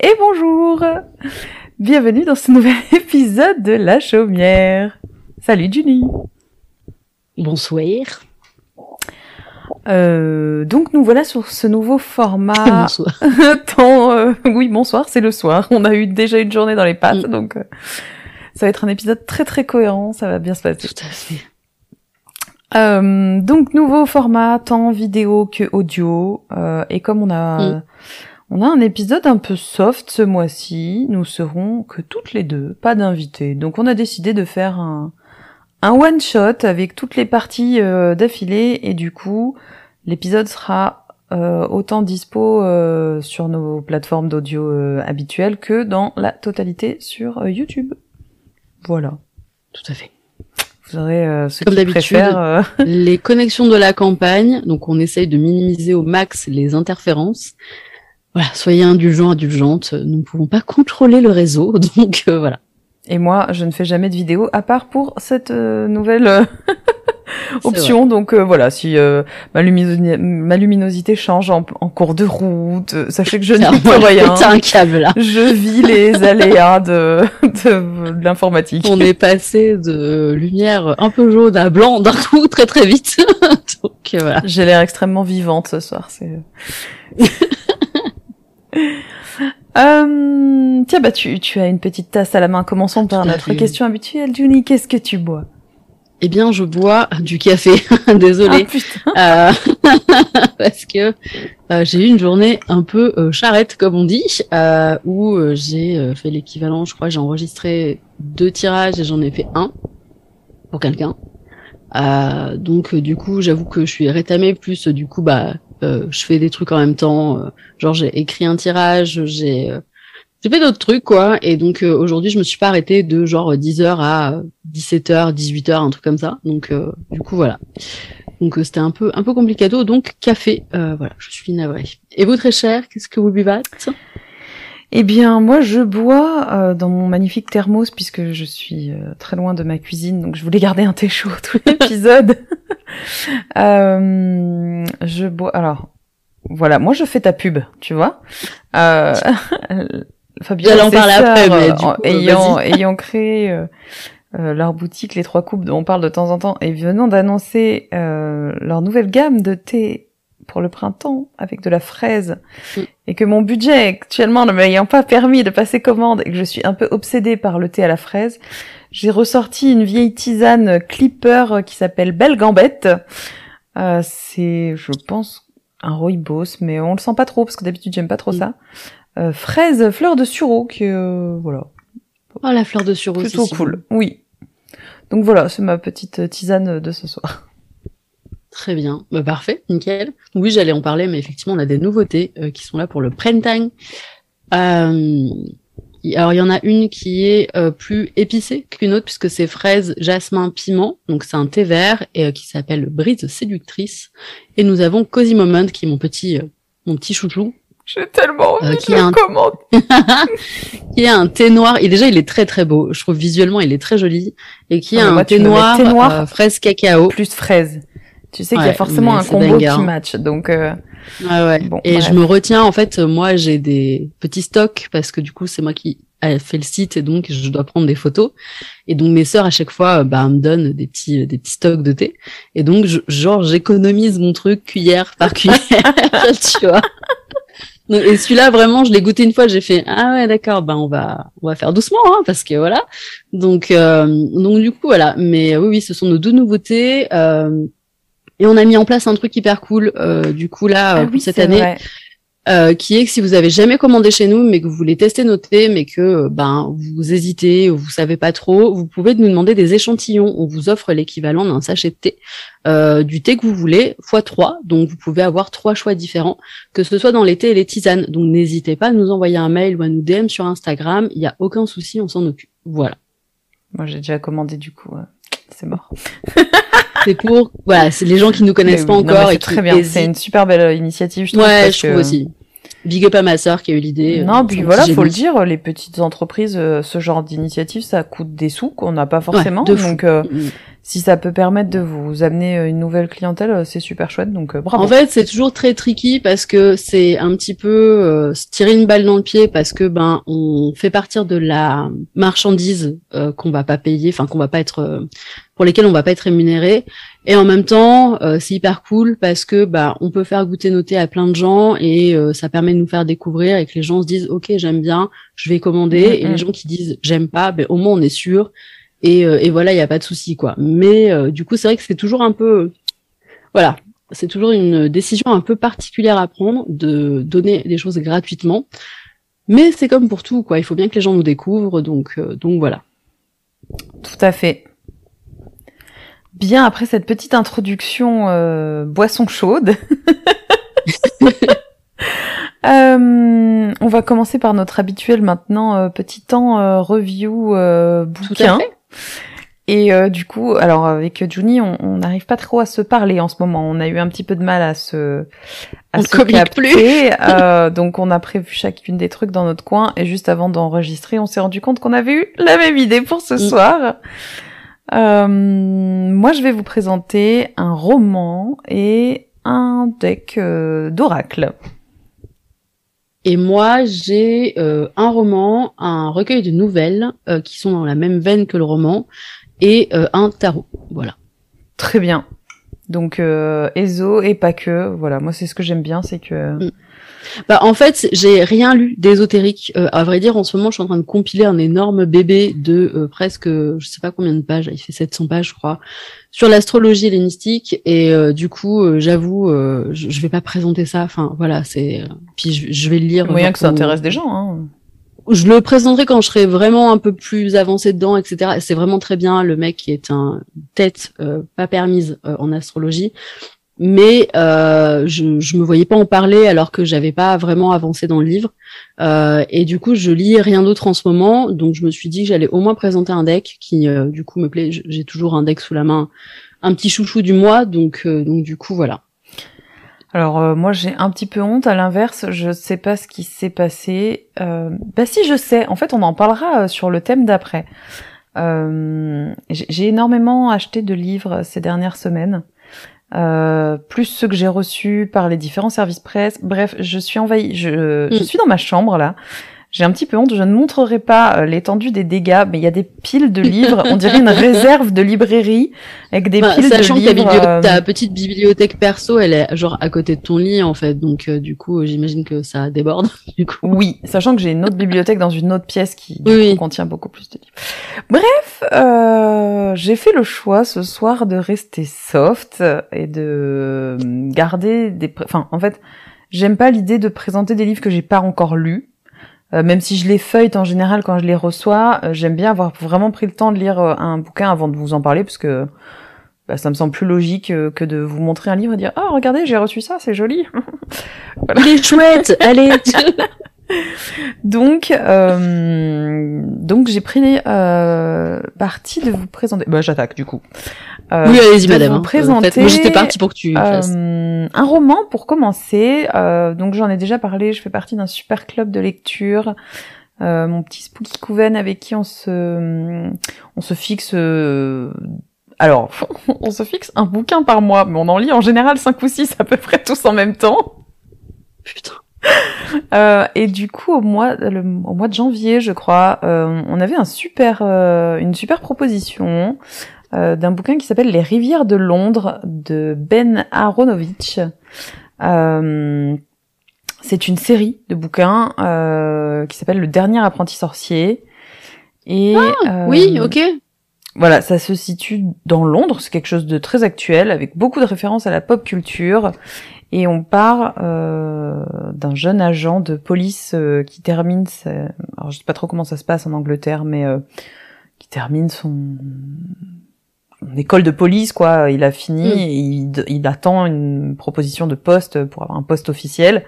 et bonjour Bienvenue dans ce nouvel épisode de La Chaumière. Salut Julie Bonsoir. Euh, donc nous voilà sur ce nouveau format. Bonsoir. Tant, euh, oui, bonsoir, c'est le soir. On a eu déjà une journée dans les pattes, Mm. donc euh, ça va être un épisode très très cohérent, ça va bien se passer. Tout à fait. Euh, donc nouveau format, tant vidéo que audio. Euh, et comme on a Mm. On a un épisode un peu soft ce mois-ci, nous serons que toutes les deux, pas d'invités. Donc on a décidé de faire un un one shot avec toutes les parties euh, d'affilée et du coup l'épisode sera euh, autant dispo euh, sur nos plateformes d'audio habituelles que dans la totalité sur YouTube. Voilà. Tout à fait. Vous aurez ceux Comme d'habitude. les connexions de la campagne, donc on essaye de minimiser au max les interférences. Voilà, soyez indulgents, indulgentes. Nous ne pouvons pas contrôler le réseau, donc euh, voilà. Et moi, je ne fais jamais de vidéo à part pour cette euh, nouvelle euh, option. Donc euh, voilà, si euh, ma, lumino- ma luminosité change en, en cours de route, euh, sachez que je n'y peux rien. Un câble là. Je vis les aléas de, de, de l'informatique. On est passé de lumière un peu jaune à blanc d'un coup très très vite. donc euh, voilà. J'ai l'air extrêmement vivante ce soir. C'est. Euh, tiens, bah tu, tu as une petite tasse à la main. Commençons par Tout notre question habituelle. Juni, qu'est-ce que tu bois? Eh bien, je bois du café. Désolée. Ah putain. Euh, parce que euh, j'ai eu une journée un peu euh, charrette, comme on dit, euh, où j'ai fait l'équivalent, je crois, j'ai enregistré deux tirages et j'en ai fait un pour quelqu'un. Euh, donc du coup, j'avoue que je suis rétamée, plus du coup, bah, euh, je fais des trucs en même temps. euh, genre, j'ai écrit un tirage, j'ai euh, j'ai fait d'autres trucs, quoi. Et donc euh, aujourd'hui, je me suis pas arrêtée de genre 10h à 17h, 18h, un truc comme ça. Donc du coup, voilà. Donc c'était un peu un peu complicado. Donc café, voilà, je suis navrée. Et vous très cher, qu'est-ce que vous buvâtes Eh bien, moi, je bois euh, dans mon magnifique thermos puisque je suis euh, très loin de ma cuisine, donc je voulais garder un thé chaud tout l'épisode. Euh, je bois. Alors, voilà, moi, je fais ta pub, tu vois. Euh, Fabien, en parler après, sœurs, mais du en- coup, ayant ayant créé leur boutique Les Trois Coupes dont on parle de temps en temps et venant d'annoncer euh, leur nouvelle gamme de thé pour le printemps avec de la fraise Mm. et que mon budget actuellement ne m'ayant pas permis de passer commande et que je suis un peu obsédée par le thé à la fraise, j'ai ressorti une vieille tisane Clipper qui s'appelle Belle Gambette. Euh, c'est, je pense, un rooibos, mais on le sent pas trop parce que d'habitude j'aime pas trop Mm. ça. Euh, fraise, fleur de sureau, qui euh, voilà, Oh la fleur de sureau, plutôt cool. Oui. Donc voilà, c'est ma petite tisane de ce soir. Très bien, bah, parfait, nickel. Oui, j'allais en parler, mais effectivement, on a des nouveautés euh, qui sont là pour le printemps. Euh, alors, il y en a une qui est euh, plus épicée qu'une autre, puisque c'est fraise, jasmin, piment. Donc, c'est un thé vert et euh, qui s'appelle Brise séductrice. Et nous avons Cozy Moment, qui est mon petit, euh, mon petit chouchou, J'ai tellement Euh, envie qui de le un- qui est un thé noir. Et déjà, il est très très beau. Je trouve visuellement, il est très joli. Et qui Ah, mais un moi, thé noir, thé noir. euh, fraise cacao. Plus fraise. Tu sais qu'il y a forcément un combo dingue, qui match, donc euh, Ouais, ouais. Bon, et bref. je me retiens, en fait, euh, moi, j'ai des petits stocks parce que du coup, c'est moi qui ai fait le site et donc je dois prendre des photos. Et donc, mes sœurs, à chaque fois, euh, bah, me donnent des petits, des petits stocks de thé. Et donc, je- genre, j'économise mon truc cuillère par cuillère, tu vois. Donc, et celui-là, vraiment, je l'ai goûté une fois, j'ai fait, ah ouais, d'accord, ben, on va, on va faire doucement, hein, parce que voilà. Donc, euh, donc, du coup, voilà. Mais euh, oui, oui, ce sont nos deux nouveautés. Euh, et on a mis en place un truc hyper cool, euh, du coup, là, ah euh, oui, cette année, euh, qui est que si vous avez jamais commandé chez nous, mais que vous voulez tester nos thés, mais que euh, ben vous hésitez ou vous savez pas trop, vous pouvez nous demander des échantillons. On vous offre l'équivalent d'un sachet de thé, euh, du thé que vous voulez, x 3. Donc vous pouvez avoir trois choix différents, que ce soit dans les thés et les tisanes. Donc n'hésitez pas à nous envoyer un mail ou à nous DM sur Instagram. Il y a aucun souci, on s'en occupe. Voilà. Moi, j'ai déjà commandé du coup. euh, C'est mort. C'est pour voilà, c'est les gens qui nous connaissent Mais pas non, encore et qui très bien. C'est une super belle initiative, je trouve. Ouais, je trouve que aussi. Big up à ma sœur qui a eu l'idée. Non, puis voilà, faut le dire, les petites entreprises, ce genre d'initiative, ça coûte des sous qu'on n'a pas forcément. donc, mm, mm si ça peut permettre de vous amener euh, une nouvelle clientèle, euh, c'est super chouette. Donc euh, bravo. En fait, c'est toujours très tricky parce que c'est un petit peu se tirer une balle dans le pied parce que ben on fait partir de la marchandise qu'on va pas payer, enfin qu'on va pas être pour lesquelles on va pas être rémunéré. Et en même temps, c'est hyper cool parce que bah on peut faire goûter nos thés à plein de gens et ça permet de nous faire découvrir et que les gens se disent ok j'aime bien, je vais commander. Mm, et les mm. gens qui disent j'aime pas, ben au moins on est sûr et, euh, et voilà, il n'y a pas de souci quoi. Mais euh, du coup, c'est vrai que c'est toujours un peu, voilà, c'est toujours une décision un peu particulière à prendre de donner des choses gratuitement. Mais c'est comme pour tout quoi. Il faut bien que les gens nous découvrent, donc euh, donc voilà. Tout à fait. Bien après cette petite introduction boisson chaude. on va commencer par notre habituel maintenant petit temps review bouquin. Et euh, du coup, alors avec Juni, on n'arrive pas trop à se parler en ce moment. On a eu un petit peu de mal à se à se capter. euh, donc on a prévu chacune des trucs dans notre coin. Et juste avant d'enregistrer, on s'est rendu compte qu'on avait eu la même idée pour ce mm. soir. Euh, moi, je vais vous présenter un roman et un deck euh, d'oracle. Et moi, j'ai euh, un roman, un recueil de nouvelles qui sont dans la même veine que le roman, et un tarot. Voilà. Très bien. Donc euh, Ezo et pas que. Voilà, moi c'est ce que j'aime bien, c'est que. Mm. Bah en fait, j'ai rien lu d'ésotérique. Euh, à vrai dire, en ce moment, je suis en train de compiler un énorme bébé de euh, presque, je sais pas combien de pages. Il fait 700 pages, je crois, sur l'astrologie hellénistique. Et euh, du coup, j'avoue, je, je vais pas présenter ça. Enfin, voilà, c'est. Puis je, vais le lire. Moyen que ça intéresse des gens. Hein je le présenterai quand je serai vraiment un peu plus avancé dedans, etc. C'est vraiment très bien le mec qui est un tête euh, pas permise euh, en astrologie, mais euh, je, je me voyais pas en parler alors que j'avais pas vraiment avancé dans le livre. Euh, et du coup, je lis rien d'autre en ce moment, donc je me suis dit que j'allais au moins présenter un deck qui, du coup, me plaît. J'ai toujours un deck sous la main, un petit chouchou du mois, donc donc du coup voilà. Alors euh, moi j'ai un petit peu honte. À l'inverse, je sais pas ce qui s'est passé. Euh... Bah si je sais. En fait, on en parlera euh, sur le thème d'après. Euh, j'ai énormément acheté de livres ces dernières semaines, plus ceux que j'ai reçus par les différents services presse. Bref, je suis envahie. Je, je mm. suis dans ma chambre là. J'ai un petit peu honte, je ne montrerai pas euh, l'étendue des dégâts, mais il y a des piles de livres, on dirait une réserve de librairie avec des piles de livres. Sachant que ta, petite bibliothèque perso, elle est genre à côté de ton lit en fait, donc euh, du coup j'imagine que ça déborde. Du coup. Oui, sachant que j'ai une autre bibliothèque dans une autre pièce qui contient beaucoup plus de livres. Bref, euh, j'ai fait le choix ce soir de rester soft et de garder des... Enfin, en fait, j'aime pas l'idée de présenter des livres que j'ai pas encore lus euh, même si je les feuille en général quand je les reçois, euh, j'aime bien avoir vraiment pris le temps de lire euh, un bouquin avant de vous en parler, parce que bah, ça me semble plus logique que de vous montrer un livre et dire ah regardez j'ai reçu ça c'est joli. voilà. Il est chouette, allez. donc donc j'ai pris parti de vous présenter. Bah j'attaque du coup. Euh, oui, allez-y, madame. Vous hein. présenter. Moi, j'étais partie pour que tu fasses. Euh, un roman pour commencer. Euh, donc, j'en ai déjà parlé. Je fais partie d'un super club de lecture. mon petit Spooky Couven avec qui on se, on se fixe. alors, on se fixe un bouquin par mois, mais on en lit en général cinq ou six à peu près tous en même temps. Putain. Euh, et du coup, au mois, le, au mois de janvier, je crois, euh, on avait un super, euh, une super proposition euh, d'un bouquin qui s'appelle Les rivières de Londres de Ben Aronovich. Euh, c'est une série de bouquins euh, qui s'appelle Le dernier apprenti sorcier. Et ah, oui, ok. Voilà, ça se situe dans Londres, c'est quelque chose de très actuel, avec beaucoup de références à la pop culture. Et on part euh, d'un jeune agent de police qui termine, sa... alors je sais pas trop comment ça se passe en Angleterre, mais qui termine son école de police, quoi. Il a fini, mm. et il, attend une proposition de poste pour avoir un poste officiel.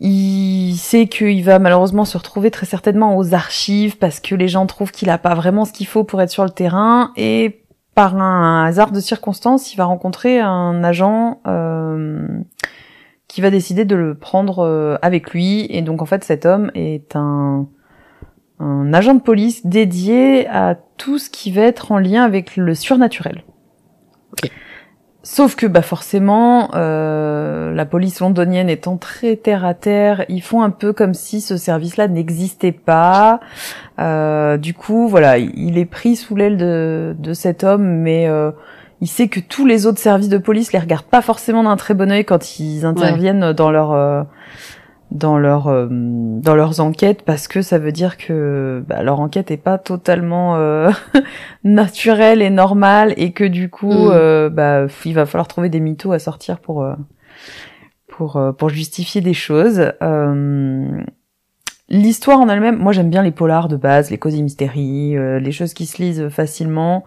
Il sait qu'il va malheureusement se retrouver très certainement aux archives parce que les gens trouvent qu'il a pas vraiment ce qu'il faut pour être sur le terrain et par un hasard de circonstances, il va rencontrer un agent euh, qui va décider de le prendre avec lui. Et donc en fait, cet homme est un un agent de police dédié à tout ce qui va être en lien avec le surnaturel. Sauf que bah forcément, euh, la police londonienne étant très terre à terre, ils font un peu comme si ce service-là n'existait pas. Euh, du coup, voilà, il est pris sous l'aile de, de cet homme, mais euh, il sait que tous les autres services de police les regardent pas forcément d'un très bon œil quand ils interviennent dans leur euh, dans leur euh, dans leurs enquêtes parce que ça veut dire que bah, leur enquête est pas totalement euh, naturelle et normale et que du coup mm. euh, bah il va falloir trouver des mythos à sortir pour pour pour justifier des choses l'histoire en elle-même moi j'aime bien les polars de base les cosy mystery les choses qui se lisent facilement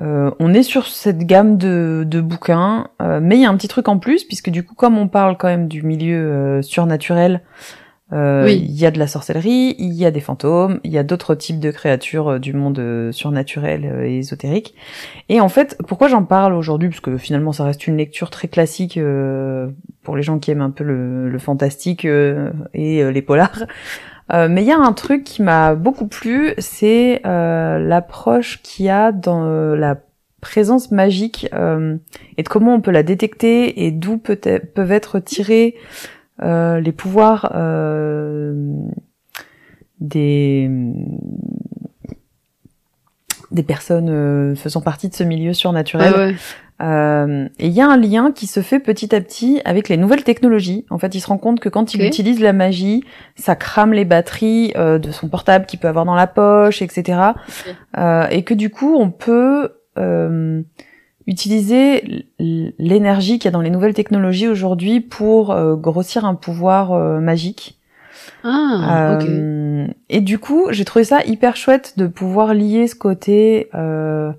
euh, on est sur cette gamme de, de bouquins, euh, mais il y a un petit truc en plus, puisque du coup, comme on parle quand même du milieu euh, surnaturel, il y a de la sorcellerie, il y a des fantômes, il y a d'autres types de créatures du monde surnaturel et ésotérique. Et en fait, pourquoi j'en parle aujourd'hui? Parce que finalement, ça reste une lecture très classique pour les gens qui aiment un peu le, le fantastique et les polars. Euh, mais il y a un truc qui m'a beaucoup plu, c'est euh, l'approche qu'il y a dans euh, la présence magique et de comment on peut la détecter et d'où peuvent être tirés les pouvoirs des personnes faisant partie de ce milieu surnaturel. Euh, et il y a un lien qui se fait petit à petit avec les nouvelles technologies. En fait, il se rend compte que quand il utilise la magie, ça crame les batteries euh, de son portable qu'il peut avoir dans la poche, etc. Euh, et que du coup, on peut utiliser l'énergie qu'il y a dans les nouvelles technologies aujourd'hui pour grossir un pouvoir magique. Ah, Et du coup, j'ai trouvé ça hyper chouette de pouvoir lier ce côté euh,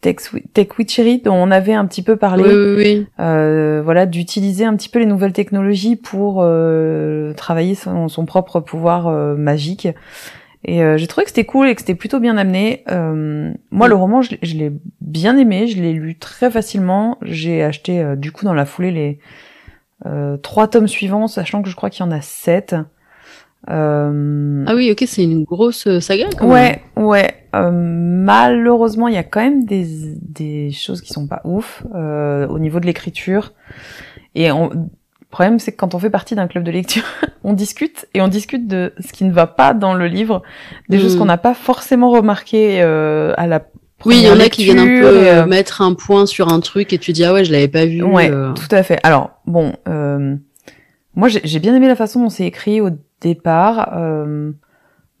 Tech, Tech Witchery dont on avait un petit peu parlé. Oui, Euh, voilà, d'utiliser un petit peu les nouvelles technologies pour euh, travailler son, son, propre pouvoir euh, magique. Et euh, j'ai trouvé que c'était cool et que c'était plutôt bien amené. moi, le roman, je, je l'ai bien aimé, je l'ai lu très facilement. J'ai acheté du coup dans la foulée les trois tomes suivants, sachant que je crois qu'il y en a sept. Euh... Ah oui, ok, c'est une grosse saga. Quand ouais, ouais. Euh, malheureusement, il y a quand même des, des choses qui sont pas ouf euh, au niveau de l'écriture. Et on... le problème, c'est que quand on fait partie d'un club de lecture, on discute et on discute de ce qui ne va pas dans le livre, des choses hmm. qu'on n'a pas forcément remarqué euh, à la oui, il y en a qui viennent un peu euh, mettre un point sur un truc et tu dis ah ouais, je l'avais pas vu. Ouais, tout à fait. Alors bon, moi j'ai bien aimé la façon dont c'est écrit au départ.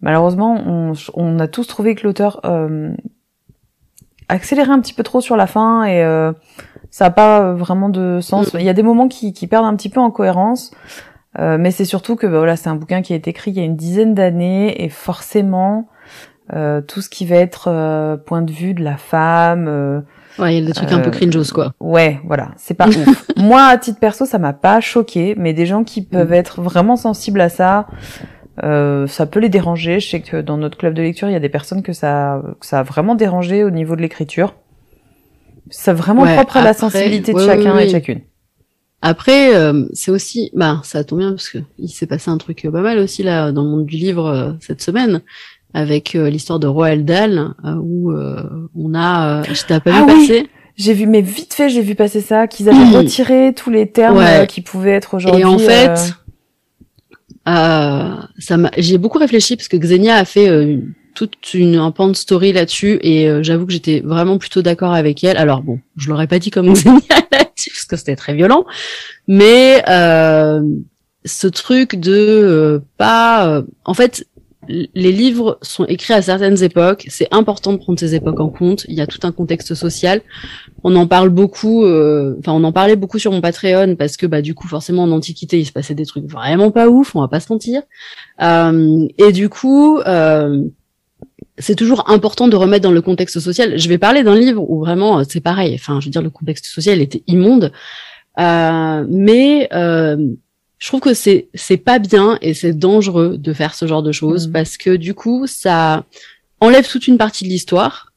Euh, malheureusement, on, on, a tous trouvé que l'auteur euh, accélérait un petit peu trop sur la fin et euh, ça n'a pas vraiment de sens. Mm. Il y a des moments qui, qui perdent un petit peu en cohérence, euh, mais c'est surtout que bah, voilà, c'est un bouquin qui a été écrit il y a une dizaine d'années et forcément euh, tout ce qui va être euh, point de vue de la femme. Euh, ouais, il y a des trucs un peu cringeos quoi. Ouais, voilà, c'est pas ouf. Moi, à titre perso, ça m'a pas choqué, mais des gens qui peuvent mm. être vraiment sensibles à ça, euh, ça peut les déranger. Je sais que dans notre club de lecture, il y a des personnes que ça, que ça a vraiment dérangé au niveau de l'écriture. C'est vraiment propre à la sensibilité de chacun et chacune. Après, euh, c'est aussi, bah, ça tombe bien parce que il s'est passé un truc pas mal aussi là dans le monde du livre euh, cette semaine avec l'histoire de Roald Dahl où on a, je t'ai pas ah vu passer. J'ai vu, mais vite fait, j'ai vu passer ça, qu'ils avaient retiré tous les termes qui pouvaient être aujourd'hui. Et en fait, euh, ça j'ai beaucoup réfléchi parce que Xenia a fait euh, toute une un story là-dessus et euh, j'avoue que j'étais vraiment plutôt d'accord avec elle. Alors bon, je l'aurais pas dit comme Xenia là-dessus parce que c'était très violent, mais ce truc de pas, en fait, les livres sont écrits à certaines époques. C'est important de prendre ces époques en compte. Il y a tout un contexte social. On en parle beaucoup. Euh, enfin, on en parlait beaucoup sur mon Patreon parce que, bah, du coup, forcément, en Antiquité, il se passait des trucs vraiment pas ouf. On va pas se mentir. Euh, et du coup, euh, c'est toujours important de remettre dans le contexte social. Je vais parler d'un livre où vraiment c'est pareil. Enfin, je veux dire, le contexte social était immonde. mais je trouve que c'est c'est pas bien et c'est dangereux de faire ce genre de choses mm. parce que du coup ça enlève toute une partie de l'histoire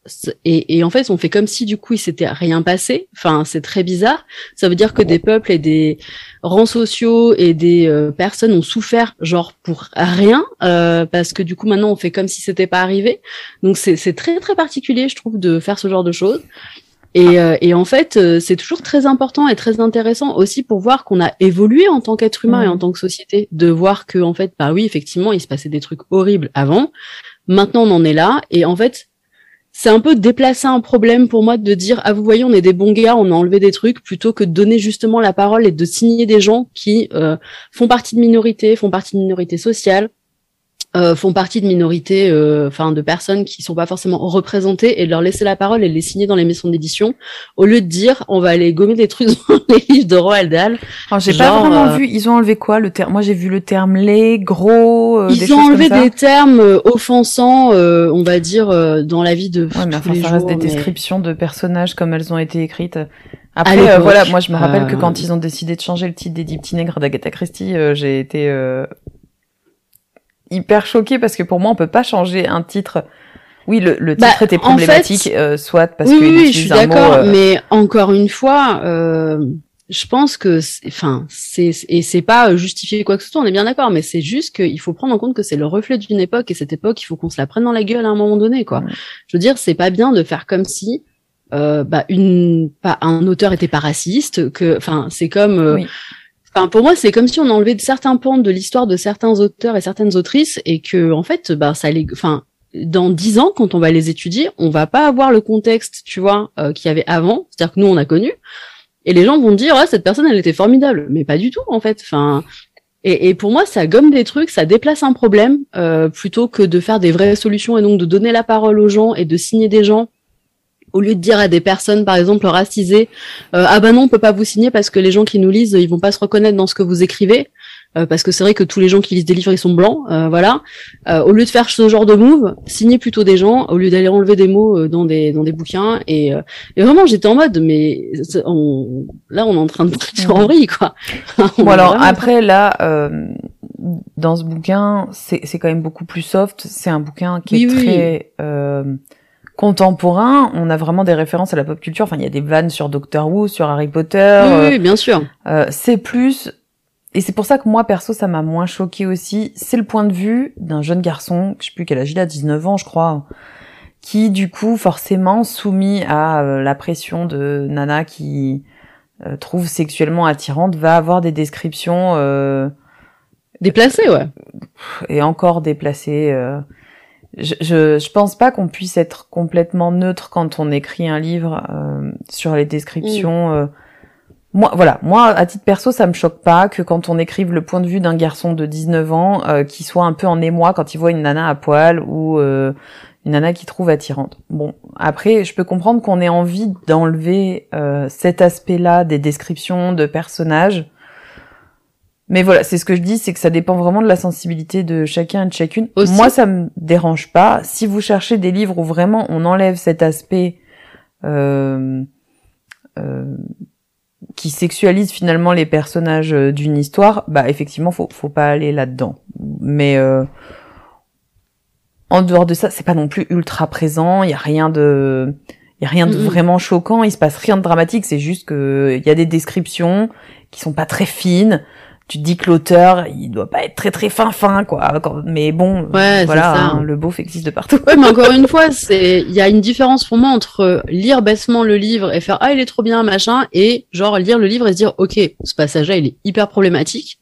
et, et, en fait, on fait comme si du coup il s'était rien passé. Enfin, c'est très bizarre. Ça veut dire que des peuples et des rangs sociaux et des euh, personnes ont souffert, genre pour rien, euh, parce que du coup maintenant on fait comme si c'était pas arrivé. Donc c'est très très particulier, je trouve, de faire ce genre de choses. Et, euh, et en fait, euh, c'est toujours très important et très intéressant aussi pour voir qu'on a évolué en tant qu'être humain et en mmh. tant que société, de voir que en fait, bah oui, effectivement, il se passait des trucs horribles avant. Maintenant, on en est là, et en fait, c'est un peu déplacer un problème pour moi de dire ah vous voyez on est des bons gars on a enlevé des trucs plutôt que de donner justement la parole et de signer des gens qui euh, font partie de minorités font partie de minorités sociales euh, font partie de minorités, euh, enfin de personnes qui sont pas forcément représentées, et de leur laisser la parole et les signer dans les maisons d'édition, au lieu de dire on va aller gommer des trucs dans les livres de Roald Dahl. J'ai pas vraiment euh, vu. Ils ont enlevé quoi le terme? Moi j'ai vu le terme les gros. ils ont enlevé des termes offensants, on va dire dans la vie de. Ouais, mais enfin, ça reste des descriptions de personnages comme elles ont été écrites. Après, voilà, moi je me rappelle que quand ils ont décidé de changer le titre des Dix petits nègres d'Agatha Christie, j'ai été hyper choquée parce que pour moi, on peut pas changer un titre. Oui, le, le titre bah, était problématique, euh, soit parce oui, que oui, je suis d'accord, euh, mais encore une fois, euh, je pense que, enfin, c'est et c'est pas justifier quoi que ce soit, on est bien d'accord, mais c'est juste qu'il faut prendre en compte que c'est le reflet d'une époque et cette époque, il faut qu'on se la prenne dans la gueule à un moment donné, quoi. Je veux dire, c'est pas bien de faire comme si euh, bah, une, pas, un auteur était pas raciste, que, enfin, c'est comme. Oui Enfin, pour moi, c'est comme si on enlevait certains pans de l'histoire de certains auteurs et certaines autrices et que, en fait, bah, ça les, enfin, dans dix ans, quand on va les étudier, on va pas avoir le contexte, tu vois, euh, qu'il y avait avant. C'est-à-dire que nous, on a connu. Et les gens vont dire, ah, cette personne, elle était formidable. Mais pas du tout, en fait. Enfin, et, et, pour moi, ça gomme des trucs, ça déplace un problème, euh, plutôt que de faire des vraies solutions et donc de donner la parole aux gens et de signer des gens au lieu de dire à des personnes, par exemple, racisées, euh, ah ben non, on peut pas vous signer parce que les gens qui nous lisent, ils vont pas se reconnaître dans ce que vous écrivez, euh, parce que c'est vrai que tous les gens qui lisent des livres, ils sont blancs, euh, voilà. au lieu de faire ce genre de move, signez plutôt des gens, au lieu d'aller enlever des mots dans des dans des bouquins. Et, et vraiment, j'étais en mode, mais on, là, on est en train de sur Henri, quoi. bon alors après là. dans ce bouquin, c'est quand même beaucoup plus soft. C'est un bouquin qui est très contemporain, on a vraiment des références à la pop culture. Enfin, il y a des vannes sur Doctor Who, sur Harry Potter. Oui, euh, bien sûr. Euh, c'est plus, et c'est pour ça que moi perso, ça m'a moins choqué aussi. C'est le point de vue d'un jeune garçon, je sais plus quel âge il a, 19 ans, je crois, qui du coup forcément soumis à euh, la pression de Nana qui trouve sexuellement attirante, va avoir des descriptions déplacées, ouais. Et encore déplacées je, je, je, pense pas qu'on puisse être complètement neutre quand on écrit un livre euh, sur les descriptions. Euh. Moi, voilà, moi, à titre perso, ça me choque pas que quand on écrive le point de vue d'un garçon de 19 ans, euh, qui soit un peu en émoi quand il voit une nana à poil ou euh, une nana qu'il trouve attirante. Bon, après, je peux comprendre qu'on ait envie d'enlever cet aspect-là des descriptions de personnages mais voilà, c'est ce que je dis, c'est que ça dépend vraiment de la sensibilité de chacun et de chacune. Moi, ça me dérange pas. Si vous cherchez des livres où vraiment on enlève cet aspect euh, euh, qui sexualise finalement les personnages euh, d'une histoire, bah effectivement, faut faut pas aller là-dedans. Mais euh, en dehors de ça, c'est pas non plus ultra présent. Il y a rien de il y a rien de vraiment choquant. Il se passe rien de dramatique. C'est juste que il y a des descriptions qui sont pas très fines tu te dis que l'auteur, il doit pas être très très fin fin quoi. Mais bon, voilà, hein, le beauf existe de partout. Ouais, mais encore une fois, c'est il y a une différence pour moi entre lire baissement le livre et faire ah il est trop bien machin et genre lire le livre et se dire ok ce passage-là il est hyper problématique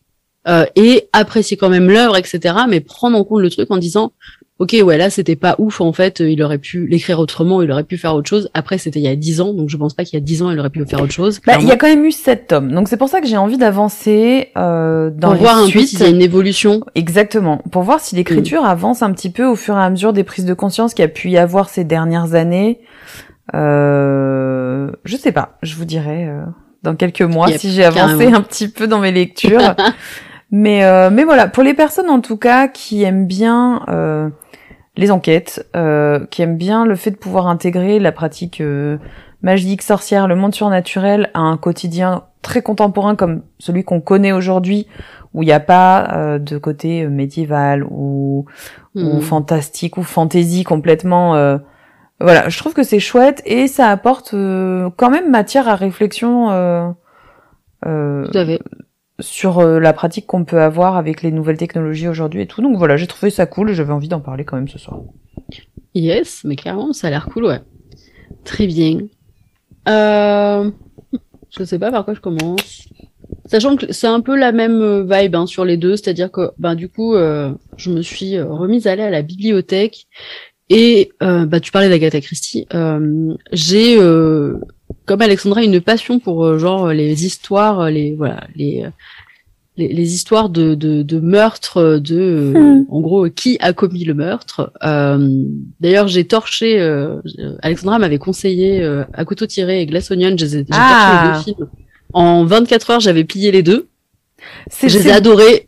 euh, et apprécier quand même l'œuvre etc. Mais prendre en compte le truc en disant ok ouais là c'était pas ouf en fait il aurait pu l'écrire autrement il aurait pu faire autre chose. Après c'était il y a dix ans donc je pense pas qu'il y a dix ans il aurait pu faire autre chose. Bah, il y a quand même eu sept tomes. Donc c'est pour ça que j'ai envie d'avancer euh, dans pour voir un peu s'il y a une évolution. Exactement. Pour voir si l'écriture mm. avance un petit peu au fur et à mesure des prises de conscience qu'il y a pu y avoir ces dernières années. Euh, je sais pas. Je vous dirai euh, dans quelques mois si j'ai avancé un petit peu dans mes lectures. Mais euh, mais voilà. Pour les personnes en tout cas qui aiment bien euh, les enquêtes, euh, qui aiment bien le fait de pouvoir intégrer la pratique euh, magique, sorcière, le monde surnaturel à un quotidien très contemporain comme celui qu'on connaît aujourd'hui, où il n'y a pas euh, de côté médiéval ou, ou hmm. fantastique ou fantasy complètement voilà, je trouve que c'est chouette et ça apporte euh, quand même matière à réflexion euh, euh, Tout à fait. Sur euh, la pratique qu'on peut avoir avec les nouvelles technologies aujourd'hui et tout. Donc voilà, j'ai trouvé ça cool et j'avais envie d'en parler quand même ce soir. Yes, mais clairement, ça a l'air cool, ouais. Très bien. Euh... Je sais pas par quoi je commence. Sachant que c'est un peu la même euh, vibe hein, sur les deux, c'est-à-dire que ben du coup, euh, je me suis euh, remise à aller à la bibliothèque et euh, bah tu parlais d'Agatha Christie. Euh, j'ai comme Alexandra une passion pour euh, genre les histoires, les voilà les euh, les, les histoires de, de, de meurtres, de euh, Hmm. en gros qui a commis le meurtre. Euh, D'ailleurs, j'ai torché. euh, Alexandra m'avait conseillé euh, à couteau tiré et Glass Onion. J'ai Ah. torché les deux films. En 24 heures, j'avais plié les deux. C'est Je les ai adorés.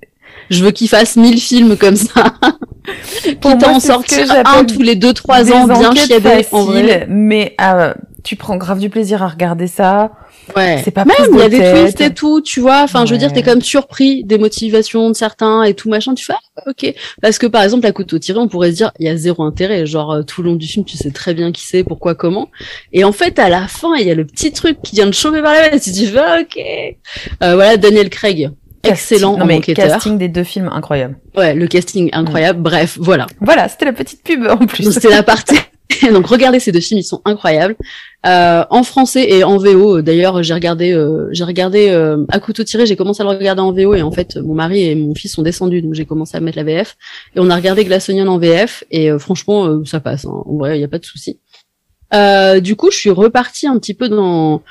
Je veux qu'ils fassent 1000 films comme ça. Pour Quitte à en sortir un tous les 2-3 des ans, bien chiadés en vrai. mais euh, tu prends grave du plaisir à regarder ça. Ouais. C'est pas Même, il y a de des twists et tout, tu vois. Enfin, je veux dire, t'es comme surpris des motivations de certains et tout machin. Tu fais, ah, ok. Parce que, par exemple, à couteau tiré, on pourrait se dire, il y a zéro intérêt. Genre, euh, tout le long du film, tu sais très bien qui c'est, pourquoi, comment. Et en fait, à la fin, il y a le petit truc qui vient de chauffer par la veste. Tu fais, ah, ok. Euh, voilà, Daniel Craig. Excellent non, mais enquêteur. casting des deux films incroyable. Ouais, le casting incroyable. Bref, voilà. Voilà, c'était la petite pub en plus. C'était la partie. Donc regardez ces deux films, ils sont incroyables. Euh, en français et en VO. D'ailleurs, j'ai regardé, euh, j'ai regardé euh, à couteau tiré. J'ai commencé à le regarder en VO et en fait, mon mari et mon fils sont descendus, donc j'ai commencé à mettre la VF. Et on a regardé Glass Onion en VF et euh, franchement, euh, ça passe. Hein. En vrai, il y a pas de souci. Euh, du coup, je suis repartie un petit peu dans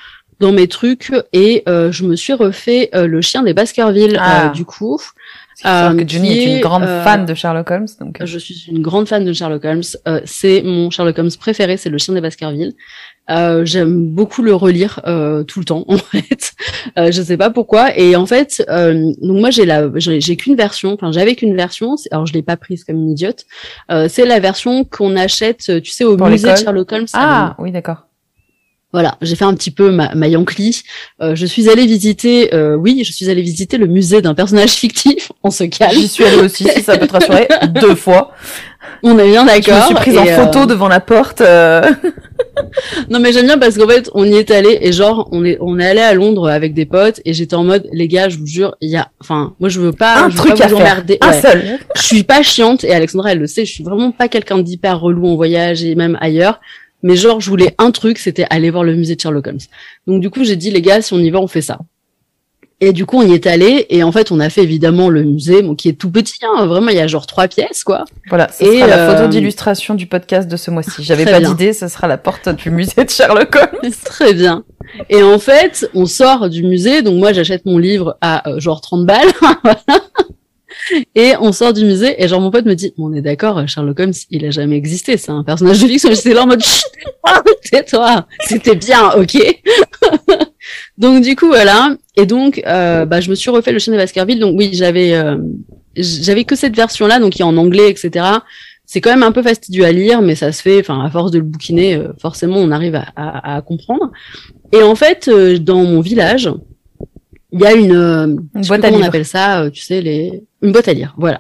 dans mes trucs et euh, je me suis refait euh, le chien des Baskerville. Ah. euh, du coup, euh, que Johnny qui est une grande euh, fan de Sherlock Holmes, donc. euh, je suis une grande fan de Sherlock Holmes. Euh, c'est mon Sherlock Holmes préféré, c'est le chien des Baskerville. Euh, J'aime beaucoup le relire euh, tout le temps, en fait. Euh, je sais pas pourquoi. Et en fait, euh, donc moi j'ai la, j'ai qu'une version. Enfin, j'avais qu'une version. Alors je l'ai pas prise comme une idiote. Euh, c'est la version qu'on achète, tu sais, au Pour musée de Sherlock Holmes. Ah, oui, d'accord. Voilà, j'ai fait un petit peu ma, ma Yankee. Euh, je suis allée visiter, euh, oui, je suis allée visiter le musée d'un personnage fictif. On se calme. J'y suis allée aussi, si ça peut te rassurer, deux fois. On est bien Je d'accord. me suis prise en euh, photo devant la porte. euh, Non mais j'aime bien parce qu'en fait on y est allé et genre on est on est allé à Londres avec des potes et j'étais en mode les gars je vous jure il y a enfin moi je veux pas un je veux truc pas à vous faire. emmerder Un Ouais. seul. je suis pas chiante et Alexandra elle le sait je suis vraiment pas quelqu'un d'hyper relou en voyage et même ailleurs mais genre je voulais un truc c'était aller voir le musée de Sherlock Holmes donc du coup j'ai dit les gars si on y va on fait ça et du coup on y est allé et en fait on a fait évidemment le musée bon qui est tout petit hein, vraiment il y a genre trois pièces quoi Voilà, ce Et, sera la photo euh, d'illustration du podcast de ce mois-ci. J'avais pas d'idée, ce sera la porte du musée de Sherlock Holmes. Très bien. Et en fait, on sort du musée, donc moi j'achète mon livre à euh, genre 30 balles. Et on sort du musée et genre mon pote me dit, on est d'accord, Sherlock Holmes, il a jamais existé, c'est un personnage de fiction. J'étais là en mode, tais-toi, c'était bien, ok. donc du coup voilà. Et donc euh, bah je me suis refait le chien des Baskerville. Donc oui, j'avais euh, j'avais que cette version-là, donc qui est en anglais, etc. C'est quand même un peu fastidieux à lire, mais ça se fait. Enfin, à force de le bouquiner, euh, forcément, on arrive à, à- à comprendre. Et en fait, dans mon village, il y a une, euh, Une je boîte à comment on appelle ça, euh, tu sais, les, une boîte à lire, voilà.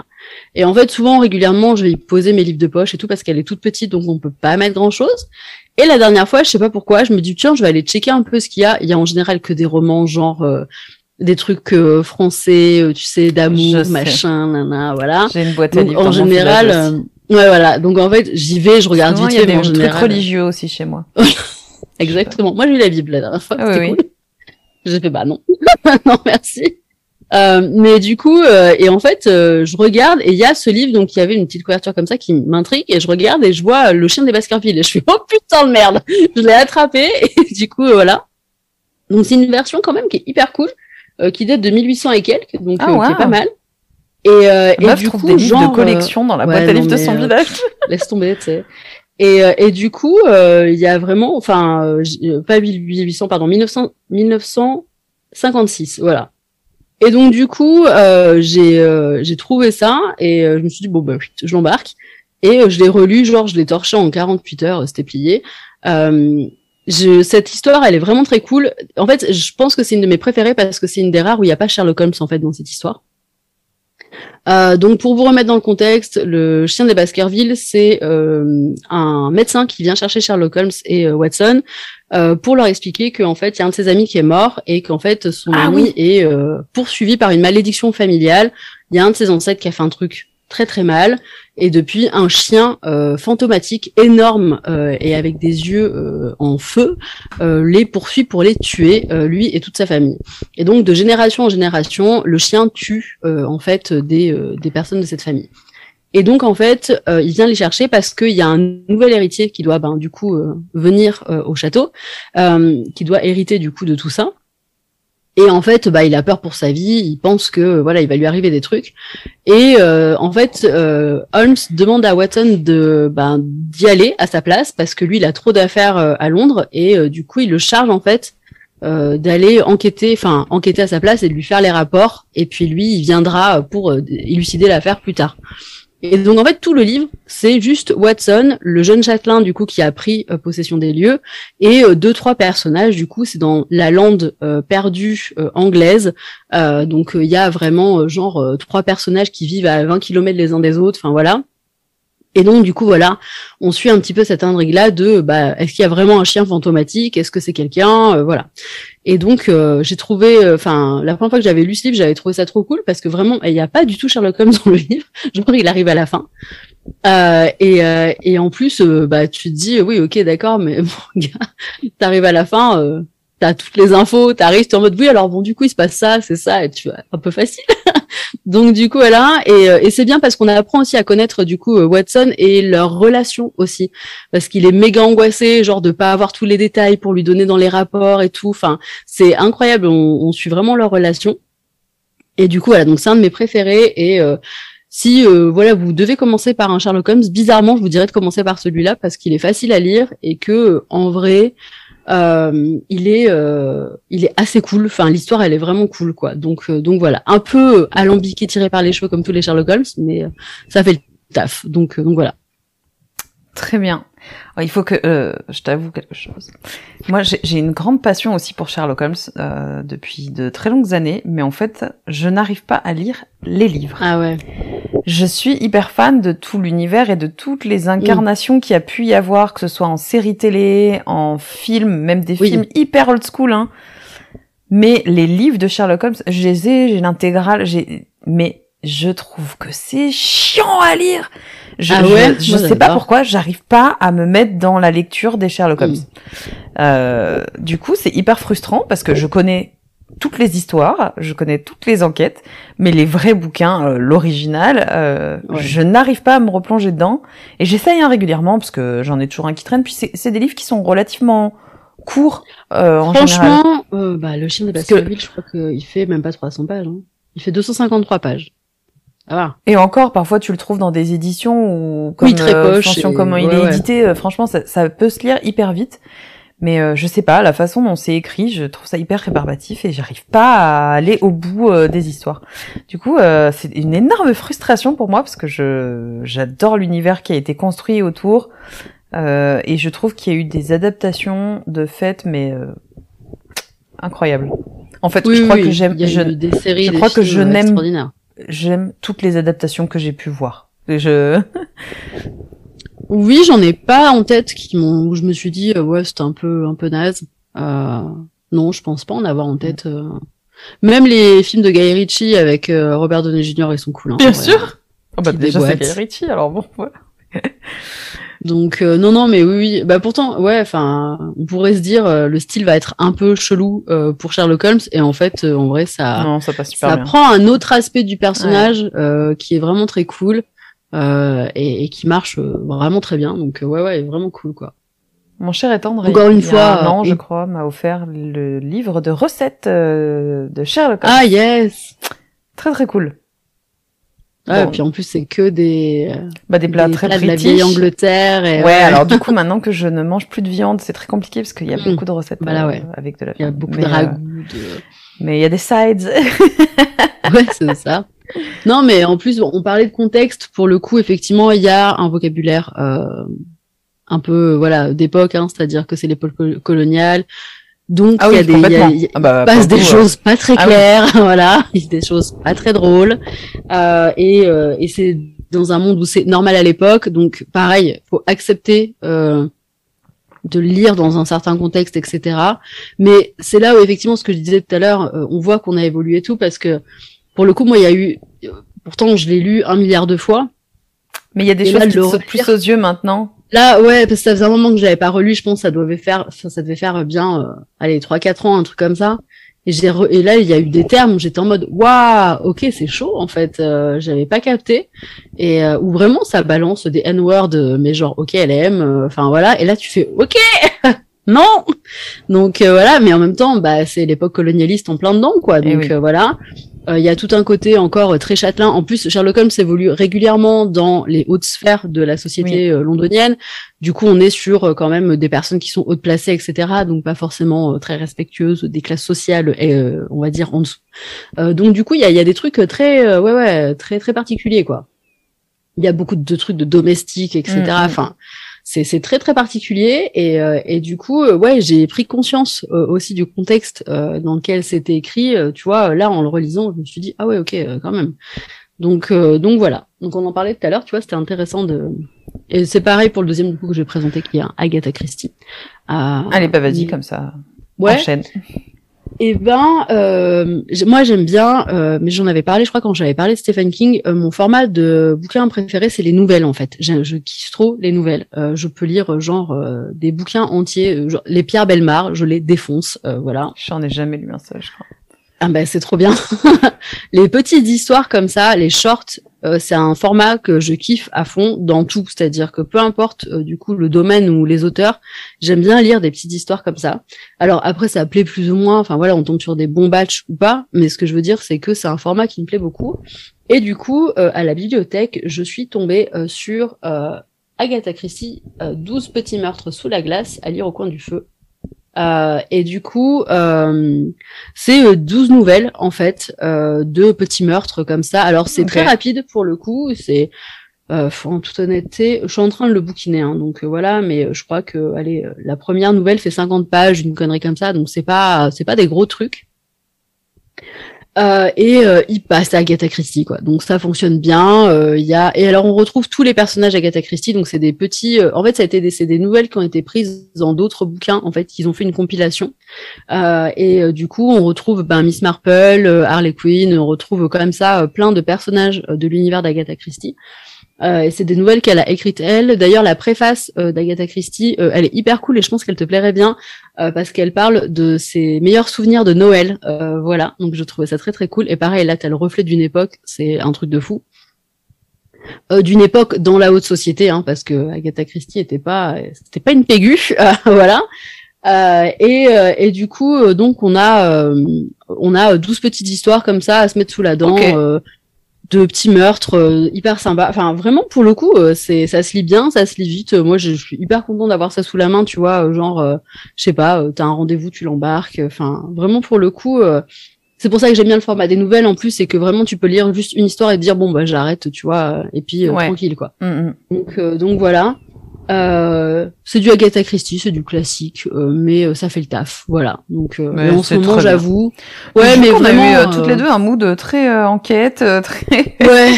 Et en fait, souvent, régulièrement, je vais y poser mes livres de poche et tout parce qu'elle est toute petite, donc on peut pas mettre grand chose. Et la dernière fois, je sais pas pourquoi, je me dis tiens, je vais aller checker un peu ce qu'il y a. Il y a en général que des romans, genre euh, des trucs euh, français, euh, tu sais, d'amour, machin, nana, voilà. J'ai une boîte à Donc, livres. en général, euh, ouais, voilà. Donc en fait, j'y vais, je regarde vite il y a fait, en des trucs général. religieux aussi chez moi. Exactement. Moi, j'ai lu la Bible la dernière fois. Ah oui, oui. J'ai fait bah non, non merci. Euh, mais du coup, euh, et en fait, euh, je regarde et il y a ce livre, donc il y avait une petite couverture comme ça qui m'intrigue et je regarde et je vois euh, le chien des Baskerville et je suis oh putain de merde, je l'ai attrapé et du coup euh, voilà. Donc c'est une version quand même qui est hyper cool, euh, qui date de 1800 et quelques, donc Ah, euh, qui est pas mal. Et, euh, et du trouve coup, des livres genre, de collection dans la ouais, boîte à livres de son village. laisse tomber, tu sais. Et, euh, et du coup, euh, il y a vraiment, enfin, pas 1800, pardon, 1900, 1956, voilà. Et donc du coup, euh, j'ai euh, j'ai trouvé ça et euh, je me suis dit bon oui, je l'embarque et euh, je l'ai relu, genre je l'ai torché en 48 heures, c'était plié. Euh, je, cette histoire, elle est vraiment très cool. En fait, je pense que c'est une de mes préférées parce que c'est une des rares où il n'y a pas Sherlock Holmes en fait dans cette histoire. Euh, donc pour vous remettre dans le contexte, le chien des Baskerville, c'est euh, un médecin qui vient chercher Sherlock Holmes et euh, Watson euh, pour leur expliquer qu'en fait il y a un de ses amis qui est mort et qu'en fait son Ah ami oui. est euh, poursuivi par une malédiction familiale. Il y a un de ses ancêtres qui a fait un truc très très mal et depuis un chien euh, fantomatique énorme euh, et avec des yeux euh, en feu euh, les poursuit pour les tuer euh, lui et toute sa famille. Et donc de génération en génération, le chien tue euh, en fait des, des personnes de cette famille. Et donc en fait, euh, il vient les chercher parce qu'il y a un nouvel héritier qui doit ben, du coup euh, venir euh, au château, qui doit hériter du coup de tout ça. Et en fait, bah, il a peur pour sa vie. Il pense que voilà, il va lui arriver des trucs. Et euh, en fait, euh, Holmes demande à Watson de ben, d'y aller à sa place parce que lui, il a trop d'affaires euh, à Londres et du coup, il le charge en fait d'aller enquêter, enfin enquêter à sa place et de lui faire les rapports. Et puis lui, il viendra pour élucider l'affaire plus tard. Et donc en fait tout le livre, c'est juste Watson, le jeune châtelain du coup qui a pris euh, possession des lieux, et euh, deux trois personnages. Du coup, c'est dans la lande euh, perdue anglaise. Donc il y a vraiment genre trois personnages qui vivent à 20 km les uns des autres. Enfin voilà. Et donc du coup voilà, on suit un petit peu cette intrigue-là de bah est-ce qu'il y a vraiment un chien fantomatique, est-ce que c'est quelqu'un, Euh, voilà. Et donc euh, j'ai trouvé, enfin la première fois que j'avais lu ce livre, j'avais trouvé ça trop cool parce que vraiment il n'y a pas du tout Sherlock Holmes dans le livre. Crois qu'il arrive à la fin. Euh, et, euh, et en plus, euh, bah tu te dis oui ok d'accord, mais bon gars, t'arrives à la fin, euh, t'as toutes les infos, t'arrives, t'es en mode oui alors bon du coup il se passe ça, c'est ça, et tu vois un peu facile. Donc du coup voilà, et, euh, et c'est bien parce qu'on apprend aussi à connaître du coup euh, Watson et leur relation aussi, parce qu'il est méga angoissé, genre de pas avoir tous les détails pour lui donner dans les rapports et tout. Enfin, c'est incroyable, on, on suit vraiment leur relation. Et du coup voilà, donc c'est un de mes préférés et euh, si voilà vous devez commencer par un Sherlock Holmes, bizarrement je vous dirais de commencer par celui-là parce qu'il est facile à lire et que en vrai euh, il est euh, il est assez cool. Enfin l'histoire elle est vraiment cool quoi. Donc euh, donc voilà un peu alambiqué tiré par les cheveux comme tous les Sherlock Holmes, mais euh, ça fait le taf. Donc donc voilà. Très bien. Il faut que euh, je t'avoue quelque chose. Moi, j'ai une grande passion aussi pour Sherlock Holmes euh, depuis de très longues années, mais en fait, je n'arrive pas à lire les livres. Ah ouais. Je suis hyper fan de tout l'univers et de toutes les incarnations qu'il y a pu y avoir, que ce soit en série télé, en film, même des Oui. films hyper old school. Hein. Mais les livres de Sherlock Holmes, je les ai, j'ai l'intégrale, j'ai. Mais je trouve que c'est chiant à lire. Je, Ah ouais je, sais pas pourquoi j'arrive pas à me mettre dans la lecture des Sherlock Holmes. Mm. Euh, du coup, c'est hyper frustrant parce que je connais toutes les histoires, je connais toutes les enquêtes, mais les vrais bouquins, euh, l'original, euh, Ouais. je n'arrive pas à me replonger dedans. Et j'essaye hein, régulièrement parce que j'en ai toujours un qui traîne. Puis c'est des livres qui sont relativement courts euh, en général. Franchement, euh, bah, le chien des Parce que- Baskerville, je crois qu'il fait même pas 300 pages. Hein. Il fait 253 pages. Ah. Et encore, parfois, tu le trouves dans des éditions où, comme, Oui, très euh, poche fonction et- comment il est ouais. édité, euh, franchement, ça, ça peut se lire hyper vite. Mais euh, je sais pas, la façon dont c'est écrit, je trouve ça hyper rébarbatif et j'arrive pas à aller au bout euh, des histoires. Du coup, euh, c'est une énorme frustration pour moi parce que je j'adore l'univers qui a été construit autour euh, et je trouve qu'il y a eu des adaptations de fait, mais euh, incroyables. En fait, Oui, je crois oui, que j'aime, je, des séries, je des crois que je euh, n'aime-. J'aime toutes les adaptations que j'ai pu voir. Je Oui, j'en ai pas en tête qui m'ont, où je me suis dit, euh, ouais, c'était un peu, un peu naze. Euh, non, je pense pas en avoir en tête. euh. Même les films de Guy Ritchie avec euh, Robert Downey Jr. ils sont cool. hein, Bien sûr. Oh bah déjà c'est. Guy Ritchie, alors bon, voilà. Donc euh, non, non, mais oui, oui. Bah pourtant, ouais. Enfin, on pourrait se dire, euh, le style va être un peu chelou euh, pour Sherlock Holmes, et en fait, euh, en vrai, ça, non, ça passe super ça bien. prend un autre aspect du personnage euh, qui est vraiment très cool euh, et, et qui marche vraiment très bien. Donc ouais, ouais, vraiment cool quoi. Mon cher et tendre, Encore il une y a fois, un an, je crois, m'a offert le livre de recettes euh, de Sherlock Holmes. Ah yes. Très très cool. Ouais, Bon. et puis en plus c'est que des, Bah des plats des très plats de la vieille Angleterre. Et, Ouais, alors du coup maintenant que je ne mange plus de viande, c'est très compliqué parce qu'il y a Mm. beaucoup de recettes Bah là, euh, ouais. avec de la il y a viande. beaucoup mais, de euh, ragoûts. De... mais il y a des sides. Ouais, c'est ça. Non, mais en plus, on parlait de contexte. Pour le coup, effectivement, il y a un vocabulaire euh, un peu, voilà, d'époque, hein, c'est-à-dire que c'est l'époque col- coloniale. Donc Ah il y a oui, des, il y a- y a- Ah bah, il passe des coup, choses pas très Ah oui. claires, voilà, il y a des choses pas très drôles, euh, et, euh, et c'est dans un monde où c'est normal à l'époque, donc pareil, faut accepter euh, de le lire dans un certain contexte, etc. Mais c'est là où effectivement ce que je disais tout à l'heure, euh, on voit qu'on a évolué et tout, parce que pour le coup, moi, il y a eu, euh, pourtant je l'ai lu un milliard de fois. Mais il y a des choses là, qui te sautent plus aux yeux maintenant. Là, ouais, parce que ça faisait un moment que je l'avais pas relu, je pense que ça devait faire, ça, ça devait faire bien, euh, allez, 3-4 ans, un truc comme ça. Et, j'ai re- et là, il y a eu des termes où j'étais en mode, waouh, ok, c'est chaud, en fait, euh, j'avais pas capté. Et euh, où vraiment, ça balance des N-words, euh, mais genre, ok, elle aime, euh, enfin voilà. Et là, tu fais, ok, non Donc euh, voilà, mais en même temps, bah, c'est l'époque colonialiste en plein dedans, quoi. Eh Donc oui. euh, voilà. Euh, Il y a tout un côté encore très châtelain. En plus, Sherlock Holmes évolue régulièrement dans les hautes sphères de la société euh, londonienne. Du coup, on est sur euh, quand même des personnes qui sont hautes placées, etc. Donc pas forcément très respectueuses des classes sociales, et, euh, on va dire en dessous. Euh, donc du coup, il y a, y a des trucs très, euh, ouais, ouais, très très particuliers, quoi. Il y a beaucoup de trucs de domestiques, etc. Mm, mm. Enfin, c'est c'est très très particulier et, euh, et du coup euh, ouais j'ai pris conscience euh, aussi du contexte euh, dans lequel c'était écrit euh, tu vois là en le relisant je me suis dit ah ouais ok quand même donc euh, donc voilà donc on en parlait tout à l'heure tu vois c'était intéressant de et c'est pareil pour le deuxième du coup que je vais présenter qui est un Agatha Christie Allez, bah vas-y, comme ça. ouais Enchaîne. Et ben, euh, moi j'aime bien, euh, mais j'en avais parlé, je crois quand j'avais parlé de Stephen King, euh, mon format de bouquin préféré c'est les nouvelles en fait. Je, je kiffe trop les nouvelles. Euh, je peux lire euh, genre euh, des bouquins entiers, genre, les Pierre Belmar, je les défonce, voilà. J'en ai jamais lu un seul, je crois. Ah ben c'est trop bien. les petites histoires comme ça, les shorts, euh, c'est un format que je kiffe à fond dans tout. C'est-à-dire que peu importe euh, du coup le domaine ou les auteurs, j'aime bien lire des petites histoires comme ça. Alors après ça plaît plus ou moins. Enfin voilà, on tombe sur des bons batchs ou pas. Mais ce que je veux dire c'est que c'est un format qui me plaît beaucoup. Et du coup euh, à la bibliothèque, je suis tombée sur Agatha Christie, euh, 12 petits meurtres sous la glace à lire au coin du feu. Euh, et du coup, euh, c'est euh, 12 nouvelles en fait euh, de petits meurtres comme ça. Alors c'est très rapide pour le coup. C'est euh, en toute honnêteté, je suis en train de le bouquiner, hein, donc euh, voilà. Mais euh, je crois que allez, euh, la première nouvelle fait 50 pages, une connerie comme ça. Donc c'est pas c'est pas des gros trucs. Euh, et euh, il passe à Agatha Christie quoi. Donc ça fonctionne bien. euh, Il y a et alors on retrouve tous les personnages Agatha Christie. Donc c'est des petits. euh, en fait ça a été des c'est des nouvelles qui ont été prises dans d'autres bouquins. En fait ils ont fait une compilation. Euh, et du coup on retrouve ben, Miss Marple, Harley Quinn. On retrouve même ça plein de personnages de l'univers d'Agatha Christie. Euh, et c'est des nouvelles qu'elle a écrites elle. D'ailleurs, la préface euh, d'Agatha Christie, euh, elle est hyper cool et je pense qu'elle te plairait bien euh, parce qu'elle parle de ses meilleurs souvenirs de Noël. Euh, voilà, donc je trouvais ça très très cool. Et pareil, là, t'as le reflet d'une époque, c'est un truc de fou. Euh, d'une époque dans la haute société, hein, parce que Agatha Christie était pas, c'était pas une pégu, euh, voilà. Euh, et, euh, et du coup, euh, donc on a, euh, on a 12 petites histoires comme ça à se mettre sous la dent. De petits meurtres euh, hyper sympa. Enfin, vraiment, pour le coup, euh, c'est ça se lit bien, ça se lit vite. Euh, Moi, je, je suis hyper content d'avoir ça sous la main, tu vois. euh, genre, euh, je sais pas, euh, t'as un rendez-vous, tu l'embarques. Enfin, vraiment, pour le coup, euh, c'est pour ça que j'aime bien le format des nouvelles. En plus, c'est que vraiment, tu peux lire juste une histoire et te dire bon, bah, j'arrête, tu vois, et puis euh, Ouais. tranquille, quoi. Mm, mm. Donc, euh, donc voilà. Euh, c'est du Agatha Christie, c'est du classique, euh, mais euh, ça fait le taf, voilà. Donc euh, en ce moment, j'avoue, ouais, coup, mais on vraiment, a eu euh, toutes les deux un mood très euh, enquête, très. Ouais,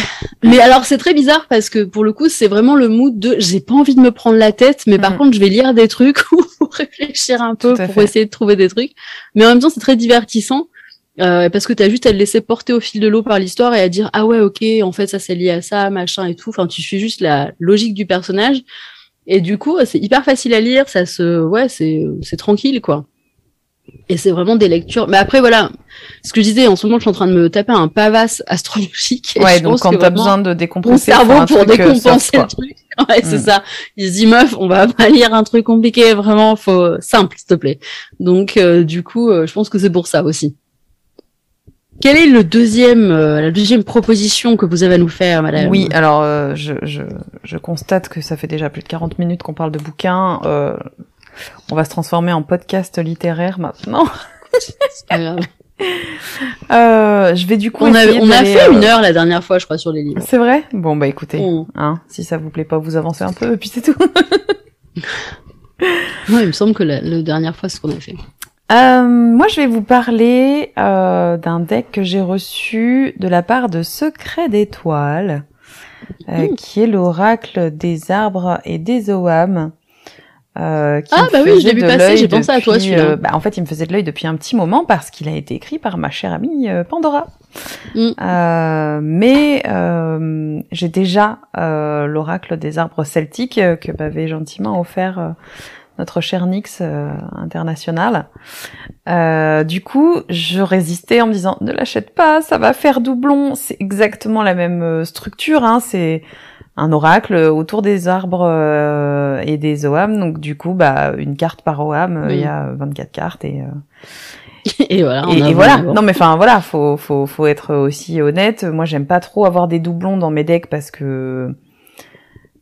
mais alors c'est très bizarre parce que pour le coup c'est vraiment le mood de j'ai pas envie de me prendre la tête, mais par Mhm. contre je vais lire des trucs ou réfléchir un peu pour fait. essayer de trouver des trucs. Mais en même temps c'est très divertissant euh, parce que t'as juste à le laisser porter au fil de l'eau par l'histoire et à dire ah ouais ok en fait ça c'est lié à ça machin et tout. Enfin tu suis juste la logique du personnage et du coup c'est hyper facile à lire, ça se ouais c'est c'est tranquille quoi. Et c'est vraiment des lectures. Mais après, voilà, ce que je disais, en ce moment, je suis en train de me taper un pavasse astrologique. et Ouais, je donc pense quand t'as besoin de mon décompresser, faut cerveau pour euh, décompenser le truc. Ouais, c'est Mm. ça. Il se dit, meuf, on va pas lire un truc compliqué, vraiment, faut simple, s'il te plaît. Donc, euh, du coup, euh, je pense que c'est pour ça aussi. Quelle est le deuxième, euh, la deuxième proposition que vous avez à nous faire, madame? Oui, alors euh, je, je, je constate que ça fait déjà plus de 40 minutes qu'on parle de bouquins. Euh, on va se transformer en podcast littéraire maintenant. C'est pas grave. Euh, je vais du coup On a, on fait une heure la dernière fois, je crois, sur les livres. C'est vrai? Bon bah écoutez, Mm. hein, si ça vous plaît pas, vous avancez un peu et puis c'est tout. Ouais, il me semble que la, la dernière fois, c'est ce qu'on a fait. Euh, moi, je vais vous parler euh, d'un deck que j'ai reçu de la part de Secret d'étoiles, euh, Mmh. qui est l'oracle des arbres et des oam. Euh, qui Ah, bah oui, je l'ai vu passer, j'ai pensé à toi, celui-là. bah, en fait, il me faisait de l'œil depuis un petit moment parce qu'il a été écrit par ma chère amie Pandora. Mm. Euh, mais euh, j'ai déjà euh, l'oracle des arbres celtiques que m'avait gentiment offert notre cher Nyx euh, international. Euh, du coup, je résistais en me disant ne l'achète pas, ça va faire doublon. C'est exactement la même euh, structure, hein, c'est un oracle autour des arbres euh, et des oam. Donc du coup, bah une carte par oam, euh, il y a 24 cartes et euh, Et voilà. on et, a et voilà. Non, mais enfin voilà, faut faut faut être aussi honnête. Moi, j'aime pas trop avoir des doublons dans mes decks parce que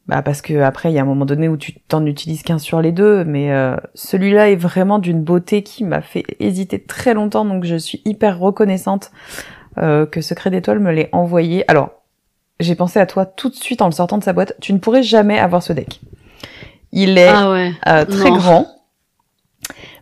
bah parce que après il y a un moment donné où tu t'en utilises qu'un sur les deux. Mais euh, celui-là est vraiment d'une beauté qui m'a fait hésiter très longtemps. Donc je suis hyper reconnaissante euh, que Secret d'étoile me l'ait envoyé. Alors j'ai pensé à toi tout de suite en le sortant de sa boîte. Tu ne pourrais jamais avoir ce deck. Il est Ah ouais. euh, très non. grand.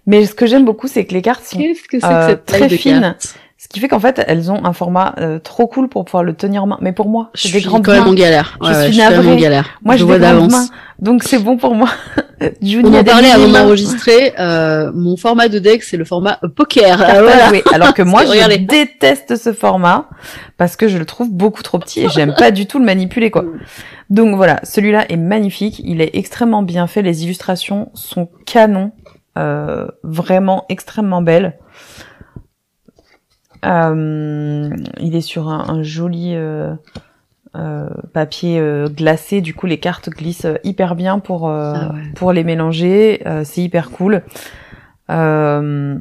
Mais ce que j'aime beaucoup, c'est que les cartes sont que euh, que très taille de fine. carte ce qui fait qu'en fait, elles ont un format euh, trop cool pour pouvoir le tenir en main. Mais pour moi, Je c'est des suis grandes quand même en mains. galère. Je Ouais, suis je suis quand même en navrée. galère. Moi, je vois d'avance. mains. Donc c'est bon pour moi. Juni On en parlait avant d'enregistrer. Euh, mon format de deck, c'est le format poker. Carte Ah, voilà. Alors que moi, que je regardez. déteste ce format parce que je le trouve beaucoup trop petit et j'aime pas du tout le manipuler, quoi. Donc voilà, celui-là est magnifique. Il est extrêmement bien fait. Les illustrations sont canons. Euh, vraiment extrêmement belles. Euh, il est sur un, un joli euh, euh, papier glacé. Du coup, les cartes glissent hyper bien pour Ah ouais. pour les mélanger. C'est hyper cool. Euh,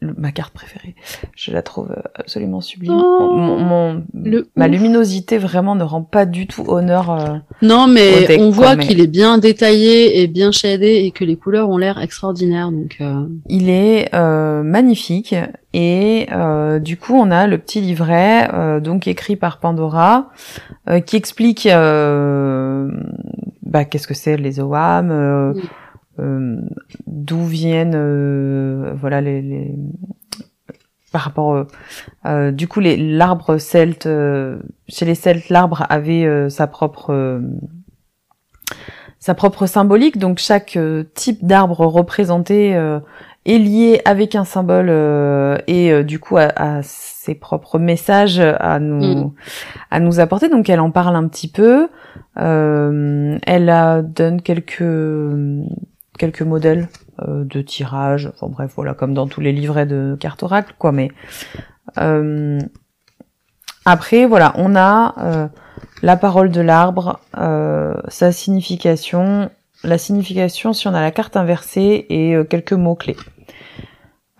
ma carte préférée, je la trouve euh, absolument sublime. Oh, Mon- mon- le ma ouf. luminosité vraiment ne rend pas du tout honneur. euh, Non, mais deck, on voit mais- qu'il est bien détaillé et bien shadé et que les couleurs ont l'air extraordinaires. Donc, euh, Il est euh, magnifique et euh, du coup on a le petit livret euh, donc écrit par Pandora euh, qui explique euh, bah, qu'est-ce que c'est les OAM, euh, Oui. Euh, d'où viennent euh, voilà les, les par rapport euh, du coup les l'arbre celte euh, chez les celtes l'arbre avait euh, sa propre euh, sa propre symbolique. Donc chaque euh, type d'arbre représenté euh, est lié avec un symbole euh, et euh, du coup a, a ses propres messages à nous Mm. à nous apporter. Donc elle en parle un petit peu. Euh, elle a, donne quelques quelques modèles euh, de tirage enfin bref voilà comme dans tous les livrets de cartes oracle quoi mais euh, après voilà on a euh, la parole de l'arbre euh, sa signification la signification si on a la carte inversée et euh, quelques mots clés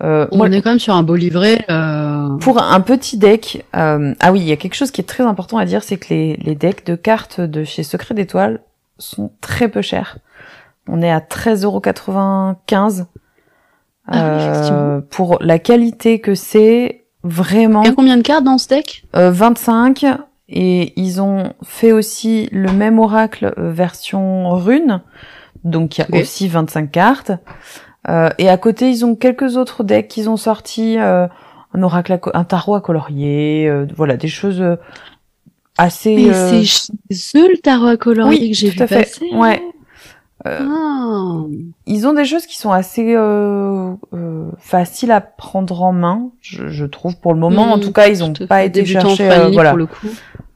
euh, on moi, est quand même sur un beau livret. Euh... pour un petit deck, euh, ah oui, il y a quelque chose qui est très important à dire, c'est que les, les decks de cartes de chez Secret d'étoiles sont très peu chers. On est à 13,95€ Ah euh, pour la qualité que c'est vraiment Il y a combien de cartes dans ce deck? Euh, 25 et ils ont fait aussi le même oracle euh, version rune donc il y a aussi 25 cartes Euh, et à côté ils ont quelques autres decks qu'ils ont sortis euh, un oracle un tarot à colorier euh, voilà des choses euh, assez Mais euh, c'est le tarot à colorier oui, que j'ai vu à fait. passer. Ouais. Euh, Ah. ils ont des choses qui sont assez euh, euh, faciles à prendre en main je, je trouve pour le moment en Mhm, tout cas ils ont tout à pas été chercher euh, voilà pour le coup.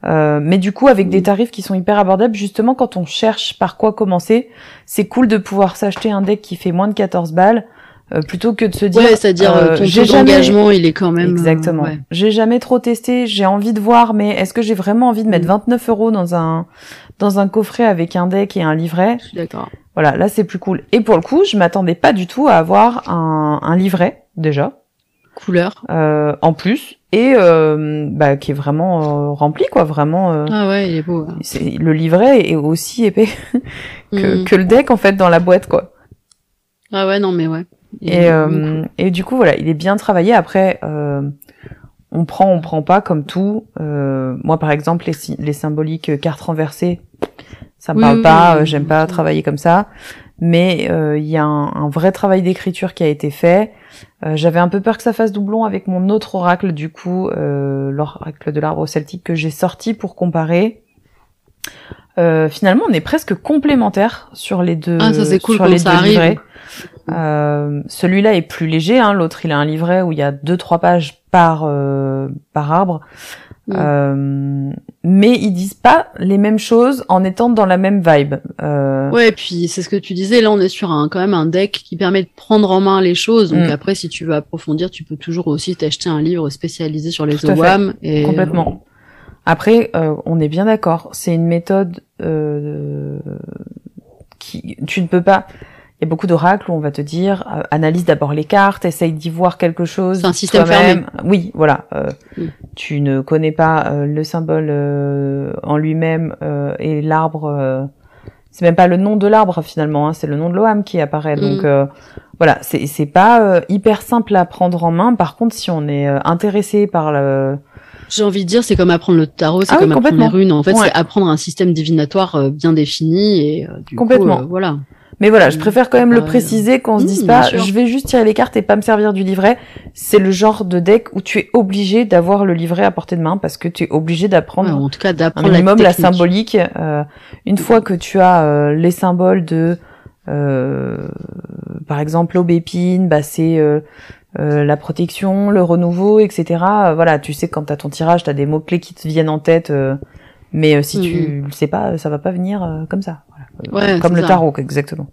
Euh, mais du coup, avec des Mm. tarifs qui sont hyper abordables, justement, quand on cherche par quoi commencer, c'est cool de pouvoir s'acheter un deck qui fait moins de 14 balles, euh, plutôt que de se dire... Ouais, c'est-à-dire euh, ton j'ai jamais- il est quand même. Exactement. ouais. J'ai jamais trop testé, j'ai envie de voir, mais est-ce que j'ai vraiment envie de mettre Mm. 29 euros dans un dans un coffret avec un deck et un livret Je suis d'accord. Voilà, là c'est plus cool. Et pour le coup, je m'attendais pas du tout à avoir un, un livret déjà, Couleur. euh, en plus, et euh, bah, qui est vraiment euh, rempli, quoi, vraiment. euh, Ah ouais, il est beau. ouais. c'est le livret est aussi épais que, Mm. que le deck en fait dans la boîte quoi. Ah ouais, non, mais ouais. Il Et euh, et du coup voilà, il est bien travaillé. Après, euh, on prend, on prend pas comme tout. Euh, moi par exemple les, sy- les symboliques euh, cartes renversées, Ça me Oui, parle oui, pas, oui, euh, j'aime pas travailler comme ça. Mais euh, il y a un, un vrai travail d'écriture qui a été fait. Euh, J'avais un peu peur que ça fasse doublon avec mon autre oracle, du coup, euh, l'oracle de l'arbre celtique que j'ai sorti pour comparer. Euh, finalement, on est presque complémentaires sur les deux, Ah, ça, c'est cool sur quand les ça deux arrive. livrets. Euh, Celui-là est plus léger, hein, l'autre il a un livret où il y a deux trois pages par euh, par arbre, Mm. Euh, mais ils disent pas les mêmes choses en étant dans la même vibe. Euh, Ouais, et puis c'est ce que tu disais, là on est sur un quand même un deck qui permet de prendre en main les choses. Donc Mm. après, si tu veux approfondir, tu peux toujours aussi t'acheter un livre spécialisé sur les. OWAM. Et, Complètement. Après, euh, on est bien d'accord. C'est une méthode euh, qui tu ne peux pas. Y a beaucoup d'oracles où on va te dire euh, analyse d'abord les cartes, essaye d'y voir quelque chose. C'est un système toi-même. Oui, voilà. euh, Mm. Tu ne connais pas euh, le symbole euh, en lui-même euh, et l'arbre. euh, c'est même pas le nom de l'arbre finalement, hein, c'est le nom de l'OAM qui apparaît. Mm. Donc euh, voilà, c'est c'est pas euh, hyper simple à prendre en main. Par contre, si on est euh, intéressé par le J'ai envie de dire, c'est comme apprendre le tarot, c'est Ah oui, comme apprendre les runes. En fait, Ouais. c'est apprendre un système divinatoire bien défini et du Complètement. coup, euh, voilà. Mais voilà, je Mm. préfère quand même le préciser qu'on se Mm, dise pas, je vais juste tirer les cartes et pas me servir du livret. C'est le genre de deck où tu es obligé d'avoir le livret à portée de main parce que tu es obligé Ouais, d'apprendre en tout cas, un d'apprendre minimum la, symbolique. Euh, une fois que tu as euh, les symboles de, euh, par exemple, l'aubépine, bah c'est euh, euh, la protection, le renouveau, etc. Voilà, tu sais quand t'as ton tirage, t'as des mots clés qui te viennent en tête. euh, mais si tu le sais pas, ça va pas venir euh, comme ça. Euh, Ouais, comme le ça. tarot, exactement.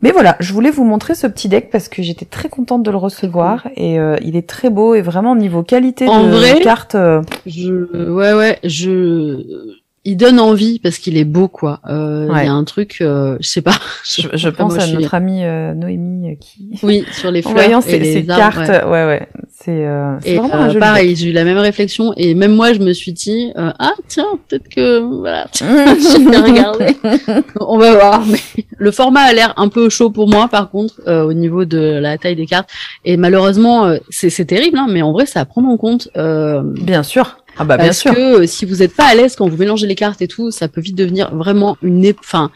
Mais voilà, je voulais vous montrer ce petit deck parce que j'étais très contente de le recevoir et euh, il est très beau et vraiment niveau qualité En de vrai carte. euh, Je, ouais, ouais, je, il donne envie parce qu'il est beau, quoi. Euh, Il Ouais. y a un truc, euh, je sais pas. je, je pense à notre amie euh, Noémie euh, qui Oui, sur les en fleurs voyant et ces, les ces arbres, cartes, ouais. ouais ouais, c'est euh, vraiment un joli pareil, j'ai eu la même réflexion et même moi je me suis dit euh, ah tiens peut-être que voilà j'ai bien regardé. On va voir. Mais le format a l'air un peu chaud pour moi par contre euh, au niveau de la taille des cartes et malheureusement euh, c'est terrible hein, mais en vrai c'est à prendre en compte. Euh, Bien sûr. Ah bah bien parce sûr. que euh, si vous n'êtes pas à l'aise quand vous mélangez les cartes et tout, ça peut vite devenir vraiment une. Enfin,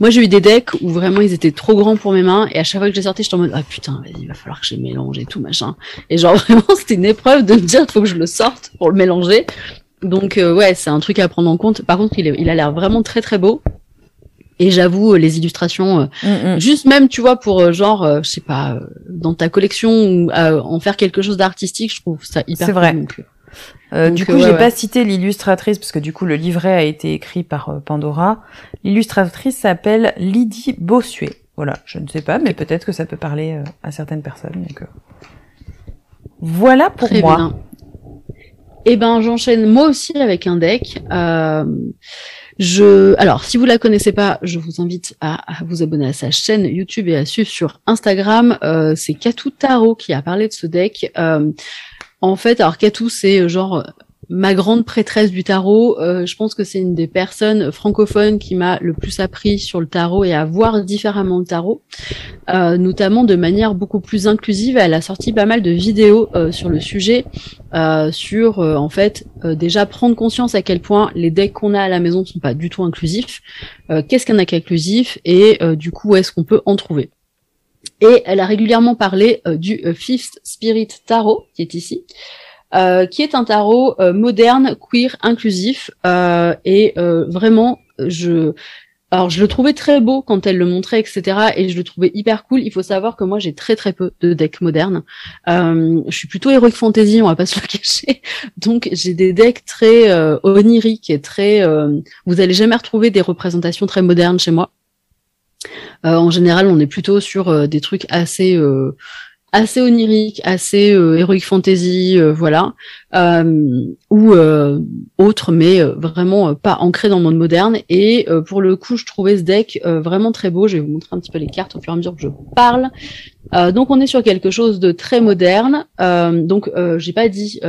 moi j'ai eu des decks où vraiment ils étaient trop grands pour mes mains et à chaque fois que je les sortais, j'étais en mode ah putain, vas-y, il va falloir que je les mélange et tout machin. Et genre vraiment c'était une épreuve de me dire faut que je le sorte pour le mélanger. Donc euh, ouais, c'est un truc à prendre en compte. Par contre, il, est, il a l'air vraiment très très beau. Et j'avoue, euh, les illustrations, euh, Mm, mm. juste même, tu vois, pour euh, genre, euh, je sais pas, euh, dans ta collection ou euh, en faire quelque chose d'artistique, je trouve ça hyper C'est cool, vrai. donc, euh, du euh, coup, ouais, j'ai ouais. pas cité l'illustratrice parce que du coup, le livret a été écrit par euh, Pandora. L'illustratrice s'appelle Lydie Bossuet. Voilà, je ne sais pas, mais peut-être que ça peut parler euh, à certaines personnes. Donc, euh, voilà pour Très moi. bien. Eh ben, j'enchaîne moi aussi avec un deck. Euh, je, alors, si vous la connaissez pas, je vous invite à, à vous abonner à sa chaîne YouTube et à suivre sur Instagram. Euh, c'est Katou Taro qui a parlé de ce deck. Euh, en fait, alors Katou, c'est euh, genre ma grande prêtresse du tarot. Euh, je pense que c'est une des personnes francophones qui m'a le plus appris sur le tarot et à voir différemment le tarot, euh, notamment de manière beaucoup plus inclusive. Elle a sorti pas mal de vidéos sur le sujet, sur en fait déjà prendre conscience à quel point les decks qu'on a à la maison ne sont pas du tout inclusifs. Qu'est-ce qu'un deck inclusif et du coup où est-ce qu'on peut en trouver. Et elle a régulièrement parlé euh, du euh, Fifth Spirit Tarot qui est ici euh, qui est un tarot moderne, queer, inclusif, et vraiment, je, alors je le trouvais très beau quand elle le montrait, etc. Et je le trouvais hyper cool. Il faut savoir que moi j'ai très très peu de decks modernes. Euh, je suis plutôt heroic fantasy, on va pas se le cacher. Donc j'ai des decks très euh, oniriques et très. euh, vous allez jamais retrouver des représentations très modernes chez moi. Euh, en général, on est plutôt sur euh, des trucs assez euh, assez onirique, assez euh, heroic fantasy, euh, voilà, euh, ou autre, mais vraiment pas ancré dans le monde moderne. Et pour le coup, je trouvais ce deck vraiment très beau. Je vais vous montrer un petit peu les cartes au fur et à mesure que je parle. Donc on est sur quelque chose de très moderne. Donc j'ai pas dit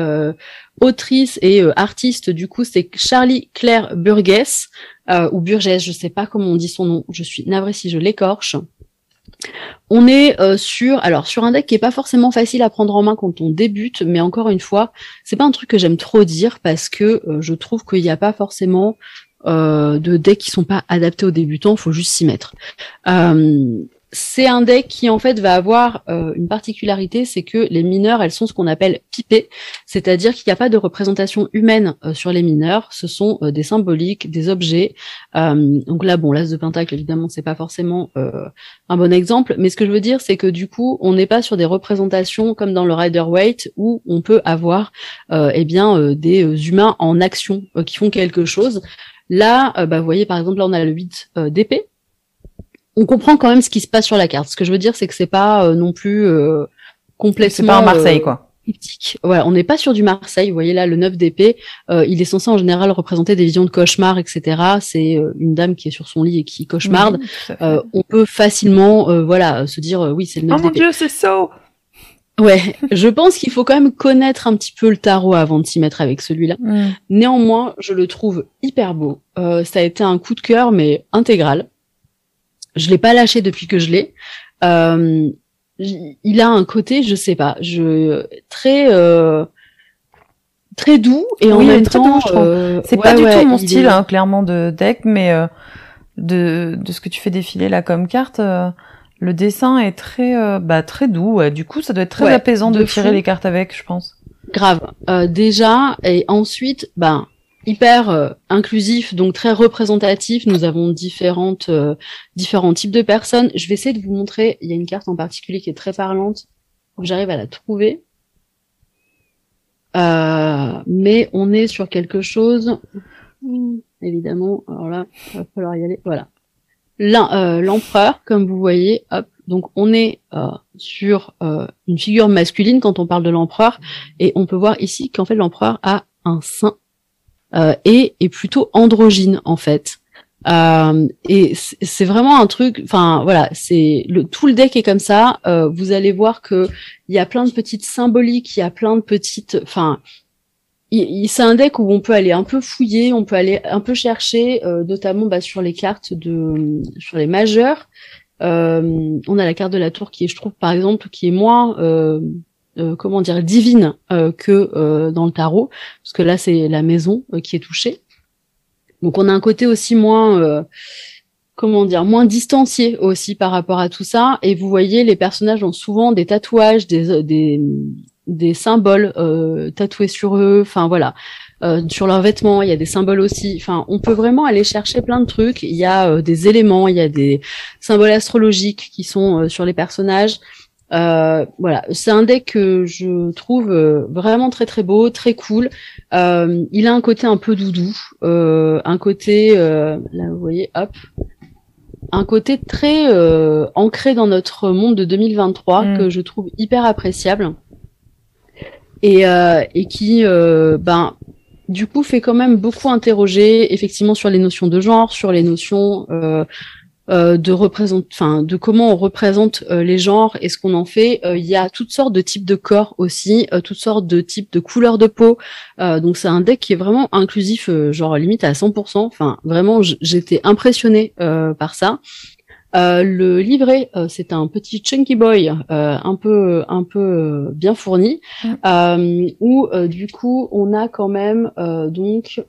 autrice et euh, artiste. Du coup, c'est Charlie Claire Burgess euh, ou Burgess, je sais pas comment on dit son nom. Je suis navrée si je l'écorche. On est euh, sur alors sur un deck qui est pas forcément facile à prendre en main quand on débute, mais encore une fois, c'est pas un truc que j'aime trop dire parce que euh, je trouve qu'il n'y a pas forcément de decks qui sont pas adaptés aux débutants, faut juste s'y mettre c'est un deck qui en fait va avoir euh, une particularité, c'est que les mineurs, elles sont ce qu'on appelle pipées, c'est-à-dire qu'il n'y a pas de représentation humaine euh, sur les mineurs, ce sont euh, des symboliques, des objets. donc là, bon, l'as de pentacle, évidemment, c'est pas forcément un bon exemple, mais ce que je veux dire, c'est que du coup, on n'est pas sur des représentations comme dans le Rider Waite où on peut avoir, eh bien, des humains en action qui font quelque chose. Là, bah, vous voyez, par exemple, là, on a le 8 d'épée on comprend quand même ce qui se passe sur la carte. Ce que je veux dire, c'est que c'est pas euh, non plus euh, complètement. C'est pas un Marseille, quoi. Ouais, on n'est pas sur du Marseille. Vous voyez là, le 9 d'épée, euh, il est censé en général représenter des visions de cauchemar, etc. C'est une dame qui est sur son lit et qui cauchemarde. on peut facilement, voilà, se dire, oui, c'est le 9 d'épée. Oh mon dieu, c'est ça. Ouais, je pense qu'il faut quand même connaître un petit peu le tarot avant de s'y mettre avec celui-là. Mm. Néanmoins, je le trouve hyper beau. ça a été un coup de cœur, mais intégral. Je l'ai pas lâché depuis que je l'ai. Euh, il a un côté, je sais pas, je très euh, très doux et en même temps, euh, c'est pas du tout mon style, hein, clairement de deck, mais euh, de de ce que tu fais défiler là comme carte. Euh, le dessin est très bah très doux du coup ça doit être très apaisant de, tirer les cartes avec je pense grave déjà et ensuite ben hyper euh, inclusif, donc très représentatif. Nous avons différentes, euh, différents types de personnes. Je vais essayer de vous montrer. Il y a une carte en particulier qui est très parlante. J'arrive à la trouver. Euh, mais on est sur quelque chose. Évidemment, alors là, il va falloir y aller. Voilà. L'empereur, comme vous voyez, hop. Donc on est sur une figure masculine quand on parle de l'empereur, et on peut voir ici qu'en fait l'empereur a un sein euh, et est plutôt androgyne en fait. Euh, et c'est vraiment un truc. Enfin voilà, c'est le tout le deck est comme ça. Euh, vous allez voir que il y a plein de petites symboliques, il y a plein de petites. Enfin, c'est un deck où on peut aller un peu fouiller, on peut aller un peu chercher, euh, notamment bah, sur les cartes de sur les majeurs. Euh, on a la carte de la tour qui est, je trouve, par exemple, qui est moins euh, euh, comment dire divine euh, que euh, dans le tarot, parce que là c'est la maison qui est touchée. Donc on a un côté aussi moins comment dire, moins distancié aussi par rapport à tout ça. Et vous voyez, les personnages ont souvent des tatouages, des, des, des symboles tatoués sur eux. Enfin voilà, sur leurs vêtements, il y a des symboles aussi. Enfin, on peut vraiment aller chercher plein de trucs. Il y a des éléments, il y a des symboles astrologiques qui sont sur les personnages. Euh, voilà, c'est un deck que je trouve euh, vraiment très très beau, très cool. Euh, il a un côté un peu doudou, un côté, là vous voyez, hop, un côté très ancré dans notre monde de 2023 mm. que je trouve hyper appréciable et, et qui, ben, du coup, fait quand même beaucoup interroger effectivement sur les notions de genre, sur les notions euh, de représente, enfin de comment on représente euh, les genres et ce qu'on en fait. Euh, il y a toutes sortes de types de corps aussi, toutes sortes de types de couleurs de peau. donc c'est un deck qui est vraiment inclusif, genre limite à 100%. Enfin vraiment, j'étais impressionnée par ça. le livret, c'est un petit chunky boy, un peu, un peu bien fourni, mmh. où du coup on a quand même donc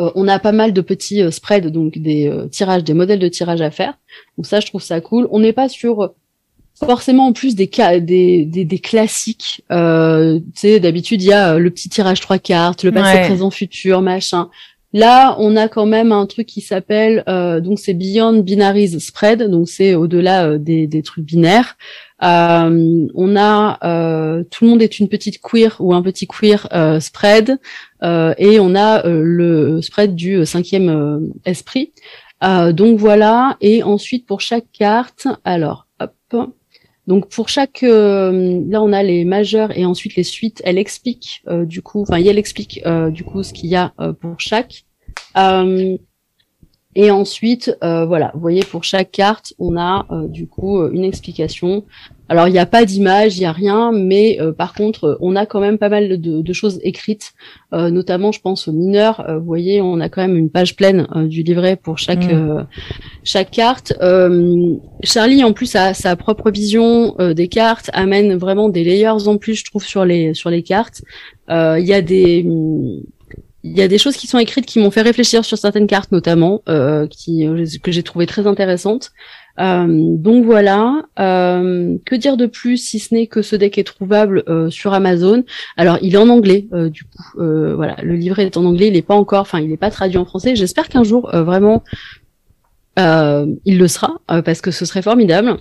euh, on a pas mal de petits euh, spreads, donc des euh, tirages, des modèles de tirage à faire. Donc ça, je trouve ça cool. On n'est pas sur forcément en plus des des, des, des classiques. tu sais, d'habitude il y a le petit tirage trois cartes, le passé, présent, futur, machin. Là, on a quand même un truc qui s'appelle donc c'est Beyond Binaries Spread, donc c'est au-delà des, des trucs binaires. Euh, on a euh, tout le monde est une petite queer ou un petit queer euh, spread et on a le spread du cinquième esprit. donc voilà et ensuite pour chaque carte, alors hop. Donc pour chaque, là on a les majeurs et ensuite les suites. Elle explique du coup, enfin elle explique du coup ce qu'il y a pour chaque. Et ensuite, euh, voilà, vous voyez, pour chaque carte, on a euh, du coup euh, une explication. Alors, il n'y a pas d'image, il n'y a rien, mais par contre, on a quand même pas mal de, choses écrites, notamment, je pense, aux mineurs. vous voyez, on a quand même une page pleine du livret pour chaque mm. chaque carte. Charlie, en plus, a sa propre vision des cartes, amène vraiment des layers en plus, je trouve, sur les sur les cartes. Il y a des il y a des choses qui sont écrites qui m'ont fait réfléchir sur certaines cartes notamment, euh, qui que j'ai trouvé très intéressantes. Euh, donc voilà. Euh, que dire de plus si ce n'est que ce deck est trouvable euh, sur Amazon? Alors il est en anglais du coup. voilà, le livret est en anglais. Il n'est pas encore, enfin il n'est pas traduit en français. J'espère qu'un jour vraiment il le sera parce que ce serait formidable.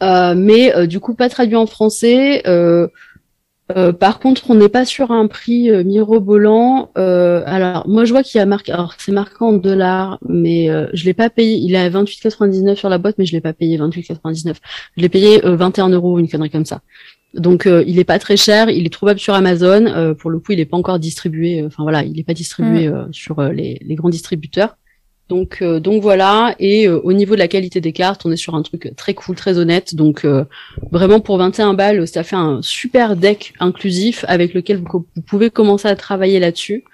mais du coup pas traduit en français. Euh, par contre, on n'est pas sur un prix euh, mirobolant. Euh, alors, moi, je vois qu'il y a marqué. Alors, c'est marqué en dollars, mais euh, je l'ai pas payé. Il est à 28,99 sur la boîte, mais je l'ai pas payé 28,99. Je l'ai payé 21 euros, une connerie comme ça. Donc, il est pas très cher. Il est trouvable sur Amazon. pour le coup, il est pas encore distribué. Enfin voilà, il est pas distribué mm. sur les, les, grands distributeurs. Donc, euh, donc voilà. Et euh, au niveau de la qualité des cartes, on est sur un truc très cool, très honnête. Donc euh, vraiment pour 21 balles, ça fait un super deck inclusif avec lequel vous, pouvez commencer à travailler là-dessus.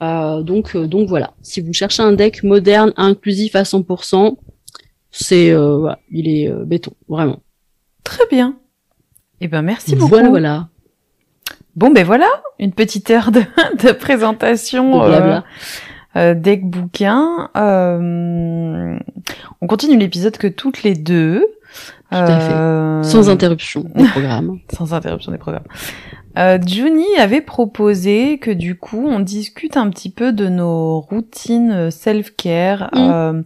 donc, donc voilà. Si vous cherchez un deck moderne, inclusif à 100%, c'est voilà, il est béton, vraiment. Très bien. Eh ben merci beaucoup. Voilà, voilà. Bon ben voilà, une petite heure de, de présentation. Euh, deck bouquin. Euh, on continue l'épisode que toutes les deux. Tout à fait. Euh, Sans interruption des programmes. Sans interruption des programmes. Euh, Juni avait proposé que du coup on discute un petit peu de nos routines self-care. Mm.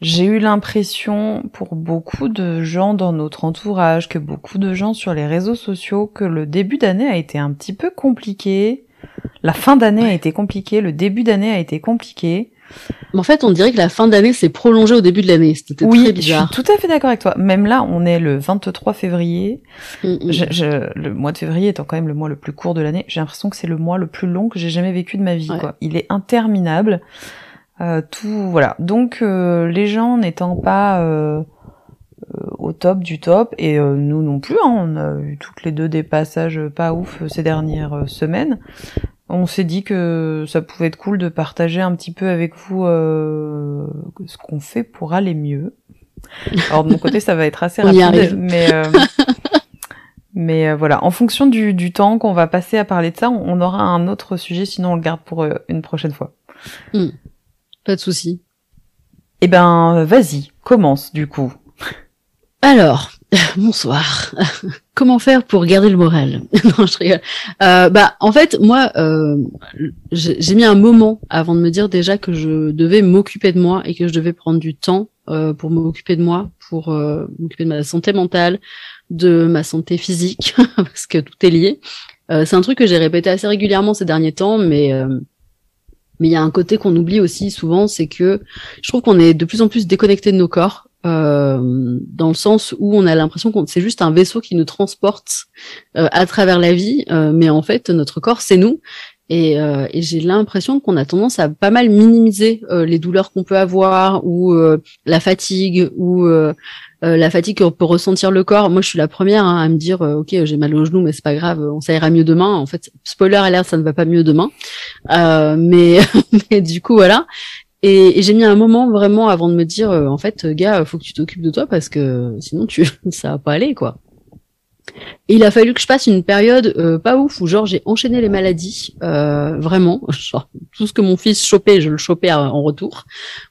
J'ai eu l'impression pour beaucoup de gens dans notre entourage, que beaucoup de gens sur les réseaux sociaux, que le début d'année a été un petit peu compliqué. La fin d'année a été compliquée, le début d'année a été compliqué. Mais en fait, on dirait que la fin d'année s'est prolongée au début de l'année. C'était oui, très bizarre. je suis tout à fait d'accord avec toi. Même là, on est le 23 février. Mm, mm. Je, le mois de février étant quand même le mois le plus court de l'année, j'ai l'impression que c'est le mois le plus long que j'ai jamais vécu de ma vie. Quoi. Il est interminable. Euh, tout voilà. Donc euh, les gens n'étant pas euh, au top du top et nous non plus. Hein, on a eu toutes les deux des passages pas ouf ces dernières semaines on s'est dit que ça pouvait être cool de partager un petit peu avec vous euh, ce qu'on fait pour aller mieux. Alors de mon côté, ça va être assez rapide, mais euh, mais euh, voilà, en fonction du, temps qu'on va passer à parler de ça, on, aura un autre sujet, sinon on le garde pour une prochaine fois. Hmm. Pas de souci. Eh ben, vas-y, commence du coup. Alors, bonsoir. Comment faire pour garder le moral? Non, je rigole. Euh, bah, en fait, moi, euh, j'ai mis un moment avant de me dire déjà que je devais m'occuper de moi et que je devais prendre du temps euh, pour m'occuper de moi, pour m'occuper de ma santé mentale, de ma santé physique, parce que tout est lié. C'est un truc que j'ai répété assez régulièrement ces derniers temps, mais mais il y a un côté qu'on oublie aussi souvent, c'est que je trouve qu'on est de plus en plus déconnecté de nos corps euh, dans le sens où on a l'impression que c'est juste un vaisseau qui nous transporte euh, à travers la vie, euh, mais en fait notre corps c'est nous. Et, et j'ai l'impression qu'on a tendance à pas mal minimiser les douleurs qu'on peut avoir ou la fatigue ou la fatigue que peut ressentir le corps. Moi, je suis la première hein, à me dire, ok, j'ai mal au genou, mais c'est pas grave, on ça ira mieux demain. En fait, spoiler alert, ça ne va pas mieux demain. mais, mais du coup, voilà. Et, j'ai mis un moment vraiment avant de me dire, euh, en fait, gars, faut que tu t'occupes de toi parce que sinon tu ça va pas aller quoi. Et il a fallu que je passe une période euh, pas ouf où genre j'ai enchaîné les maladies euh, vraiment. Tout ce que mon fils chopait je le chopais en retour.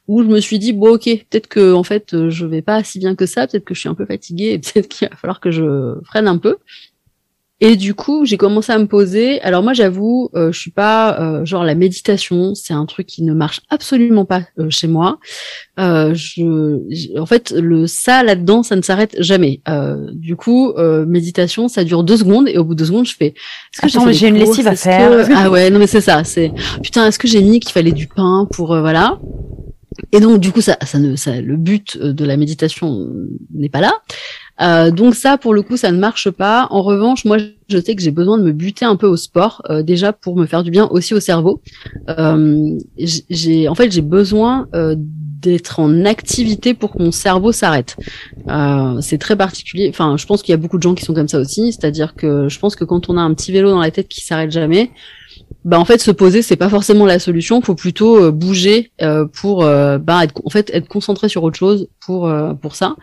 Où je me suis dit bon ok peut-être que en fait je vais pas si bien que ça peut-être que je suis un peu fatiguée peut-être qu'il va falloir que je freine un peu et du coup, j'ai commencé à me poser. Alors moi, j'avoue, euh, je suis pas euh, genre la méditation, c'est un truc qui ne marche absolument pas euh, chez moi. Euh, je, en fait, le ça là-dedans, ça ne s'arrête jamais. du coup, méditation, ça dure deux secondes et au bout de deux secondes, je fais. Est-ce que j'ai une lessive à faire Ah ouais, non mais c'est ça. C'est putain. Est-ce que j'ai mis qu'il fallait du pain pour voilà et donc du coup ça, ça ne ça, le but de la méditation n'est pas là euh, donc ça, pour le coup, ça ne marche pas. En revanche, moi, je sais que j'ai besoin de me buter un peu au sport, euh, déjà pour me faire du bien aussi au cerveau. Euh, en fait, j'ai besoin d'être en activité pour que mon cerveau s'arrête. c'est très particulier. Enfin, je pense qu'il y a beaucoup de gens qui sont comme ça aussi. C'est-à-dire que je pense que quand on a un petit vélo dans la tête qui s'arrête jamais, bah en fait se poser c'est pas forcément la solution. Faut plutôt euh, bouger euh, pour euh, bah, être en fait être concentré sur autre chose pour pour ça.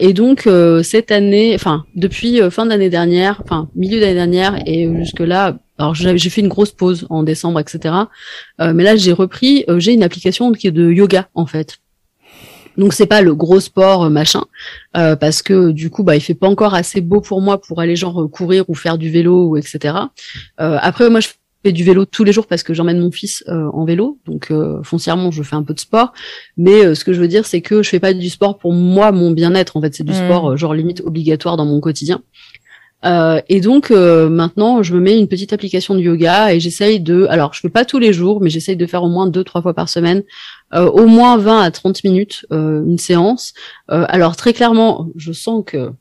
Et donc cette année enfin depuis fin d'année dernière enfin milieu d'année dernière et jusque là alors j'ai fait une grosse pause en décembre etc mais là j'ai repris j'ai une application qui est de yoga en fait. Donc c'est pas le gros sport machin parce que du coup bah il fait pas encore assez beau pour moi pour aller genre courir ou faire du vélo ou etc. après moi je du vélo tous les jours parce que j'emmène mon fils euh, en vélo, donc euh, foncièrement je fais un peu de sport. Mais euh, ce que je veux dire, c'est que je fais pas du sport pour moi, mon bien-être. En fait, c'est du mmh. sport genre limite obligatoire dans mon quotidien. et donc maintenant, je me mets une petite application de yoga et j'essaye de, alors je fais pas tous les jours, mais j'essaye de faire au moins deux trois fois par semaine, au moins 20 à 30 minutes une séance. alors très clairement, je sens que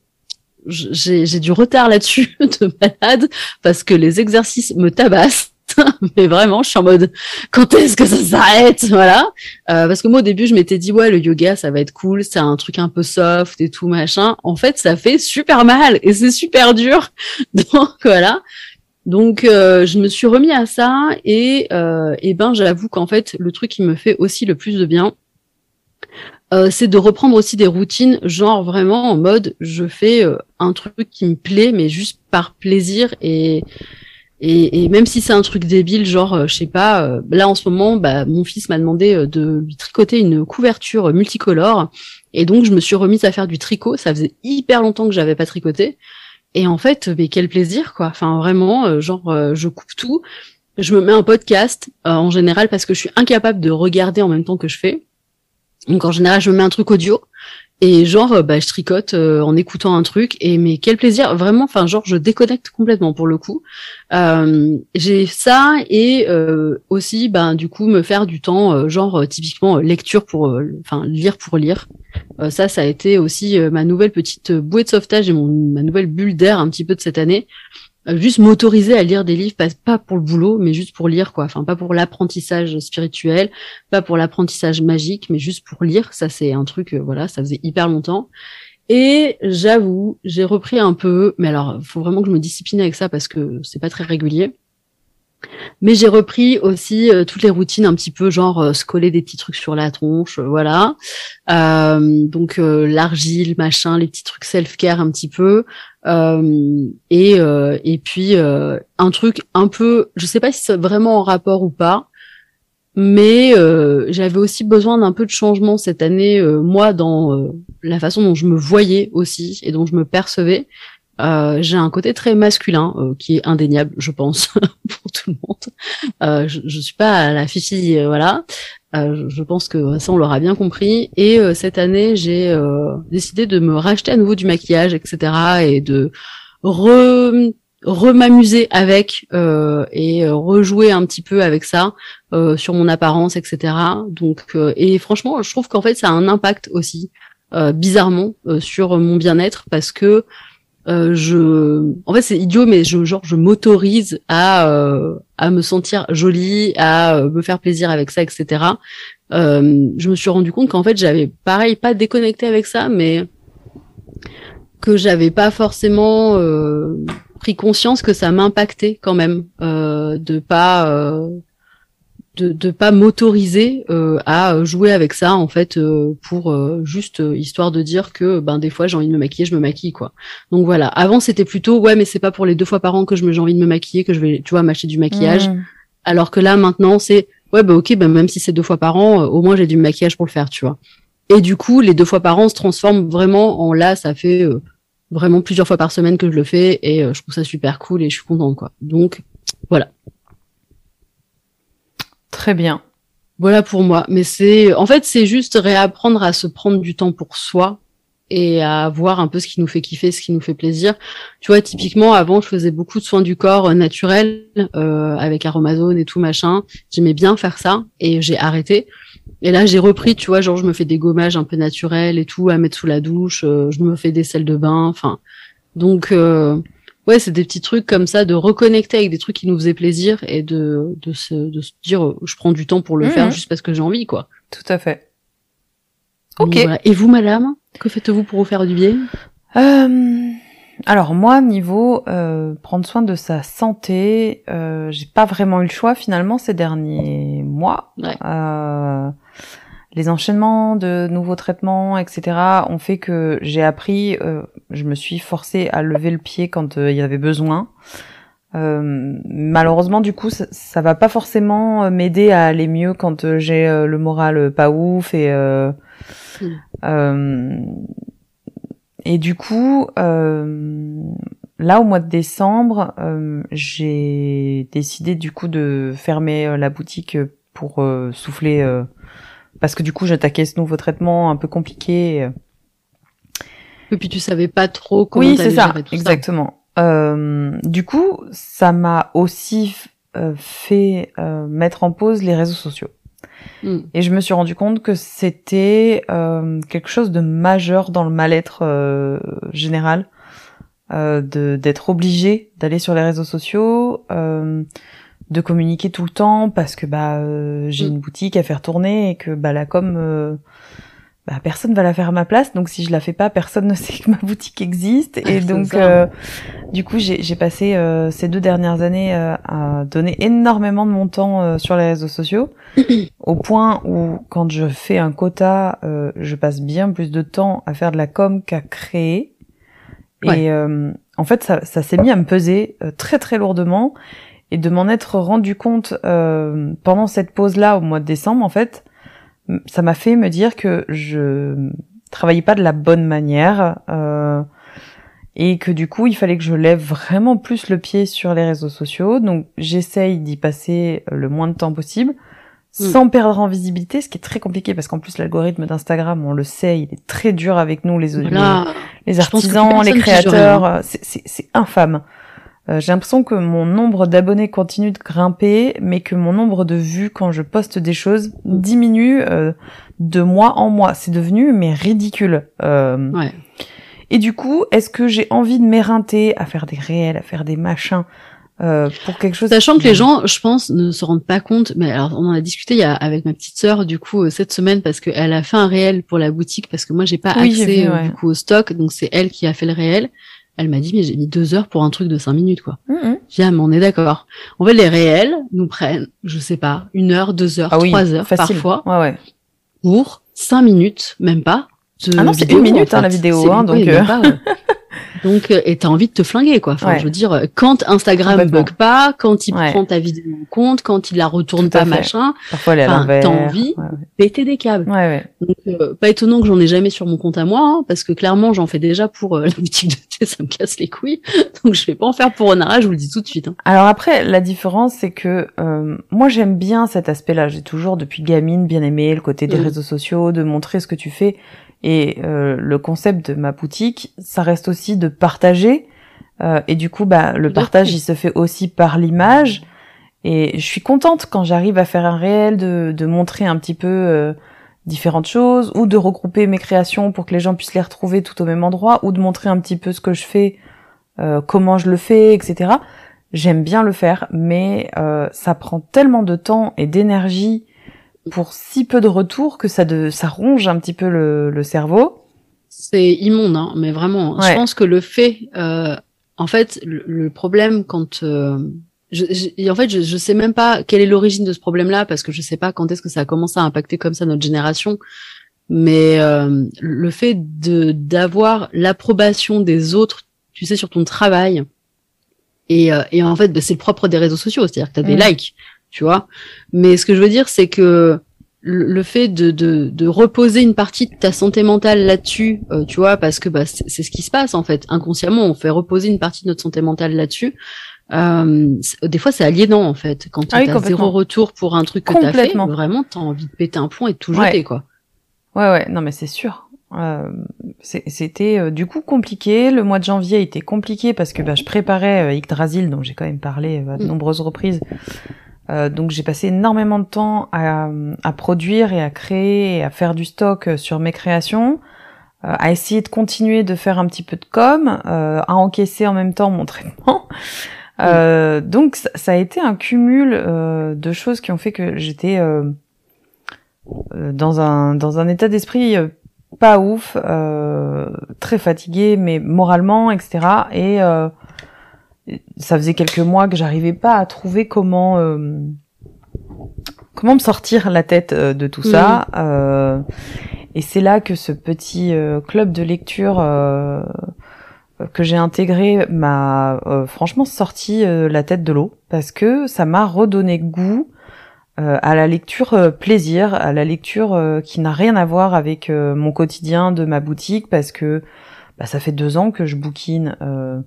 j'ai du retard là-dessus de malade parce que les exercices me tabassent. mais vraiment, je suis en mode quand est-ce que ça s'arrête, voilà. Euh, parce que moi au début, je m'étais dit ouais, le yoga, ça va être cool, c'est un truc un peu soft et tout machin. En fait, ça fait super mal et c'est super dur. Donc voilà. Donc euh, je me suis remis à ça et euh, et ben j'avoue qu'en fait le truc qui me fait aussi le plus de bien, euh, c'est de reprendre aussi des routines, genre vraiment en mode je fais euh, un truc qui me plaît, mais juste par plaisir et et, même si c'est un truc débile, genre, euh, je sais pas, euh, là en ce moment, bah, mon fils m'a demandé euh, de lui tricoter une couverture multicolore. Et donc, je me suis remise à faire du tricot. Ça faisait hyper longtemps que j'avais pas tricoté. Et en fait, mais quel plaisir, quoi. Enfin, vraiment, genre, je coupe tout. Je me mets un podcast, en général, parce que je suis incapable de regarder en même temps que je fais. Donc, en général, je me mets un truc audio. Et genre, euh, bah, je tricote euh, en écoutant un truc. Et mais quel plaisir, vraiment. Enfin, genre, je déconnecte complètement pour le coup. Euh, j'ai ça et euh, aussi, ben, du coup, me faire du temps, genre typiquement lecture pour, enfin, lire pour lire. ça, ça a été aussi ma nouvelle petite bouée de sauvetage et mon, ma nouvelle bulle d'air un petit peu de cette année. Euh, juste m'autoriser à lire des livres, pas, pour le boulot, mais juste pour lire, quoi. Enfin, pas pour l'apprentissage spirituel, pas pour l'apprentissage magique, mais juste pour lire. Ça, c'est un truc, euh, voilà, ça faisait hyper longtemps. Et j'avoue, j'ai repris un peu, mais alors, faut vraiment que je me discipline avec ça parce que c'est pas très régulier. Mais j'ai repris aussi euh, toutes les routines un petit peu genre euh, se coller des petits trucs sur la tronche, euh, voilà. donc l'argile, machin, les petits trucs self-care un petit peu. et et puis un truc un peu, je sais pas si c'est vraiment en rapport ou pas, mais j'avais aussi besoin d'un peu de changement cette année, moi dans la façon dont je me voyais aussi et dont je me percevais. Euh, j'ai un côté très masculin euh, qui est indéniable, je pense, pour tout le monde. Euh, je, je suis pas la fille, euh, voilà. Je, je, pense que ça on l'aura bien compris. Et cette année, j'ai décidé de me racheter à nouveau du maquillage, etc. et de re m'amuser avec et rejouer un petit peu avec ça sur mon apparence, etc. Donc et franchement, je trouve qu'en fait ça a un impact aussi bizarrement sur mon bien-être parce que euh, je, en fait, c'est idiot, mais je, genre, je m'autorise à euh, à me sentir jolie, à euh, me faire plaisir avec ça, etc. je me suis rendu compte qu'en fait, j'avais pareil pas déconnecté avec ça, mais que j'avais pas forcément pris conscience que ça m'impactait quand même de pas de de pas m'autoriser euh, à jouer avec ça en fait euh, pour euh, juste histoire de dire que ben des fois j'ai envie de me maquiller je me maquille quoi. Donc voilà. Avant c'était plutôt ouais mais c'est pas pour les deux fois par an que je me j'ai envie de me maquiller que je vais tu vois m'acheter du maquillage. Mmh. alors que là maintenant c'est ouais bah ok ben même si c'est deux fois par an au moins j'ai du maquillage pour le faire tu vois. Et du coup les deux fois par an se transforment vraiment en là ça fait vraiment plusieurs fois par semaine que je le fais et je trouve ça super cool et je suis contente quoi. Donc voilà Très bien. Voilà pour moi. Mais c'est, en fait, c'est juste réapprendre à se prendre du temps pour soi et à voir un peu ce qui nous fait kiffer, ce qui nous fait plaisir. Tu vois, typiquement, avant, je faisais beaucoup de soins du corps euh, naturels euh, avec Aromazone et tout machin. J'aimais bien faire ça et j'ai arrêté. Et là, j'ai repris, tu vois, genre je me fais des gommages un peu naturels et tout à mettre sous la douche. Euh, je me fais des sels de bain. Enfin, donc ouais, c'est des petits trucs comme ça, de reconnecter avec des trucs qui nous faisaient plaisir et de, de, se, de se dire, euh, je prends du temps pour le faire mhm. juste parce que j'ai envie, quoi. Tout à fait. Ok. Et vous, madame, que faites-vous pour vous faire du bien? Euh, Alors moi, niveau euh, prendre soin de sa santé, euh, j'ai pas vraiment eu le choix finalement ces derniers mois. Ouais. Euh, les enchaînements de nouveaux traitements, etc., ont fait que j'ai appris, euh, je me suis forcée à lever le pied quand euh, il y avait besoin. Euh, malheureusement, du coup, ça, va pas forcément m'aider à aller mieux quand j'ai le moral pas ouf et et du coup, là au mois de décembre, j'ai décidé du coup de fermer la boutique pour souffler parce que du coup j'attaquais ce nouveau traitement un peu compliqué. euh, Et puis tu savais pas trop comment oui, c'est ça, tout exactement. Euh, du coup, ça m'a aussi euh, fait euh, mettre en pause les réseaux sociaux. Mm. Et je me suis rendu compte que c'était euh, quelque chose de majeur dans le mal-être euh, général, euh, de d'être obligé d'aller sur les réseaux sociaux, euh, de communiquer tout le temps parce que bah euh, j'ai Mm. une boutique à faire tourner et que bah la com euh, bah, personne va la faire à ma place. Donc si je la fais pas personne ne sait que ma boutique existe. Et donc euh, du coup j'ai j'ai passé euh, ces deux dernières années euh, à donner énormément de mon temps euh, sur les réseaux sociaux au point où quand je fais un quota euh, je passe bien plus de temps à faire de la com qu'à créer. Et euh, en fait ça, ça s'est mis à me peser euh, très très lourdement et de m'en être rendu compte euh, pendant cette pause là au mois de décembre en fait ça m'a fait me dire que je travaillais pas de la bonne manière euh, et que du coup il fallait que je lève vraiment plus le pied sur les réseaux sociaux donc j'essaye d'y passer le moins de temps possible Mm. sans perdre en visibilité ce qui est très compliqué parce qu'en plus l'algorithme d'Instagram on le sait il est très dur avec nous les Voilà. les que artisans, les créateurs, euh, c'est infâme. Euh, J'ai l'impression que mon nombre d'abonnés continue de grimper, mais que mon nombre de vues quand je poste des choses Mm. diminue euh, de mois en mois. C'est devenu mais ridicule. Euh, Ouais. Et du coup, est-ce que j'ai envie de m'éreinter à faire des réels, à faire des machins euh, pour quelque chose Sachant que les gens, je pense, ne se rendent pas compte. Mais alors, on en a discuté il y a, avec ma petite sœur, du coup, euh, cette semaine, parce qu'elle a fait un réel pour la boutique, parce que moi, j'ai pas Oui, accès vu, ouais. du coup au stock, donc c'est elle qui a fait le réel. Elle m'a dit, mais j'ai mis deux heures pour un truc de cinq minutes, quoi. Mhm. J'ai dit, ah, mais on est d'accord. En fait, les réels nous prennent, je sais pas, une heure, deux heures, Ah oui, trois heures facile. parfois, Ouais, ouais. pour cinq minutes, même pas. de Ah non, c'est une minute, en hein, la vidéo, hein, donc, euh. pas, ouais. Donc, euh, et t'as envie de te flinguer, quoi. Enfin, Ouais. je veux dire, euh, quand Instagram bug pas, quand il Ouais. prend ta vidéo en compte, quand il la retourne pas, fait. machin, Parfois t'as envie. Ouais, péter des câbles. ouais. ouais. Donc, euh, pas étonnant que j'en ai jamais sur mon compte à moi, hein, parce que clairement, j'en fais déjà pour euh, la boutique de thé, ça me casse les couilles. Donc, je vais pas en faire pour Onara, je vous le dis tout de suite. Hein. Alors après, la différence, c'est que euh, moi j'aime bien cet aspect-là. J'ai toujours depuis gamine bien aimé le côté des Mhm. réseaux sociaux, de montrer ce que tu fais. Et euh, le concept de ma boutique, ça reste aussi de partager. Euh, et du coup, bah, le partage, il se fait aussi par l'image. Et je suis contente quand j'arrive à faire un réel, de, de montrer un petit peu euh, différentes choses, ou de regrouper mes créations pour que les gens puissent les retrouver tout au même endroit, ou de montrer un petit peu ce que je fais, euh, comment je le fais, etc. J'aime bien le faire, mais euh, ça prend tellement de temps et d'énergie pour si peu de retour que ça, de, ça ronge un petit peu le, le cerveau. C'est immonde, hein, mais vraiment. Je pense que le fait, euh, en fait, le, le problème quand, euh, je, je- en fait, je, je sais même pas quelle est l'origine de ce problème-là parce que je sais pas quand est-ce que ça a commencé à impacter comme ça notre génération. Mais euh, le fait de d'avoir l'approbation des autres, tu sais, sur ton travail, et, euh, et en fait, bah, c'est le propre des réseaux sociaux, c'est-à-dire que tu as des Mm. likes, tu vois. Mais ce que je veux dire, c'est que le fait de, de, de reposer une partie de ta santé mentale là-dessus, euh, tu vois, parce que bah, c'est ce qui se passe en fait. Inconsciemment, on fait reposer une partie de notre santé mentale là-dessus. Euh, des fois, c'est aliénant en fait. Quand Ah oui, tu as zéro retour pour un truc que tu as fait, vraiment, tu as envie de péter un plomb et de tout Ouais. jeter, quoi. Ouais, ouais, non, mais c'est sûr. Euh, C'était euh, du coup compliqué. Le mois de janvier était compliqué parce que bah, je préparais euh, Yggdrasil, dont j'ai quand même parlé euh, à de Mm. nombreuses reprises. Euh, donc j'ai passé énormément de temps à, à produire et à créer et à faire du stock euh, sur mes créations, euh, à essayer de continuer de faire un petit peu de com, euh, à encaisser en même temps mon traitement. Euh, Donc ça, ça a été un cumul euh, de choses qui ont fait que j'étais dans un dans un état d'esprit pas ouf, euh, très fatiguée, mais moralement, etc. Et euh, ça faisait quelques mois que j'arrivais pas à trouver comment euh, comment me sortir la tête euh, de tout ça. Euh, et c'est là que ce petit club de lecture euh, que j'ai intégré m'a euh, franchement sorti la tête de l'eau parce que ça m'a redonné goût euh, à la lecture plaisir, à la lecture qui n'a rien à voir avec mon quotidien de ma boutique parce que bah, ça fait deux ans que je bouquine euh,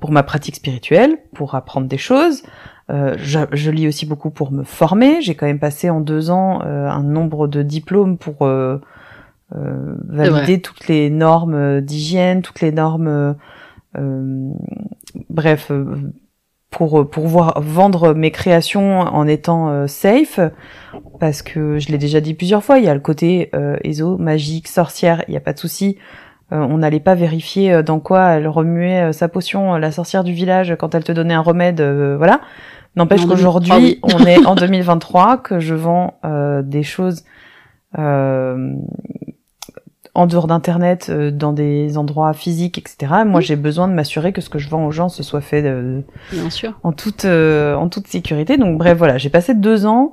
pour ma pratique spirituelle, pour apprendre des choses. Euh, je, je lis aussi beaucoup pour me former. J'ai quand même passé en deux ans euh, un nombre de diplômes pour euh, euh, valider toutes les normes d'hygiène, toutes les normes, euh, bref, pour pour voir vendre mes créations en étant euh, safe, parce que je l'ai déjà dit plusieurs fois, il y a le côté euh, éso, magique, sorcière, il n'y a pas de souci. Euh, on n'allait pas vérifier euh, dans quoi elle remuait euh, sa potion, la sorcière du village, quand elle te donnait un remède, voilà. N'empêche qu'aujourd'hui, 2023, on est en 2023, que je vends euh, des choses euh, en dehors d'internet, euh, dans des endroits physiques, etc. Moi, Oui. j'ai besoin de m'assurer que ce que je vends aux gens se soit fait euh, Bien sûr. en toute euh, en toute sécurité. Donc bref, voilà, j'ai passé deux ans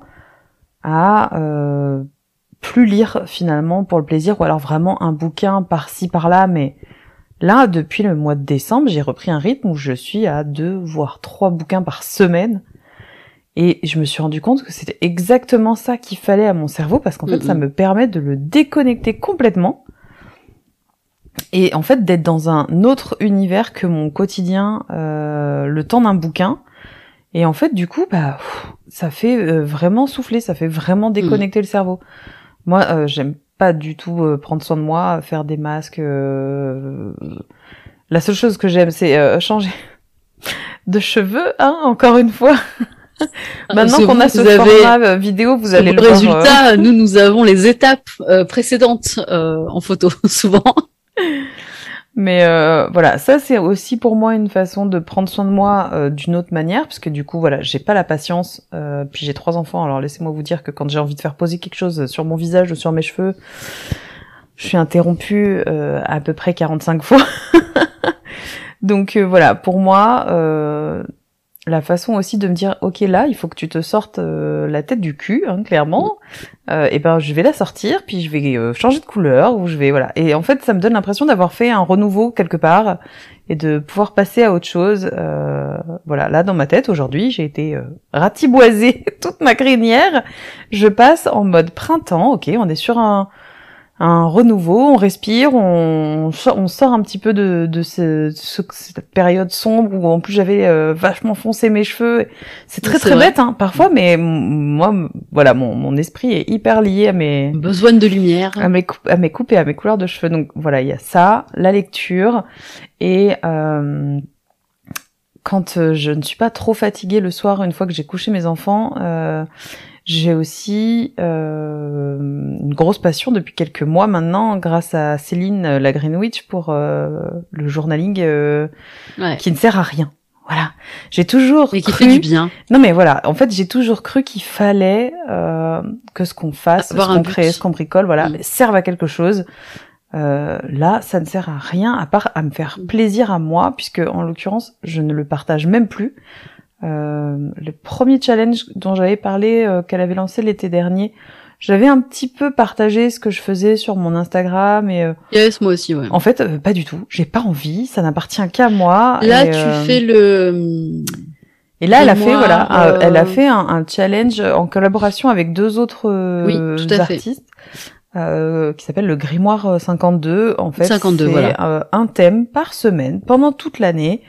à euh, plus lire finalement pour le plaisir, ou alors vraiment un bouquin par-ci par-là, mais là, depuis le mois de décembre, j'ai repris un rythme où je suis à deux voire trois bouquins par semaine. Et je me suis rendu compte que c'était exactement ça qu'il fallait à mon cerveau parce qu'en fait, ça me permet de le déconnecter complètement et en fait d'être dans un autre univers que mon quotidien, euh, le temps d'un bouquin. Et en fait, du coup, bah, pff, ça fait euh, vraiment souffler, ça fait vraiment déconnecter le cerveau. Moi, euh, j'aime pas du tout euh, prendre soin de moi, faire des masques. euh, La seule chose que j'aime, c'est euh, changer de cheveux, hein, encore une fois. Maintenant C'est qu'on a ce format euh, vidéo, vous allez le le voir. euh, résultat, nous, nous avons les étapes euh, précédentes euh, en photo, souvent. Mais euh, voilà, ça c'est aussi pour moi une façon de prendre soin de moi euh, d'une autre manière, parce que du coup voilà, j'ai pas la patience. euh, puis j'ai trois enfants, alors laissez-moi vous dire que quand j'ai envie de faire poser quelque chose sur mon visage ou sur mes cheveux, je suis interrompue à peu près 45 fois. Donc voilà, pour moi, la façon aussi de me dire, ok là, il faut que tu te sortes euh, la tête du cul, hein, clairement. Euh, et ben je vais la sortir, puis je vais euh, changer de couleur ou je vais voilà. Et en fait, ça me donne l'impression d'avoir fait un renouveau quelque part et de pouvoir passer à autre chose. Euh, voilà, là dans ma tête aujourd'hui, j'ai été euh, ratiboisée toute ma crinière. Je passe en mode printemps. Ok, on est sur un un renouveau, on respire, on, sort- on sort un petit peu de, de ce, ce- cette période sombre où en plus j'avais euh, vachement foncé mes cheveux. C'est très très vrai. bête hein, parfois, mais moi, voilà, mon, mon esprit est hyper lié à mes, Besoin de lumière. à mes, à mes coupes et à mes couleurs de cheveux. Donc voilà, il y a ça, la lecture et euh, quand euh, je ne suis pas trop fatiguée le soir, une fois que j'ai couché mes enfants, euh, j'ai aussi euh, une grosse passion depuis quelques mois maintenant, grâce à Céline euh, la Greenwich pour euh, le journaling euh, Ouais. qui ne sert à rien. Voilà, j'ai toujours Et qui cru... fait du bien. Non mais voilà, en fait j'ai toujours cru qu'il fallait euh, que ce qu'on fasse, ce Avoir qu'on crée, ce qu'on bricole, voilà, Mm. serve à quelque chose. Euh, là, ça ne sert à rien à part à me faire Mm. plaisir à moi, puisque en l'occurrence, je ne le partage même plus. Euh, le premier challenge dont j'avais parlé, euh, qu'elle avait lancé l'été dernier, j'avais un petit peu partagé ce que je faisais sur mon Instagram et euh, Yes, moi aussi, ouais. en fait, euh, pas du tout. J'ai pas envie, ça n'appartient qu'à moi. Là, et, tu euh, fais le... et là, elle a fait voilà, elle a fait un, un challenge en collaboration avec deux autres Oui, tout à fait. artistes euh, qui s'appelle le Grimoire 52. En fait, 52, c'est voilà. un thème par semaine pendant toute l'année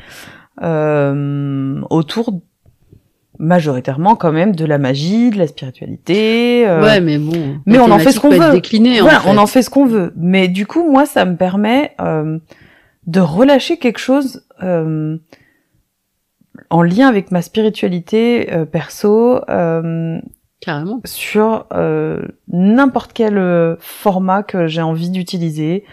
euh, autour majoritairement quand même de la magie, de la spiritualité. euh, Ouais, mais bon. mais on en fait ce qu'on veut. voilà, en fait. on en fait ce qu'on veut. Mais du coup, moi, ça me permet euh, de relâcher quelque chose euh, en lien avec ma spiritualité euh, perso euh, Carrément. sur euh, n'importe quel euh, format que j'ai envie d'utiliser,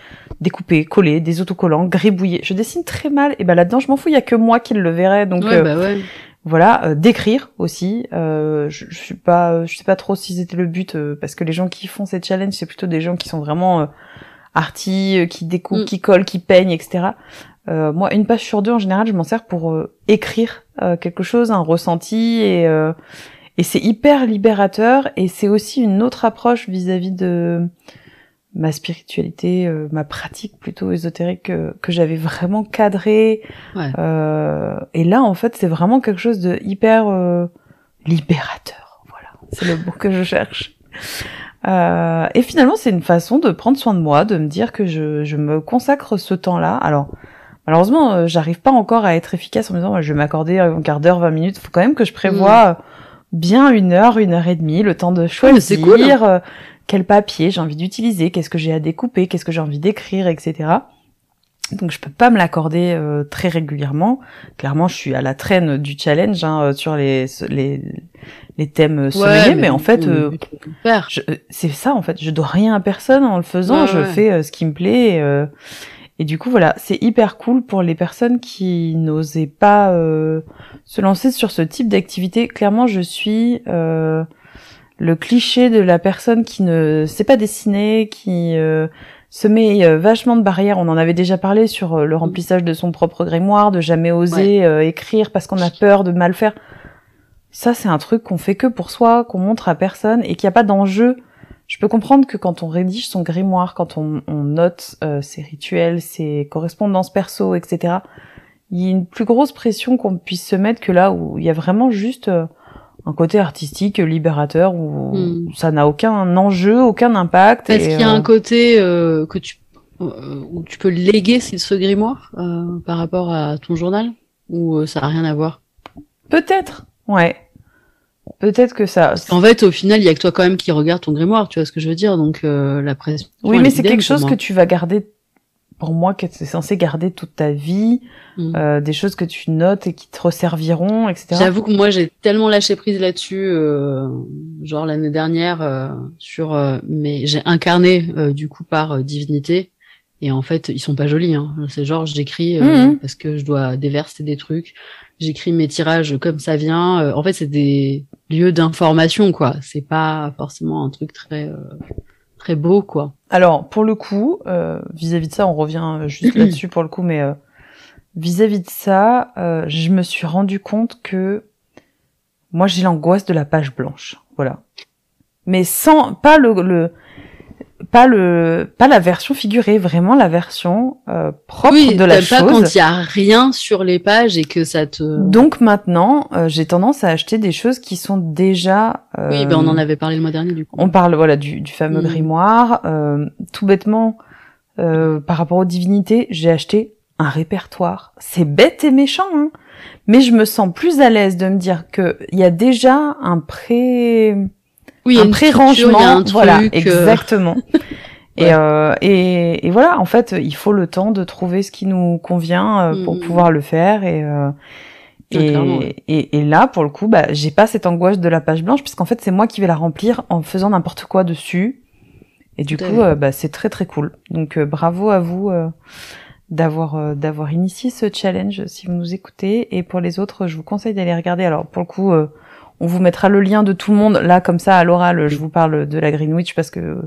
découper, coller, des autocollants, gribouiller. Je dessine très mal, et ben là-dedans, je m'en fous, il y a que moi qui le verrai, donc ouais, euh, bah ouais. voilà, euh, d'écrire aussi. Euh, je, je suis pas, je sais pas trop si c'était le but, euh, parce que les gens qui font ces challenges, c'est plutôt des gens qui sont vraiment euh, arty, qui découpe, Mm. qui colle, qui peigne, etc. Euh, moi, une page sur deux, en général, je m'en sers pour euh, écrire euh, quelque chose, un ressenti, et, euh, et c'est hyper libérateur, et c'est aussi une autre approche vis-à-vis de ma spiritualité, euh, ma pratique plutôt ésotérique euh, que j'avais vraiment cadrée. Ouais. Euh, et là, en fait, c'est vraiment quelque chose de hyper euh, libérateur. Voilà, c'est le mot que je cherche. Euh, et finalement, c'est une façon de prendre soin de moi, de me dire que je, je me consacre ce temps-là. Alors, malheureusement, euh, j'arrive pas encore à être efficace en me disant, je vais m'accorder un quart d'heure, 20 minutes. faut quand même que je prévoie bien une heure, une heure et demie, le temps de choisir cool. euh, quel papier j'ai envie d'utiliser, qu'est-ce que j'ai à découper, qu'est-ce que j'ai envie d'écrire, etc. Donc je peux pas me l'accorder euh, très régulièrement. Clairement, je suis à la traîne du challenge hein, euh, sur les, les les thèmes semainiers, mais, en fait, euh, euh, c'est ça en fait. Je dois rien à personne en le faisant. Ouais, je ouais. fais euh, ce qui me plaît. Et, euh, et du coup, voilà, c'est hyper cool pour les personnes qui n'osaient pas euh, se lancer sur ce type d'activité. Clairement, je suis euh, le cliché de la personne qui ne sait pas dessiner, qui euh, se met euh, vachement de barrières. On en avait déjà parlé sur euh, le remplissage de son propre grimoire, de jamais oser euh, écrire parce qu'on a peur de mal faire. Ça, c'est un truc qu'on fait que pour soi, qu'on montre à personne et qu'il n'y a pas d'enjeu. Je peux comprendre que quand on rédige son grimoire, quand on, on note euh, ses rituels, ses correspondances perso, etc., il y a une plus grosse pression qu'on puisse se mettre que là où il y a vraiment juste euh, un côté artistique, libérateur, où Mm. ça n'a aucun enjeu, aucun impact. Est-ce qu'il y a euh, un côté euh, que tu euh, où tu peux léguer ce grimoire euh, par rapport à ton journal? Ou euh, ça a rien à voir? Peut-être, ouais. Peut-être que ça. Qu'en fait, au final, il y a que toi quand même qui regarde ton grimoire, tu vois ce que je veux dire Donc euh, la pression. Oui, mais est c'est quelque chose que tu vas garder, pour moi, que tu es censé garder toute ta vie, Mm. euh, des choses que tu notes et qui te resserviront, etc. J'avoue que moi j'ai tellement lâché prise là-dessus, euh, genre l'année dernière, euh, sur, euh, mais j'ai incarné euh, du coup par divinité, et en fait ils sont pas jolis. Hein. C'est genre j'écris euh, Mhm. parce que je dois déverser des trucs, j'écris mes tirages comme ça vient. Euh, en fait c'est des lieux d'information quoi. C'est pas forcément un truc très euh, très beau quoi. Alors, pour le coup, euh, vis-à-vis de ça, on revient juste là-dessus pour le coup, mais euh, vis-à-vis de ça, euh, je me suis rendu compte que moi, j'ai l'angoisse de la page blanche. Voilà. Mais sans, pas le, le pas le, pas la version figurée, vraiment la version euh, propre oui, de la t'aimes pas chose. quand il y a rien sur les pages et que ça te. Donc maintenant, euh, j'ai tendance à acheter des choses qui sont déjà. euh, Oui, ben on en avait parlé le mois dernier du coup. On parle voilà du, du fameux Mhm. grimoire. Euh, tout bêtement, euh, par rapport aux divinités, j'ai acheté un répertoire. C'est bête et méchant, hein, mais je me sens plus à l'aise de me dire que il y a déjà un pré Oui, un pré-rangement, truc, voilà, euh, exactement. Et, euh, et, et voilà, en fait, il faut le temps de trouver ce qui nous convient euh, pour Mhm. pouvoir le faire. Et, euh, Ouais, et, et, là, pour le coup, bah, j'ai pas cette angoisse de la page blanche, puisqu'en fait, c'est moi qui vais la remplir en faisant n'importe quoi dessus. Et du coup, euh, bah, c'est très très cool. Donc, bravo à vous euh, d'avoir d'avoir initié ce challenge si vous nous écoutez. Et pour les autres, je vous conseille d'aller regarder. Alors, pour le coup, euh, on vous mettra le lien de tout le monde. Là, comme ça, à l'oral, je vous parle de la Greenwich parce que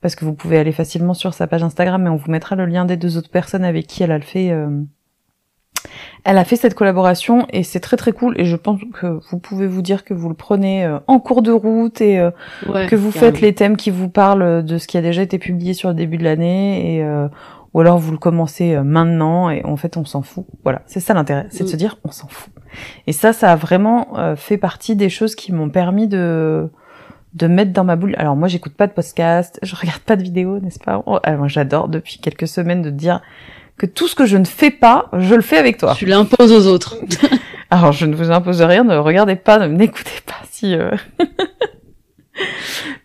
parce que vous pouvez aller facilement sur sa page Instagram, mais on vous mettra le lien des deux autres personnes avec qui elle a le fait. euh, Elle a fait cette collaboration et c'est très très cool. Et je pense que vous pouvez vous dire que vous le prenez euh, en cours de route et euh, Ouais, que vous faites les thèmes qui vous parlent de ce qui a déjà été publié sur le début de l'année et euh, ou alors vous le commencez maintenant et en fait on s'en fout. Voilà, c'est ça l'intérêt, c'est de Mm. se dire on s'en fout. Et ça, ça a vraiment euh, fait partie des choses qui m'ont permis de de mettre dans ma boule. Alors moi, j'écoute pas de podcast, je regarde pas de vidéos, n'est-ce pas? Oh, Moi, j'adore depuis quelques semaines de dire que tout ce que je ne fais pas, je le fais avec toi. Tu l'imposes aux autres. Alors, je ne vous impose rien, ne regardez pas, ne n'écoutez pas si. euh,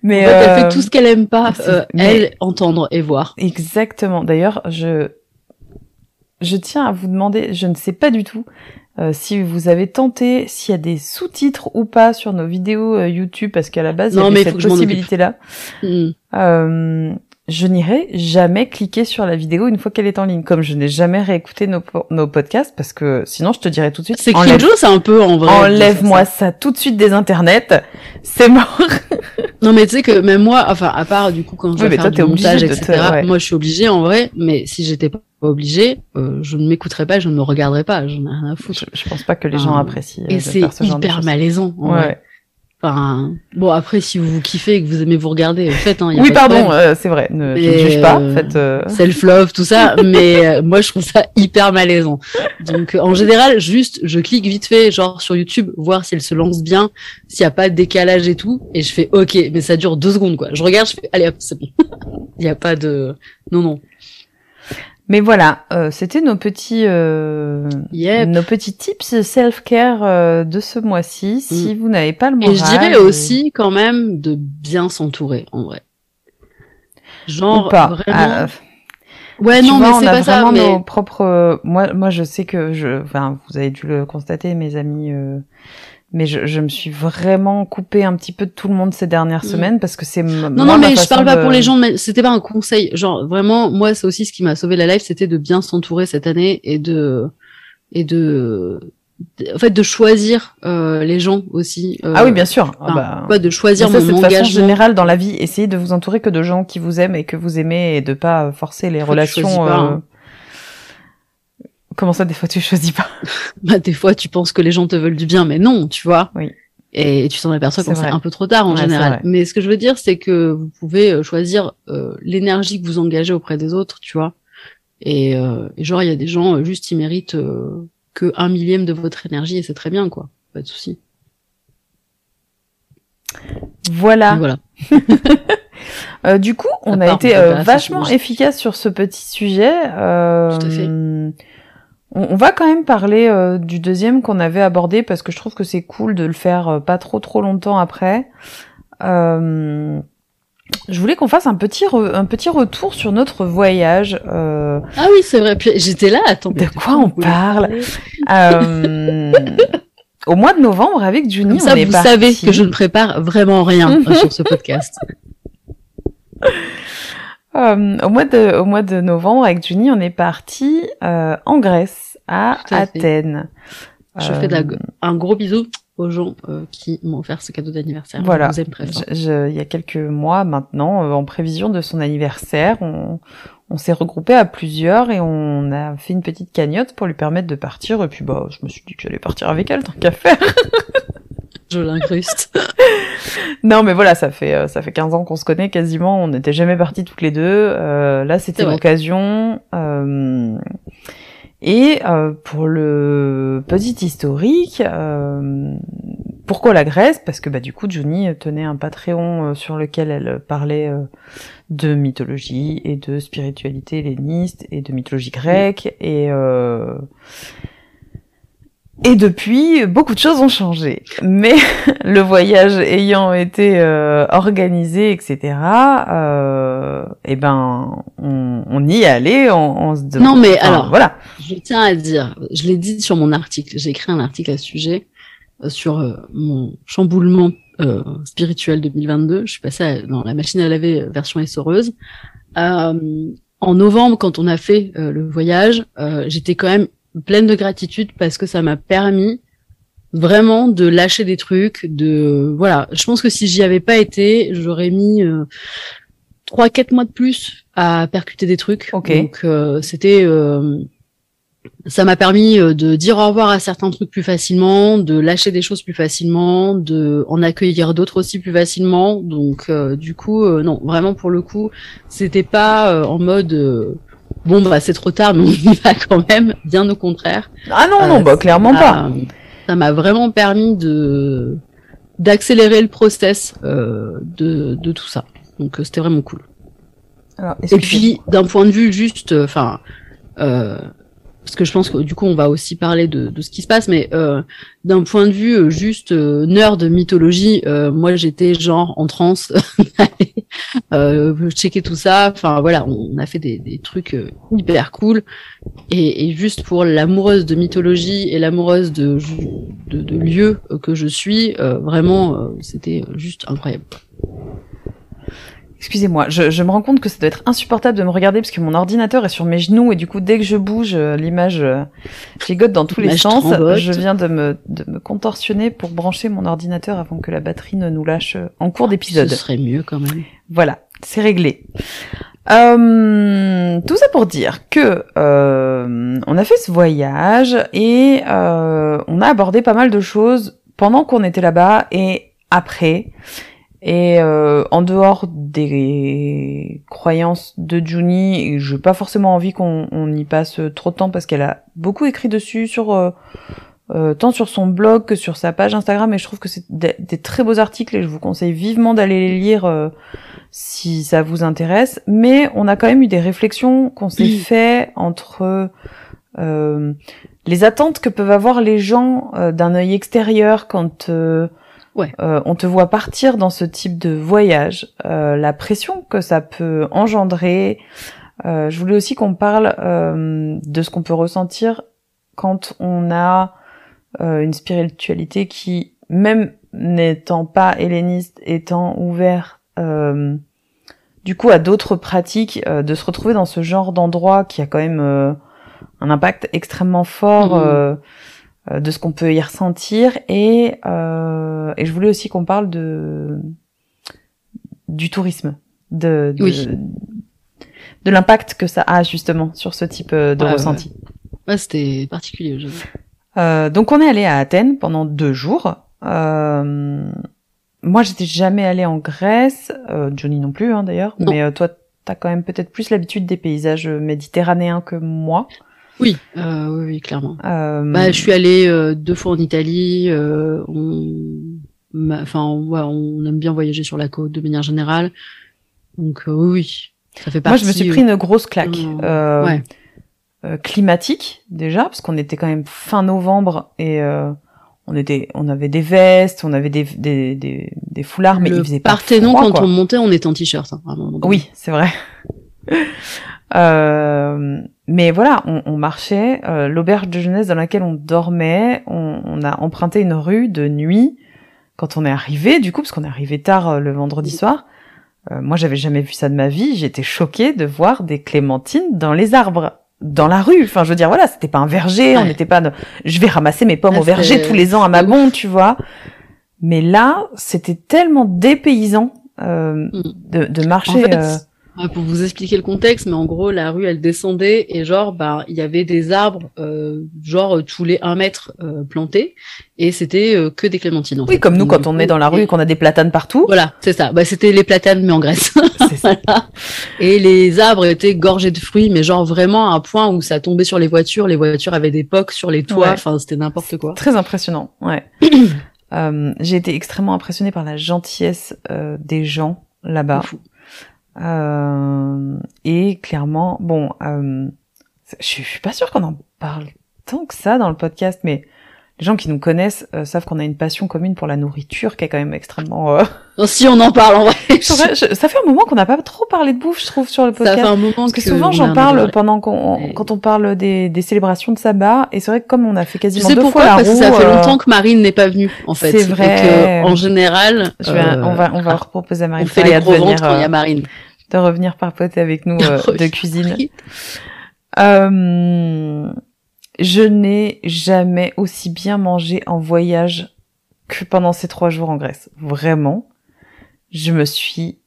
Mais en fait, elle euh, fait tout ce qu'elle aime pas, euh, mais- elle entendre et voir. Exactement. D'ailleurs, je je tiens à vous demander, je ne sais pas du tout euh, si vous avez tenté s'il y a des sous-titres ou pas sur nos vidéos euh, YouTube, parce qu'à la base, Non, il y avait faut cette possibilité-là. Hmm. Euh, je n'irai jamais cliquer sur la vidéo une fois qu'elle est en ligne, comme je n'ai jamais réécouté nos, nos podcasts, parce que sinon je te dirais tout de suite. C'est cringe, c'est un peu en vrai. Enlève-moi ça. tout de suite des internets, c'est mort. non mais tu sais que même moi, enfin à part du coup quand je vais faire du montage, etc. Moi je suis obligée en vrai, mais si j'étais pas obligée, euh, je ne m'écouterais pas, je ne me regarderais pas, j'en ai rien à foutre. Je, pense pas que les gens apprécient. Et c'est hyper malaisant. En ouais. Vrai. Enfin, bon après si vous vous kiffez et que vous aimez vous regarder, faites. Hein, oui, pardon, euh, c'est vrai. Ne, juge pas. Euh, faites. Euh... Self love, tout ça. mais euh, moi, je trouve ça hyper malaisant. Donc, en général, juste, je clique vite fait, genre sur YouTube, voir si elle se lance bien, s'il y a pas de décalage et tout, et je fais OK, mais ça dure deux secondes quoi. Je regarde, je fais allez hop, c'est bon. Il y a pas de non non. Mais voilà, euh, c'était nos petits euh, nos petits tips self-care euh, de ce mois-ci. Si mm. vous n'avez pas le moral, et je dirais aussi quand même de bien s'entourer en vrai. Genre pas. vraiment. Ah, ouais, non, mais c'est pas ça. Mais... nos propres. Moi, moi, je sais que je. Enfin, vous avez dû le constater, mes amis mais je, je, me suis vraiment coupée un petit peu de tout le monde ces dernières mm. semaines parce que c'est non non mais je parle pas pour les gens mais c'était pas un conseil genre vraiment moi c'est aussi ce qui m'a sauvé la life c'était de bien s'entourer cette année et de et de en fait de choisir euh, les gens aussi euh, ah oui bien sûr ah bah... de choisir ça, mon de façon générale dans la vie essayez de vous entourer que de gens qui vous aiment et que vous aimez et de pas forcer les relations euh, hein. Comment ça, des fois, tu choisis pas Bah, des fois, tu penses que les gens te veulent du bien, mais non, tu vois. Oui. Et tu t'en aperçois quand c'est un peu trop tard en général. Mais ce que je veux dire, c'est que vous pouvez euh, choisir euh, l'énergie que vous engagez auprès des autres, tu vois. Et, euh, et genre, il y a des gens juste, ils méritent que un millième de votre énergie et c'est très bien, quoi. Pas de souci. Voilà. Voilà. du coup, on a été vachement efficace sur ce petit sujet. Tout à fait. On, va quand même parler euh, du deuxième qu'on avait abordé parce que je trouve que c'est cool de le faire euh, pas trop trop longtemps après. Euh, je voulais qu'on fasse un petit un petit retour sur notre voyage. Ah oui, c'est vrai. J'étais là. Attends. De quoi on parle Au mois de novembre avec Juni, ça, vous savez que je ne prépare vraiment rien sur ce podcast. Euh, au mois de au mois de novembre avec Juni, on est parti euh, en Grèce à Athènes. Je fais euh, un gros bisou aux gens qui m'ont offert ce cadeau d'anniversaire. Voilà. il y a quelques mois maintenant, en prévision de son anniversaire, on, on s'est regroupé à plusieurs et on a fait une petite cagnotte pour lui permettre de partir. Et puis bah, je me suis dit que j'allais partir avec elle tant qu'à faire. je l'incruste. non, mais voilà, ça fait euh, ça fait 15 ans qu'on se connaît quasiment. On n'était jamais partis toutes les deux. Euh, là, c'était l'occasion. Euh, et pour le petit historique, pourquoi la Grèce? Parce que bah du coup, Johnny tenait un Patreon sur lequel elle parlait de mythologie et de spiritualité helléniste et de mythologie grecque et et depuis, beaucoup de choses ont changé. Mais le voyage ayant été euh, organisé, etc., euh, eh ben, on, on y est allé, on, on se demande... Non, mais alors, voilà. Je tiens à dire, je l'ai dit sur mon article, j'ai écrit un article à ce sujet, euh, sur euh, mon chamboulement euh, spirituel 2022. Je suis passée dans la machine à laver version essoreuse. en novembre, quand on a fait le voyage, j'étais quand même pleine de gratitude parce que ça m'a permis vraiment de lâcher des trucs, de voilà. Je pense que si j'y avais pas été, j'aurais mis euh, trois, quatre mois de plus à percuter des trucs. Donc euh, c'était, euh, ça m'a permis de dire au revoir à certains trucs plus facilement, de lâcher des choses plus facilement, de en accueillir d'autres aussi plus facilement. Donc du coup, non, vraiment pour le coup, c'était pas en mode bon bah c'est trop tard mais on y va quand même bien au contraire. Ah non non euh, bah clairement pas. Ça m'a vraiment permis de d'accélérer le process euh, de, de tout ça. Donc euh, c'était vraiment cool. Et puis d'un point de vue juste enfin euh, parce que je pense que du coup on va aussi parler de, de ce qui se passe, mais euh, d'un point de vue euh, juste euh, nerd mythologie, euh, moi j'étais genre en transe, euh, checker tout ça, enfin voilà, on, a fait des, des trucs euh, hyper cool, et, et juste pour l'amoureuse de mythologie et l'amoureuse de, de, de lieux que je suis, vraiment c'était juste incroyable. Excusez-moi, je, je, me rends compte que ça doit être insupportable de me regarder parce que mon ordinateur est sur mes genoux et du coup dès que je bouge, euh, l'image euh, gigote dans tous les sens. Je viens de me, de me contorsionner pour brancher mon ordinateur avant que la batterie ne nous lâche euh, en cours d'épisode. Ce serait mieux quand même. Voilà, c'est réglé. Euh, tout ça pour dire que euh, on a fait ce voyage et euh, on a abordé pas mal de choses pendant qu'on était là-bas et après. Et euh, en dehors des croyances de Juni, je n'ai pas forcément envie qu'on y passe trop de temps parce qu'elle a beaucoup écrit dessus sur euh, euh, tant sur son blog que sur sa page Instagram. Et je trouve que c'est des, très beaux articles et je vous conseille vivement d'aller les lire si ça vous intéresse. Mais on a quand même eu des réflexions qu'on s'est fait entre les attentes que peuvent avoir les gens d'un œil extérieur quand Ouais. Euh, on te voit partir dans ce type de voyage, euh, la pression que ça peut engendrer. Euh, je voulais aussi qu'on parle euh, de ce qu'on peut ressentir quand on a euh, une spiritualité qui, même n'étant pas helléniste, étant ouvert du coup à d'autres pratiques, de se retrouver dans ce genre d'endroit qui a quand même un impact extrêmement fort. Mmh euh, de ce qu'on peut y ressentir et, euh, et je voulais aussi qu'on parle de du tourisme, de de, de l'impact que ça a justement sur ce type euh, de ressenti. Ouais, c'était particulier. Je... Euh, donc on est allé à Athènes pendant deux jours. Euh, moi, j'étais jamais allée en Grèce, euh, Johnny non plus hein, d'ailleurs. Mais toi, t'as quand même peut-être plus l'habitude des paysages méditerranéens que moi. Oui, euh, oui, oui, clairement. Euh... Bah, je suis allée euh, deux fois en Italie. Euh, on... Enfin, ouais, on aime bien voyager sur la côte de manière générale. Donc euh, oui, ça fait partie. Moi, je me suis pris une grosse claque. Ouais. climatique déjà, parce qu'on était quand même fin novembre et on était, on avait des vestes, on avait des des, des, des foulards, mais il faisait pas Parthénon, froid, quand quoi. on montait, on était en t-shirt. Hein, oui, c'est vrai. Euh, mais voilà, on, on marchait, euh, l'auberge de jeunesse dans laquelle on dormait, on, on, a emprunté une rue de nuit quand on est arrivé, du coup, parce qu'on est arrivé tard euh, le vendredi soir. Euh, moi, j'avais jamais vu ça de ma vie. J'étais choquée de voir des clémentines dans les arbres, dans la rue. Enfin, je veux dire, voilà, c'était pas un verger, ouais. on n'était pas. De... Je vais ramasser mes pommes ah, au verger tous les ans à ma tu vois. Mais là, c'était tellement dépaysant euh, mm. de, de, marcher. En fait, euh, pour vous expliquer le contexte, mais en gros, la rue, elle descendait et genre, bah, il y avait des arbres, euh, genre tous les un mètre euh, plantés, et c'était euh, que des clémentines. En oui, fait. comme nous quand on est dans la rue et qu'on a des platanes partout. Voilà, c'est ça. Bah, c'était les platanes mais en Grèce. voilà. Et les arbres étaient gorgés de fruits, mais genre vraiment à un point où ça tombait sur les voitures. Les voitures avaient des pocs sur les toits. Enfin, c'était n'importe quoi. Très impressionnant. Ouais. Euh, j'ai été extrêmement impressionnée par la gentillesse des gens là-bas. Euh, et clairement, bon, euh, je, suis pas sûre qu'on en parle tant que ça dans le podcast, mais les gens qui nous connaissent euh, savent qu'on a une passion commune pour la nourriture qui est quand même extrêmement. Euh... si on en parle en vrai. je, ça fait un moment qu'on n'a pas trop parlé de bouffe, je trouve, sur le podcast. Ça fait un moment parce que, que souvent j'en parle pendant qu'on, quand on parle des, des célébrations de sabbat, et c'est vrai que comme on a fait quasiment deux pourquoi, fois la parce roue, que ça fait euh... longtemps que Marine n'est pas venue en fait. C'est vrai. Que, en général, je vais, on va on va proposer à Marine. On fait les gros ventres quand il y a Marine de revenir papoter avec nous euh, de cuisine. Euh, je n'ai jamais aussi bien mangé en voyage que pendant ces trois jours en Grèce. Vraiment, je me suis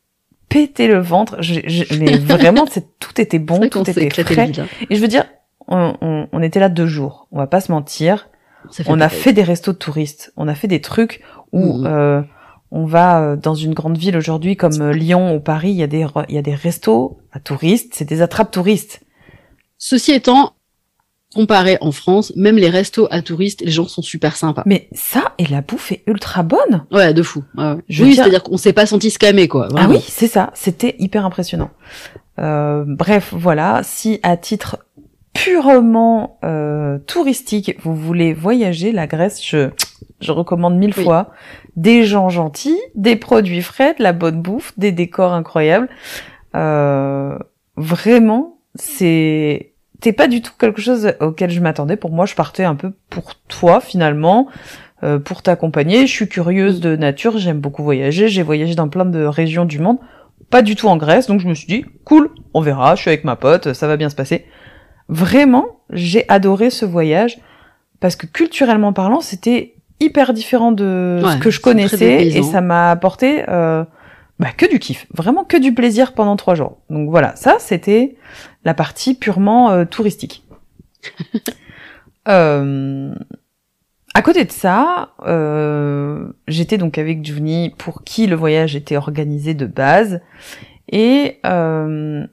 pété le ventre. Je, je, mais vraiment, tout était bon, tout était frais. Et je veux dire, on, on, on, était là deux jours. On va pas se mentir. On a fait des restos de touristes. On a fait des trucs où mmh. euh, on va dans une grande ville aujourd'hui comme Lyon ou Paris, il y a des il y a des restos à touristes, c'est des attrapes touristes. Ceci étant, comparé en France, même les restos à touristes, les gens sont super sympas. Mais ça et la bouffe est ultra bonne. Ouais, de fou. Ouais. Je oui, c'est-à-dire qu'on s'est pas senti scamé quoi. Vraiment. Ah oui, c'est ça. C'était hyper impressionnant. Euh, bref, voilà. Si à titre purement euh, touristique, vous voulez voyager, la Grèce, je je recommande mille oui. fois. Des gens gentils, des produits frais, de la bonne bouffe, des décors incroyables. Euh, vraiment, c'est c'est pas du tout quelque chose auquel je m'attendais. Pour moi, je partais un peu pour toi finalement, euh, pour t'accompagner. Je suis curieuse de nature, j'aime beaucoup voyager. J'ai voyagé dans plein de régions du monde. pas du tout en Grèce, donc je me suis dit, cool, on verra, je suis avec ma pote, ça va bien se passer. Vraiment, j'ai adoré ce voyage parce que culturellement parlant, c'était hyper différent de ce que je connaissais et ça m'a apporté euh, bah, que du kiff, vraiment que du plaisir pendant trois jours. Donc voilà, ça c'était la partie purement euh, touristique. euh, à côté de ça, euh, j'étais donc avec Juni pour qui le voyage était organisé de base et euh,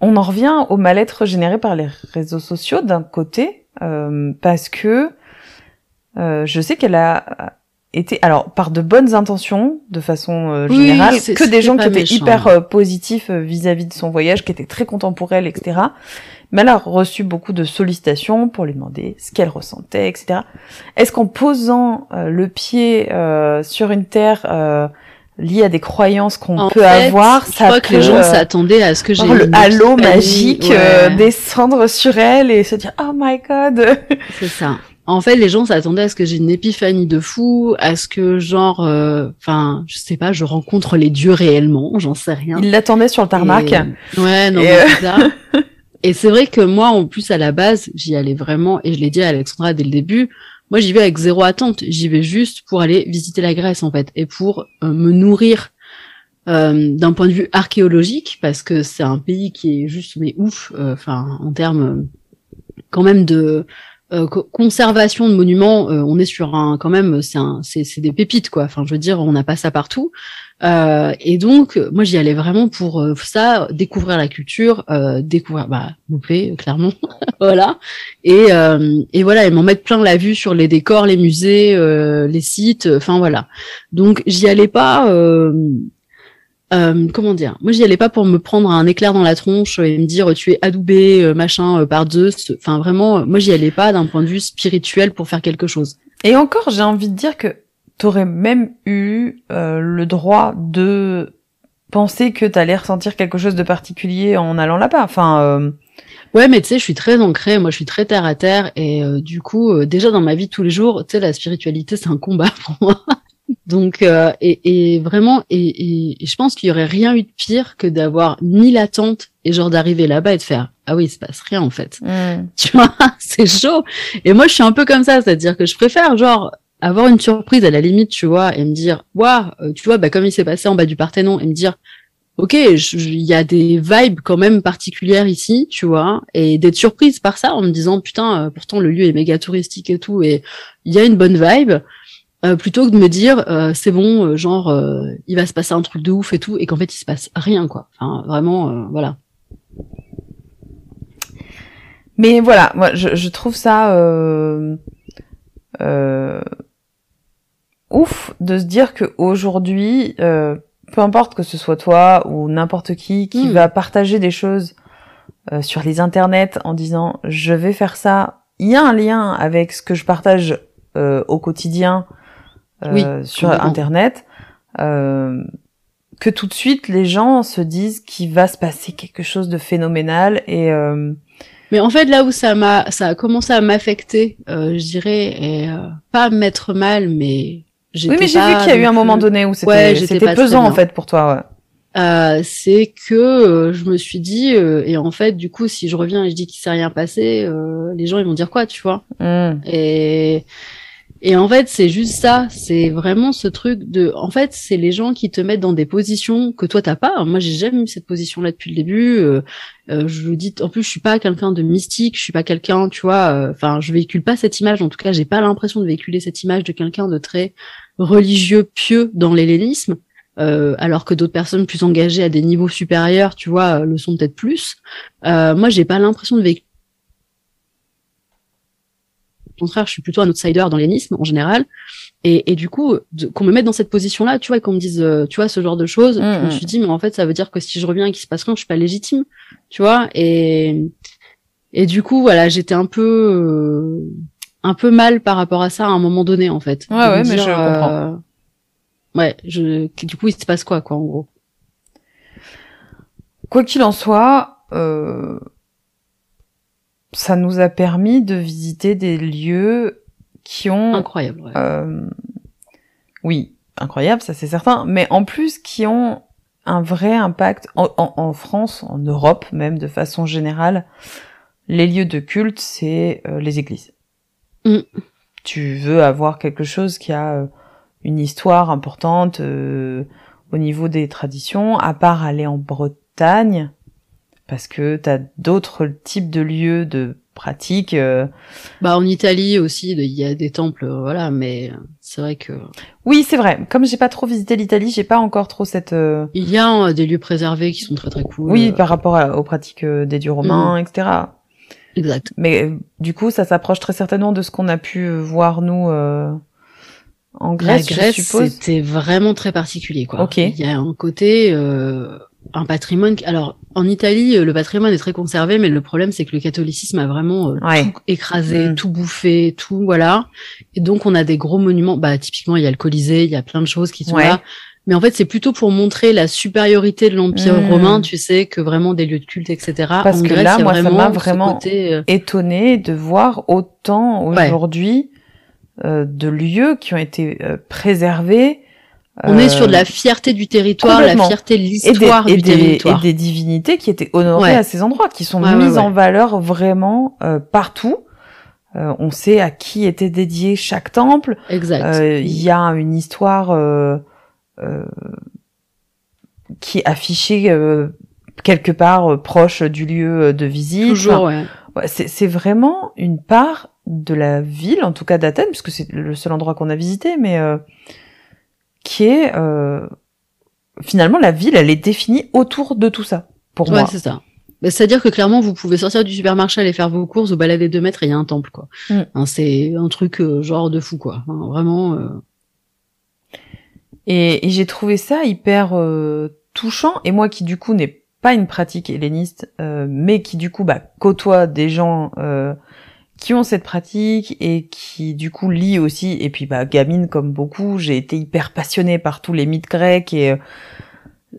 on en revient au mal-être généré par les réseaux sociaux d'un côté euh, parce que euh, je sais qu'elle a été alors par de bonnes intentions de façon euh, générale que des gens qui étaient hyper euh, positifs vis-à-vis de son voyage qui étaient très contents pour elle etc mais elle a reçu beaucoup de sollicitations pour lui demander ce qu'elle ressentait etc est-ce qu'en posant le pied sur une terre liée à des croyances qu'on peut avoir ça je crois que les gens s'attendaient à ce que j'ai le halo magique descendre sur elle et se dire oh my god. C'est ça en fait, les gens s'attendaient à ce que j'ai une épiphanie de fou, à ce que genre, euh, enfin, je sais pas, je rencontre les dieux réellement, j'en sais rien. Ils l'attendaient sur le tarmac. Ouais, non, c'est ça. Et c'est vrai que moi, en plus, à la base, j'y allais vraiment, et je l'ai dit à Alexandra dès le début, moi, j'y vais avec zéro attente. J'y vais juste pour aller visiter la Grèce, en fait, et pour euh, me nourrir euh, d'un point de vue archéologique, parce que c'est un pays qui est juste mais ouf, enfin, en termes quand même de euh, conservation de monuments, euh, on est sur un quand même, c'est des pépites quoi. Enfin, je veux dire, on n'a pas ça partout. Euh, et donc, moi, j'y allais vraiment pour ça, découvrir la culture, découvrir, bah, plaît, clairement, voilà. Et, et voilà, et m'en mettre plein la vue sur les décors, les musées, les sites, enfin voilà. Donc, j'y allais pas euh, comment dire? Moi, j'y allais pas pour me prendre un éclair dans la tronche et me dire tu es adoubé euh, machin euh, par Zeus. Enfin, vraiment, moi, j'y allais pas d'un point de vue spirituel pour faire quelque chose. Et encore, j'ai envie de dire que t'aurais même eu le droit de penser que t'allais ressentir quelque chose de particulier en allant là-bas. Enfin. Ouais, mais tu sais, je suis très ancrée, moi je suis très terre à terre et du coup, déjà dans ma vie de tous les jours, tu sais, la spiritualité c'est un combat pour moi. Donc, euh, et, et, vraiment, et, et, je pense qu'il y aurait rien eu de pire que d'avoir ni l'attente et genre d'arriver là-bas et de faire ah oui, il se passe rien en fait. Mm. Tu vois, c'est chaud. Et moi, je suis un peu comme ça, c'est-à-dire que je préfère genre avoir une surprise à la limite, tu vois, et me dire waouh, tu vois, bah comme il s'est passé en bas du Parthénon, et me dire ok, il y a des vibes quand même particulières ici, tu vois, et d'être surprise par ça en me disant putain, euh, pourtant le lieu est méga touristique et tout, et il y a une bonne vibe. Euh, plutôt que de me dire euh, c'est bon, euh, genre il va se passer un truc de ouf et tout, et qu'en fait il se passe rien quoi. Enfin vraiment, voilà. Mais voilà, moi je, je trouve ça ouf de se dire que aujourd'hui, peu importe que ce soit toi ou n'importe qui qui hmm. va partager des choses sur les internets en disant je vais faire ça, il y a un lien avec ce que je partage au quotidien euh, sur Internet, euh, que tout de suite les gens se disent qu'il va se passer quelque chose de phénoménal et euh, mais en fait, là où ça m'a, ça a commencé à m'affecter, euh, je dirais, et euh, pas mettre mal, mais oui, mais j'ai vu qu'il y a eu un moment donné où c'était, c'était pesant en fait pour toi. Ouais. Euh, c'est que je me suis dit et en fait du coup si je reviens et je dis qu'il s'est rien passé les gens ils vont dire quoi tu vois? Mmh. et et en fait, c'est juste ça. C'est vraiment ce truc de. En fait, c'est les gens qui te mettent dans des positions que toi t'as pas. Moi, j'ai jamais eu cette position-là depuis le début. Euh, euh, je vous dis, en plus, je suis pas quelqu'un de mystique. Je suis pas quelqu'un, tu vois. Euh, enfin, je véhicule pas cette image. En tout cas, j'ai pas l'impression de véhiculer cette image de quelqu'un de très religieux, pieux dans l'hellénisme. alors que d'autres personnes plus engagées à des niveaux supérieurs, tu vois, le sont peut-être plus. moi, j'ai pas l'impression de véhiculer contraire, je suis plutôt un outsider dans l'énisme en général. Et, et du coup, qu'on me mette dans cette position-là, tu vois, et qu'on me dise, euh, tu vois, ce genre de choses, je me mm, suis mm. dit, mais en fait, ça veut dire que si je reviens et qu'il se passe rien, je suis pas légitime, tu vois. Et et du coup, voilà, j'étais un peu euh, un peu mal par rapport à ça à un moment donné, en fait. Ouais, ouais, mais je comprends. Euh, ouais, je, du coup, il se passe quoi, quoi, en gros? Quoi qu'il en soit, euh, ça nous a permis de visiter des lieux qui ont incroyable. Euh, oui, incroyable, ça c'est certain, mais en plus qui ont un vrai impact en, en, en, France, en Europe même de façon générale. Les lieux de culte, c'est euh, les églises. Mm. Tu veux avoir quelque chose qui a euh, une histoire importante euh, au niveau des traditions, à part aller en Bretagne, parce que t'as d'autres types de lieux de pratique. euh. Bah en Italie aussi, il y a des temples, euh, voilà, mais c'est vrai que Oui, c'est vrai. Comme j'ai pas trop visité l'Italie, j'ai pas encore trop cette. euh, il y a euh, des lieux préservés qui sont très très cool. Oui, euh, par rapport à- aux pratiques euh, des dieux romains, etc. exact. Mais euh, du coup, ça s'approche très certainement de ce qu'on a pu euh, voir nous euh, en La Grèce, Grèce, je suppose. c'était vraiment très particulier, quoi. Ok. Il y a un côté, euh, un patrimoine. Alors, en Italie, euh, le patrimoine est très conservé, mais le problème, c'est que le catholicisme a vraiment euh, Ouais. tout écrasé, Mm. tout bouffé, tout, voilà. Et donc, on a des gros monuments. Bah, typiquement, il y a le Colisée, il y a plein de choses qui sont Ouais. là. Mais en fait, c'est plutôt pour montrer la supériorité de l'Empire Mm. romain, tu sais, que vraiment des lieux de culte, etc. Parce en que Grèce, là, moi, ça m'a vraiment- côté, euh, Étonné de voir autant Ouais. aujourd'hui euh, de lieux qui ont été préservés. On est euh, sur de la fierté du territoire, la fierté de et des, l'histoire et du des- territoire. et des divinités qui étaient honorées Ouais. à ces endroits, qui sont Ouais, ouais, mises en valeur vraiment euh, partout. Euh, on sait à qui était dédié chaque temple. Exact. Euh, Il y a une histoire euh, euh, qui est affichée euh, quelque part euh, proche du lieu euh, de visite. Toujours, Enfin, ouais. ouais, c'est c'est vraiment une part de la ville, en tout cas d'Athènes, puisque c'est le seul endroit qu'on a visité, mais euh, qui est euh, finalement la ville, elle est définie autour de tout ça. Pour Ouais, moi, c'est ça. Mais C'est-à-dire que clairement, vous pouvez sortir du supermarché, aller faire vos courses, vous balader deux mètres et il y a un temple, quoi. Mm. Hein, c'est un truc euh, genre de fou, quoi. Hein, vraiment. euh, Et, et j'ai trouvé ça hyper euh, touchant. Et moi qui du coup n'ai pas une pratique helléniste, mais qui du coup bah, côtoie des gens euh, qui ont cette pratique et qui du coup lit aussi. Et puis bah gamine comme beaucoup, j'ai été hyper passionnée par tous les mythes grecs et euh,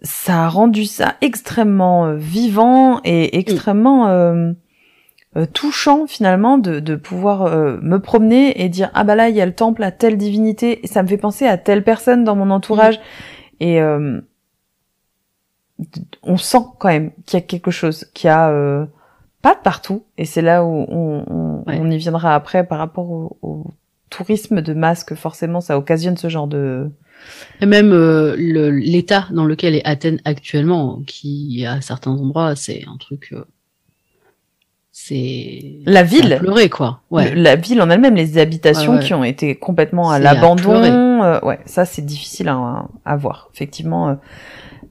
ça a rendu ça extrêmement euh, vivant et extrêmement euh, euh, touchant finalement de, de pouvoir euh, me promener et dire ah bah là il y a le temple à telle divinité et ça me fait penser à telle personne dans mon entourage. Et euh, on sent quand même qu'il y a quelque chose qu'il y a euh, pas de partout. Et c'est là où on, on, Ouais. on y viendra après par rapport au, au tourisme de masse que forcément ça occasionne ce genre de Et même euh, le- l'état dans lequel est Athènes actuellement, qui à certains endroits, c'est un truc. euh, c'est. la ville pleurer, quoi. Ouais. La ville en elle-même, les habitations Ouais, ouais. qui ont été complètement à l'abandon. euh, ouais, ça c'est difficile à, à voir. Effectivement, euh,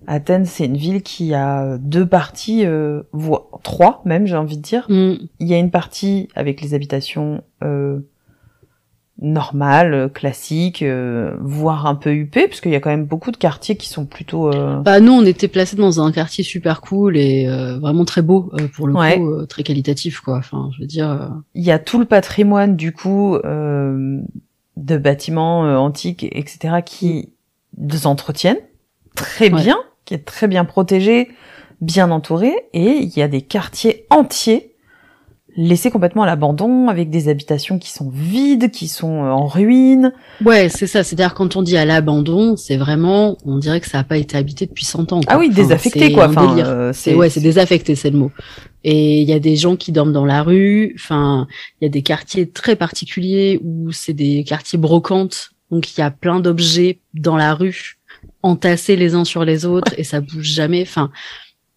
Athènes, c'est une ville qui a deux parties, euh, voire trois même, j'ai envie de dire. Mm. Il y a une partie avec les habitations euh, normales, classiques, euh, voire un peu huppées, parce qu'il y a quand même beaucoup de quartiers qui sont plutôt. euh, Bah nous, on était placés dans un quartier super cool et euh, vraiment très beau euh, pour le Ouais. coup, euh, très qualitatif, quoi. Enfin, je veux dire. Il y a tout le patrimoine du coup euh, de bâtiments antiques, etc., qui les entretiennent très Ouais. bien, qui est très bien protégé, bien entouré, et il y a des quartiers entiers laissés complètement à l'abandon, avec des habitations qui sont vides, qui sont euh, en ruine. Ouais, c'est ça. C'est-à-dire quand on dit à l'abandon, c'est vraiment, on dirait que ça n'a pas été habité depuis 100 ans. quoi. Ah oui, Enfin, c'est quoi. Enfin, euh, C'est ouais, c'est désaffecté, c'est le mot. Et il y a des gens qui dorment dans la rue. Enfin, il y a des quartiers très particuliers où c'est des quartiers brocantes. Donc il y a plein d'objets dans la rue entassés les uns sur les autres et ça bouge jamais. Enfin,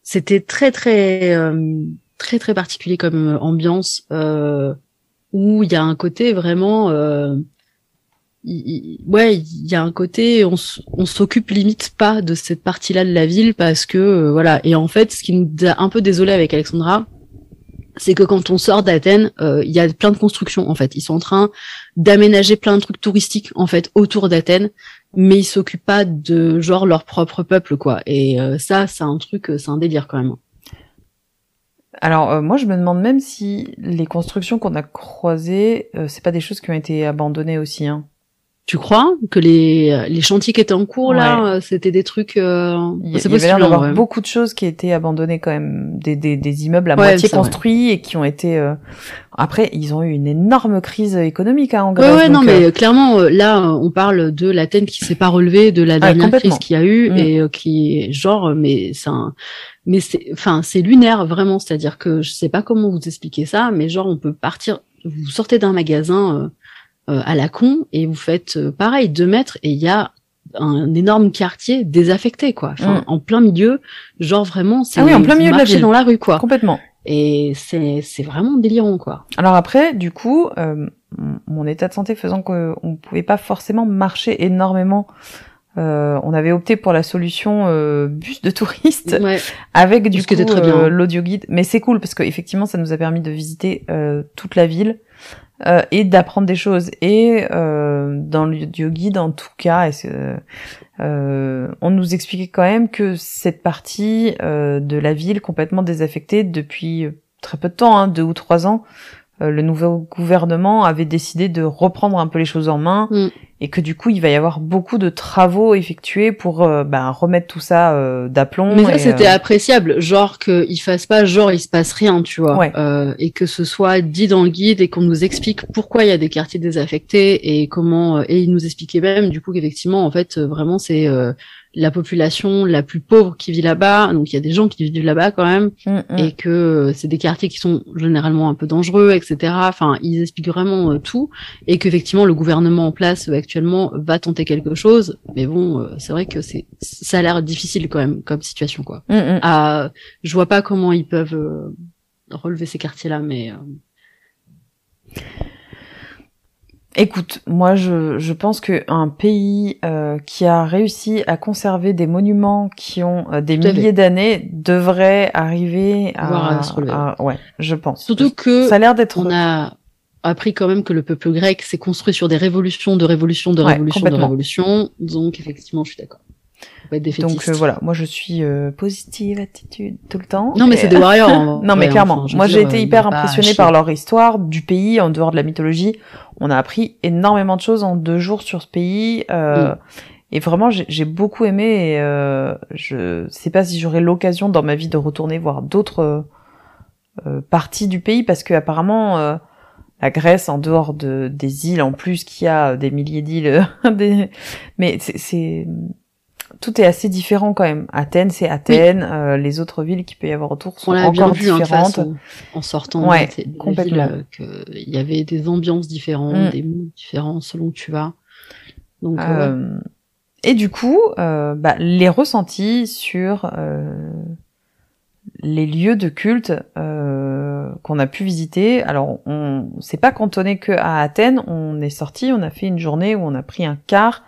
c'était très très euh, très très particulier comme euh, ambiance euh, où il y a un côté vraiment euh, il- ouais, il y a un côté, on, on s'occupe limite pas de cette partie-là de la ville parce que euh, voilà. Et en fait, ce qui nous a un peu désolé avec Alexandra, c'est que quand on sort d'Athènes, euh, il y a plein de constructions en fait. Ils sont en train d'aménager plein de trucs touristiques en fait autour d'Athènes, mais ils s'occupent pas de genre leur propre peuple quoi. Et euh, ça, c'est un truc, euh, c'est un délire quand même. Alors euh, moi je me demande même si les constructions qu'on a croisées, c'est pas des choses qui ont été abandonnées aussi. Hein. Tu crois que les, les chantiers qui étaient en cours là, euh, c'était des trucs. Euh... Il y, il y avait d'avoir beaucoup de choses qui étaient abandonnées quand même, des, des, des immeubles à moitié construits et qui ont été. Euh... Après, ils ont eu une énorme crise économique hein, en Grèce. Ouais, ouais non, mais euh, clairement, euh, là, on parle de l'Athènes qui s'est pas relevée de la dernière crise qu'il y a eu mm. et qui est genre, mais c'est un mais c'est enfin c'est lunaire vraiment c'est à dire que je sais pas comment vous expliquer ça mais genre on peut partir vous sortez d'un magasin euh, à la con et vous faites euh, pareil deux mètres et il y a un énorme quartier désaffecté quoi. Enfin mm. en plein milieu genre vraiment c'est ah oui, en plein milieu de la ville. dans la rue quoi. Complètement. Et c'est c'est vraiment délirant quoi. Alors après du coup euh, mon état de santé faisant qu'on pouvait pas forcément marcher énormément euh, on avait opté pour la solution euh, bus de touristes ouais. avec du coup euh, l'audio guide. Mais c'est cool parce qu'effectivement ça nous a permis de visiter toute la ville euh, et d'apprendre des choses. Et euh, dans l'audio guide, en tout cas, euh, on nous expliquait quand même que cette partie euh, de la ville complètement désaffectée depuis très peu de temps, hein, deux ou trois ans, euh, le nouveau gouvernement avait décidé de reprendre un peu les choses en main mm. Et que du coup il va y avoir beaucoup de travaux effectués pour euh, bah, remettre tout ça euh, d'aplomb. Mais ça c'était appréciable, genre qu'il fasse pas genre il se passe rien, tu vois, et que ce soit dit dans le guide et qu'on nous explique pourquoi il y a des quartiers désaffectés et comment et il nous expliquait même du coup qu'effectivement en fait vraiment c'est la population la plus pauvre qui vit là-bas, donc il y a des gens qui vivent là-bas quand même, mm, mm. et que euh, c'est des quartiers qui sont généralement un peu dangereux, etc. Enfin, ils expliquent vraiment euh, tout, et qu'effectivement le gouvernement en place euh, va tenter quelque chose, mais bon, c'est vrai que c'est ça a l'air difficile quand même comme situation quoi. Mm, ah, je vois pas comment ils peuvent relever ces quartiers-là, mais Écoute, moi je, je pense qu'un pays euh, qui a réussi à conserver des monuments qui ont euh, des milliers d'années devrait arriver à, à, ouais, je pense. Surtout que ça a l'air d'être. On a appris quand même que le peuple grec s'est construit sur des révolutions, de révolutions, de révolutions, de révolutions. Donc effectivement, je suis d'accord. Donc euh, voilà, moi je suis euh, positive attitude tout le temps. Non mais c'est des warriors. Hein. non mais clairement, moi j'ai été hyper impressionnée par leur histoire du pays en dehors de la mythologie. On a appris énormément de choses en deux jours sur ce pays. Euh, mm. Et vraiment, j'ai beaucoup aimé. Et, euh, je sais pas si j'aurai l'occasion dans ma vie de retourner voir d'autres euh, parties du pays parce que apparemment la Grèce, en dehors de des îles en plus, qui a des milliers d'îles, des... mais c'est tout est assez différent quand même. Athènes, c'est Athènes. Euh, les autres villes qui peut y avoir autour sont encore vu, hein, différentes. en sortant ouais, complètement. Euh, il y avait des ambiances différentes, mm. des moods différents selon où tu vas. Donc, euh, Et du coup, bah, les ressentis sur les lieux de culte qu'on a pu visiter. Alors, on s'est pas cantonné que à Athènes. On est sorti, on a fait une journée où on a pris un car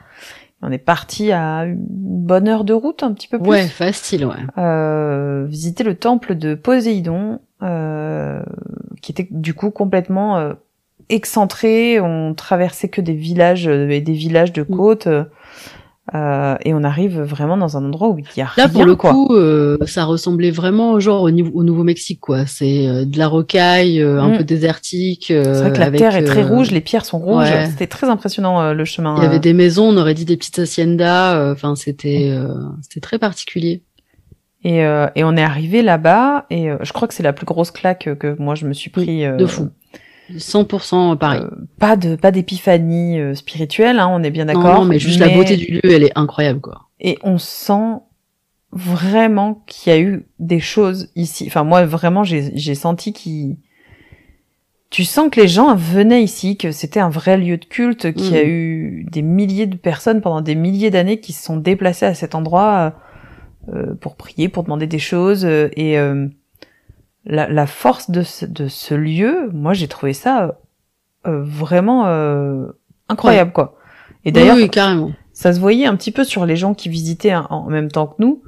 on est parti à une bonne heure de route, un petit peu plus. Ouais, facile, ouais. Euh, visiter le temple de Poséidon, euh, qui était du coup complètement euh, excentré. On traversait que des villages euh, et des villages de mm. côte. Euh, et on arrive vraiment dans un endroit où il y a Là, pour le coup, euh, ça ressemblait vraiment genre au, niveau, au Nouveau-Mexique, quoi. C'est euh, de la rocaille, un mm. peu désertique. c'est vrai que la terre est très rouge, les pierres sont rouges. C'était très impressionnant le chemin. Il y avait des maisons, on aurait dit des petites haciendas. Enfin, c'était c'était très particulier. Et, et on est arrivé là-bas, et je crois que c'est la plus grosse claque que moi je me suis pris. de fou. 100% pareil. Euh, pas de pas d'épiphanie euh, spirituelle, hein, on est bien d'accord. Non, mais juste la beauté du lieu, elle est incroyable, quoi. Et on sent vraiment qu'il y a eu des choses ici. Enfin, moi, vraiment, j'ai senti qu'il... Tu sens que les gens venaient ici, que c'était un vrai lieu de culte, qu'il y a mm. eu des milliers de personnes pendant des milliers d'années qui se sont déplacées à cet endroit euh, pour prier, pour demander des choses. et la, la force de ce, de ce lieu, moi j'ai trouvé ça euh, vraiment euh, incroyable quoi. Et d'ailleurs, oui, carrément. Ça se voyait un petit peu sur les gens qui visitaient en même temps que nous.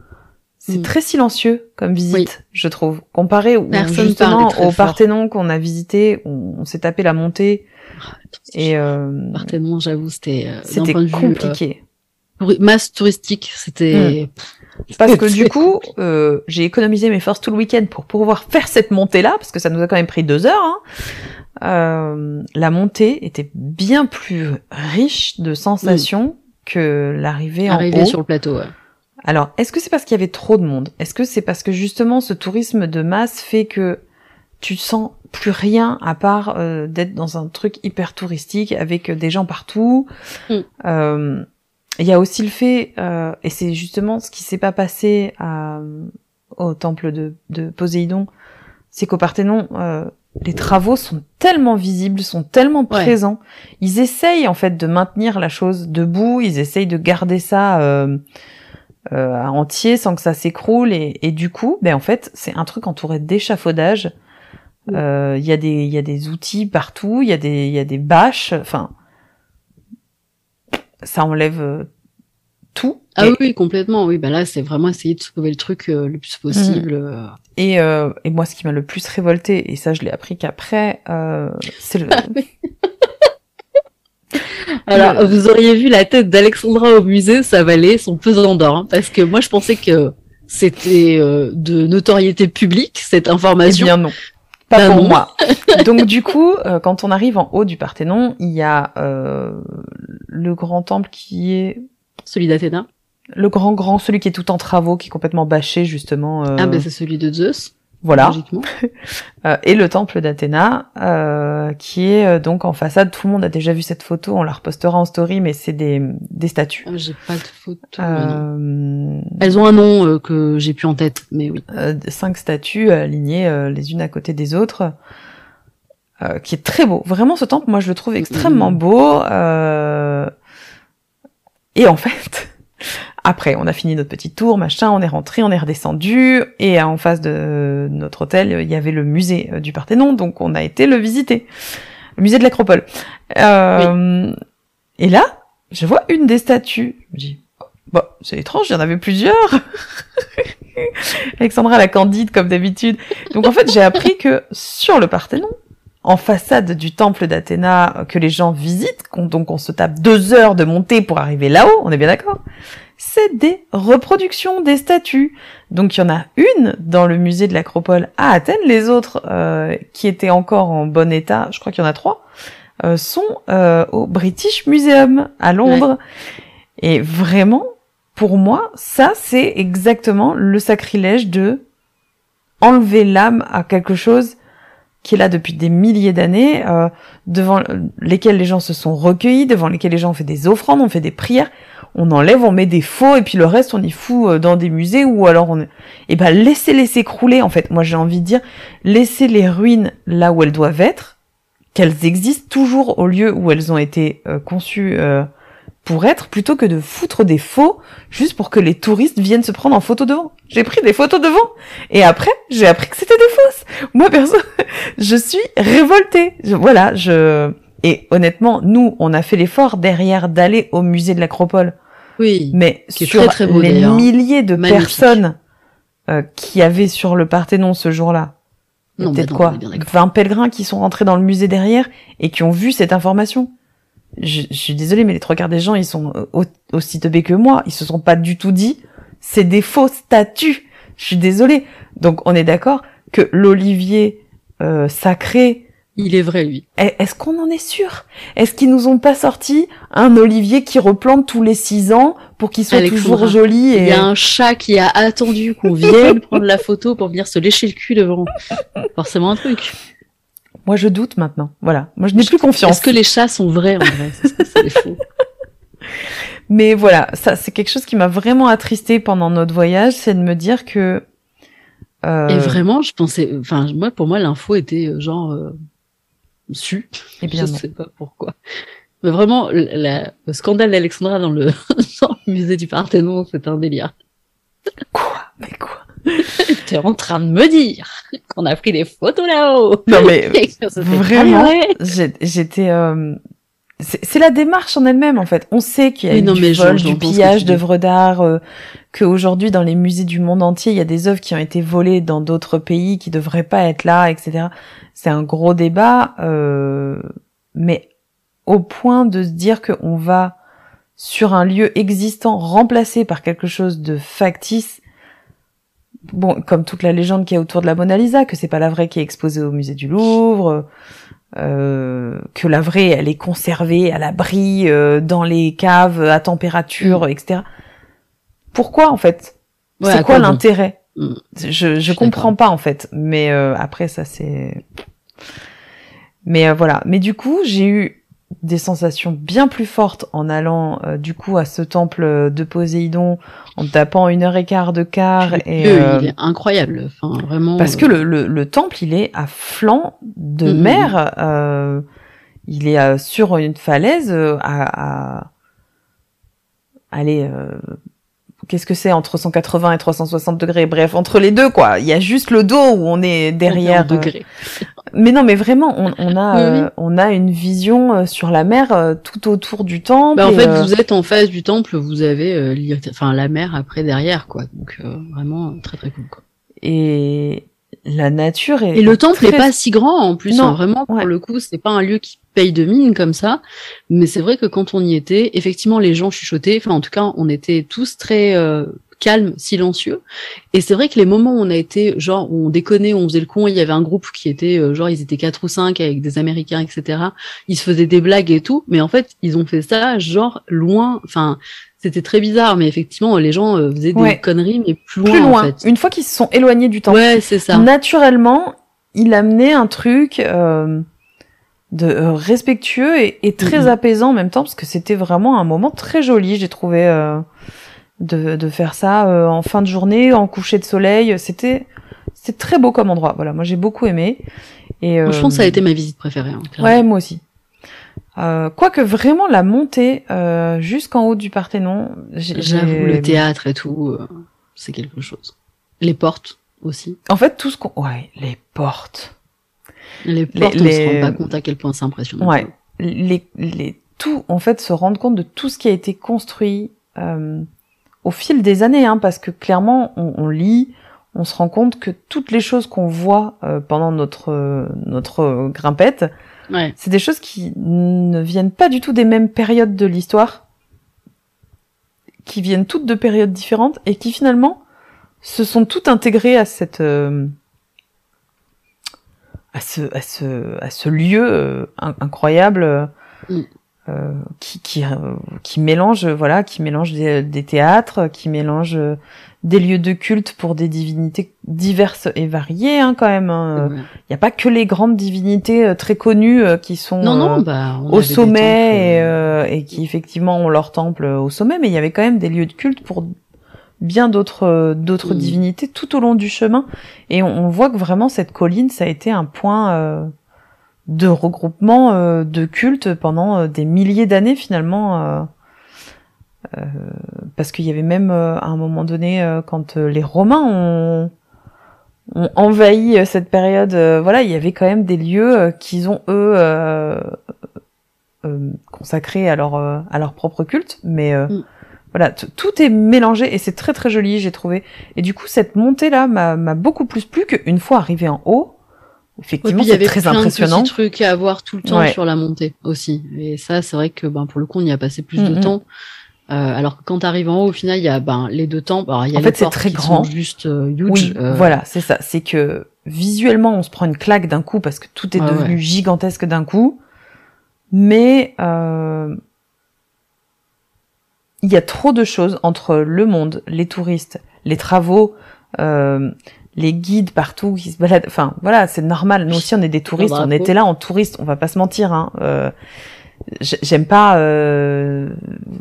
C'est mm. très silencieux comme visite, je trouve, comparé au, justement au Parthénon qu'on a visité, on, s'est tapé la montée. Ah, et euh, Parthénon, j'avoue, c'était euh, c'était compliqué. masse touristique, c'était. Mm. Parce que du coup, euh, j'ai économisé mes forces tout le week-end pour pouvoir faire cette montée-là, parce que ça nous a quand même pris deux heures. Hein. euh, la montée était bien plus riche de sensations que l'arrivée en Arrivé haut. sur le plateau. ouais. Alors, est-ce que c'est parce qu'il y avait trop de monde? Est-ce que c'est parce que justement ce tourisme de masse fait que tu sens plus rien à part euh, d'être dans un truc hyper touristique avec des gens partout? Mm. Euh, Il y a aussi le fait, euh, et c'est justement ce qui s'est pas passé à, au temple de, de Poséidon, c'est qu'au Parthénon, euh, les travaux sont tellement visibles, sont tellement Ouais. présents. Ils essayent en fait de maintenir la chose debout, ils essayent de garder ça euh, euh, entier sans que ça s'écroule et, et du coup, ben en fait, c'est un truc entouré d'échafaudage. Euh, Il y a des il y a des outils partout, il y a des il y a des bâches, enfin ça enlève euh, tout. Ah et, oui, complètement. Oui, bah là, c'est vraiment essayer de sauver le truc euh, le plus possible. euh. et, euh, et moi, ce qui m'a le plus révolté, et ça je l'ai appris qu'après, euh, c'est le Alors, vous auriez vu la tête d'Alexandra au musée, ça valait son pesant d'or. hein, parce que moi, je pensais que c'était euh, de notoriété publique, cette Eh information. bien non. Pas Bah pour moi. Donc du coup, euh, quand on arrive en haut du Parthénon, il y a euh, le grand temple qui est Celui d'Athéna. le grand grand, celui qui est tout en travaux, qui est complètement bâché justement. euh, Ah, ben c'est celui de Zeus. Voilà. Logiquement. Euh, et le temple d'Athéna, euh, qui est euh, donc en façade. Tout le monde a déjà vu cette photo. On la repostera en story, mais c'est des des statues. Ah, J'ai pas de photo. Euh, Elles ont un nom euh, que j'ai plus en tête, mais oui. euh, cinq statues alignées les unes à côté des autres, euh, qui est très beau. Vraiment, ce temple, moi, je le trouve extrêmement Mhm. beau. euh, Et en fait, après, on a fini notre petit tour, machin, on est rentré, on est redescendu, et en face de notre hôtel, il y avait le musée euh, du Parthénon, donc on a été le visiter, le musée de l'Acropole. Euh, Et là, je vois une des statues. Je me dis, bah, c'est étrange, il y en avait plusieurs. Alexandra la candide comme d'habitude. Donc en fait, j'ai appris que sur le Parthénon, en façade du temple d'Athéna euh, que les gens visitent, donc on se tape deux heures de montée pour arriver là-haut, on est bien d'accord? C'est des reproductions des statues. Donc il y en a une dans le musée de l'Acropole à Athènes, les autres euh, qui étaient encore en bon état, je crois qu'il y en a trois, euh, sont euh, au British Museum à Londres. Et vraiment, pour moi, ça c'est exactement le sacrilège de enlever l'âme à quelque chose qui est là depuis des milliers d'années, euh, devant lesquels les gens se sont recueillis, devant lesquels les gens ont fait des offrandes, ont fait des prières. On enlève, on met des faux, et puis le reste, on y fout euh, dans des musées, ou alors on... Et ben, laissez-les s'écrouler, en fait. Moi, j'ai envie de dire, laissez les ruines là où elles doivent être, qu'elles existent toujours au lieu où elles ont été euh, conçues euh, pour être, plutôt que de foutre des faux, juste pour que les touristes viennent se prendre en photo devant. J'ai pris des photos devant, et après, j'ai appris que c'était des fausses. Moi, perso, je suis révoltée. Je- voilà, je... Et honnêtement, nous, on a fait l'effort derrière d'aller au musée de l'Acropole. Oui. Mais Qui est sur très, très beau, les milliers de Magnifique. personnes euh, qui avaient sur le Parthénon ce jour-là, peut-être bah quoi on est bien d'accord. 20 pèlerins qui sont rentrés dans le musée derrière et qui ont vu cette information. Je, je suis désolée, mais les trois quarts des gens, ils sont euh, au- aussi teubés que moi. Ils se sont pas du tout dit, c'est des faux statues. Je suis désolée. Donc, on est d'accord que l'olivier euh, sacré, Il est vrai, lui. est- Est-ce qu'on en est sûr? Est-ce qu'ils nous ont pas sorti un olivier qui replante tous les six ans pour qu'il soit Alexandra, toujours joli Il et y a un chat qui a attendu qu'on vienne prendre la photo pour venir se lécher le cul devant. Forcément un truc. Moi je doute maintenant. Voilà, moi je n'ai plus confiance. Est-ce que les chats sont vrais en vrai C'est faux. Mais voilà, ça c'est quelque chose qui m'a vraiment attristé pendant notre voyage, c'est de me dire que euh, Et vraiment, je pensais, enfin, moi, pour moi, l'info était euh, genre euh, su. eh bien je non. sais pas pourquoi. Mais vraiment, la- le scandale d'Alexandra dans le, dans le musée du Parthénon, c'est un délire. Quoi? Mais quoi? T'es en train de me dire qu'on a pris des photos là-haut. Non mais vraiment, j'étais. euh, C'est la démarche en elle-même en fait. On sait qu'il y a eu non, du mais je- vol, du pillage d'œuvres d'art, euh, qu'aujourd'hui dans les musées du monde entier, il y a des œuvres qui ont été volées dans d'autres pays qui devraient pas être là, etc. C'est un gros débat, euh, mais au point de se dire qu'on va sur un lieu existant remplacé par quelque chose de factice, bon, comme toute la légende qui est autour de la Mona Lisa, que c'est pas la vraie qui est exposée au musée du Louvre, euh, que la vraie elle est conservée à l'abri euh, dans les caves à température, Mm. etc. Pourquoi en fait? Ouais, C'est quoi l'intérêt? Mm. Je je comprends pas en fait, mais euh, après ça c'est. Mais euh, voilà. Mais du coup j'ai eu des sensations bien plus fortes en allant euh, du coup à ce temple de Poséidon, en tapant une heure et quart de car et. euh, il est incroyable. Enfin, vraiment. parce euh, que le, le, le temple, il est à flanc de Mhm. mer. euh, il est euh, sur une falaise euh, à, à... Allez, euh, qu'est-ce que c'est entre 180 et 360 degrés? Bref, entre les deux, quoi. Il y a juste le dos où on est derrière. degrés. Mais non, mais vraiment, on, on a, Oui, euh, on a une vision euh, sur la mer euh, tout autour du temple. Bah, en fait, euh, vous êtes en face du temple, vous avez euh, enfin la mer après derrière, quoi. Donc euh, vraiment très très cool. Quoi. et la nature est. Et le temple très- n'est pas si grand en plus. Non, hein, vraiment, pour ouais. le coup, c'est pas un lieu qui paye de mine comme ça. Mais c'est vrai que quand on y était, effectivement, les gens chuchotaient. Enfin, en tout cas, on était tous très calmes, silencieux. Et c'est vrai que les moments où on a été, genre, où on déconnait, où on faisait le con, il y avait un groupe qui était, euh, genre, ils étaient quatre ou cinq avec des Américains, etc. Ils se faisaient des blagues et tout. Mais en fait, ils ont fait ça, genre, loin. Enfin, c'était très bizarre. Mais effectivement, les gens euh, faisaient des Ouais. conneries, mais plus loin, plus loin. en fait. Une fois qu'ils se sont éloignés du temple. Ouais, c'est ça. naturellement, il amenait un truc euh, de euh, respectueux et, et très Mhm. apaisant en même temps parce que c'était vraiment un moment très joli. J'ai trouvé euh, de, de faire ça euh, en fin de journée, en coucher de soleil. C'était c'était très beau comme endroit. Voilà, moi j'ai beaucoup aimé. Et Moi, Je pense que ça a euh, été ma visite préférée. hein. Ouais, moi aussi. Euh, Quoique vraiment la montée euh, jusqu'en haut du Parthénon, J'avoue, le théâtre et tout, euh, c'est quelque chose. Les portes aussi. En fait, tout ce qu'on, ouais, les portes. Les Les- portes, on les- se rend pas compte à quel point c'est impressionnant. Ouais. les, les tout en fait se rendre compte de tout ce qui a été construit euh, au fil des années hein, parce que clairement on, on lit on se rend compte que toutes les choses qu'on voit euh, pendant notre euh, notre grimpette Ouais. c'est des choses qui ne viennent pas du tout des mêmes périodes de l'histoire qui viennent toutes de périodes différentes et qui finalement se sont toutes intégrées à cette euh, à ce à ce à ce lieu in- incroyable Mm. Euh, qui qui euh, qui mélange voilà qui mélange des, des théâtres qui mélange euh, des lieux de culte pour des divinités diverses et variées hein, quand même il Ouais. n'y a pas que les grandes divinités euh, très connues qui sont Non, non, euh, bah, au sommet et, et qui effectivement ont leur temple au sommet, mais il y avait quand même des lieux de culte pour bien d'autres d'autres Mm. divinités tout au long du chemin. Et on, on voit que vraiment cette colline, ça a été un point euh, de regroupement euh, de culte pendant euh, des milliers d'années finalement. euh, euh, parce qu'il y avait même euh, à un moment donné, euh, quand les Romains ont, ont envahi cette période, euh, voilà, il y avait quand même des lieux qu'ils ont eux euh, euh, consacrés à leur à leur propre culte, mais euh, Mm. voilà, tout est mélangé et c'est très très joli, j'ai trouvé. Et du coup, cette montée là m'a m'a beaucoup plus plu qu'une fois arrivé en haut. Ouais, Effectivement, il y c'est avait très plein impressionnant. de petits trucs à voir tout le temps Ouais. sur la montée aussi. Et ça, c'est vrai que ben pour le coup, on y a passé plus de Mhm. temps. Euh, alors que quand t'arrives en haut, au final, il y a ben les deux. Alors il y a En les fait, c'est très qui grand. sont juste euh, huge. Oui, euh, voilà, c'est ça. C'est que visuellement, on se prend une claque d'un coup parce que tout est Ouais, devenu ouais. gigantesque d'un coup. Mais euh, il y a trop de choses entre le monde, les touristes, les travaux, euh, les guides partout qui se baladent. Enfin, voilà, c'est normal. Nous aussi, on est des touristes. On était là en touriste. On va pas se mentir. Hein. Euh, J'aime pas euh,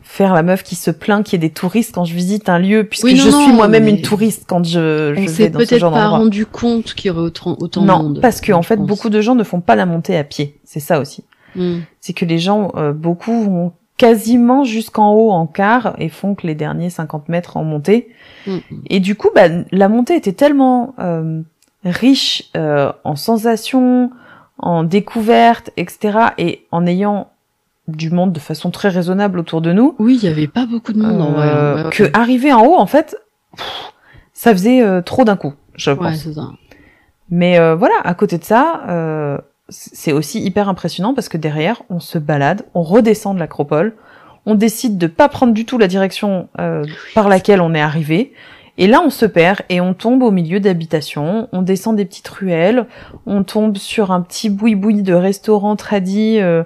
faire la meuf qui se plaint qu'il y ait des touristes quand je visite un lieu, puisque Oui, non, je suis non, moi-même mais une touriste quand je, je On vais dans ce peut-être genre pas d'endroit. rendu compte qu'il y aurait autant, autant de Non, monde. parce que en fait, pense. beaucoup de gens ne font pas la montée à pied. C'est ça aussi. Mm. C'est que les gens, euh, beaucoup vont quasiment jusqu'en haut en quart et font que les derniers 50 mètres en montée. Mm. Et du coup, bah, la montée était tellement euh, riche euh, en sensations, en découvertes, etc. Et en ayant du monde de façon très raisonnable autour de nous, Oui, il y avait pas beaucoup de monde euh, Ouais, ouais. que arriver en haut, en fait, pff, ça faisait euh, trop d'un coup, je pense. ça. Mais euh, voilà, à côté de ça, euh, c'est aussi hyper impressionnant parce que derrière, on se balade, on redescend de l'acropole, on décide de pas prendre du tout la direction euh, par laquelle on est arrivé, Et là, on se perd et on tombe au milieu d'habitations, on descend des petites ruelles, on tombe sur un petit boui-boui de restaurant tradis euh,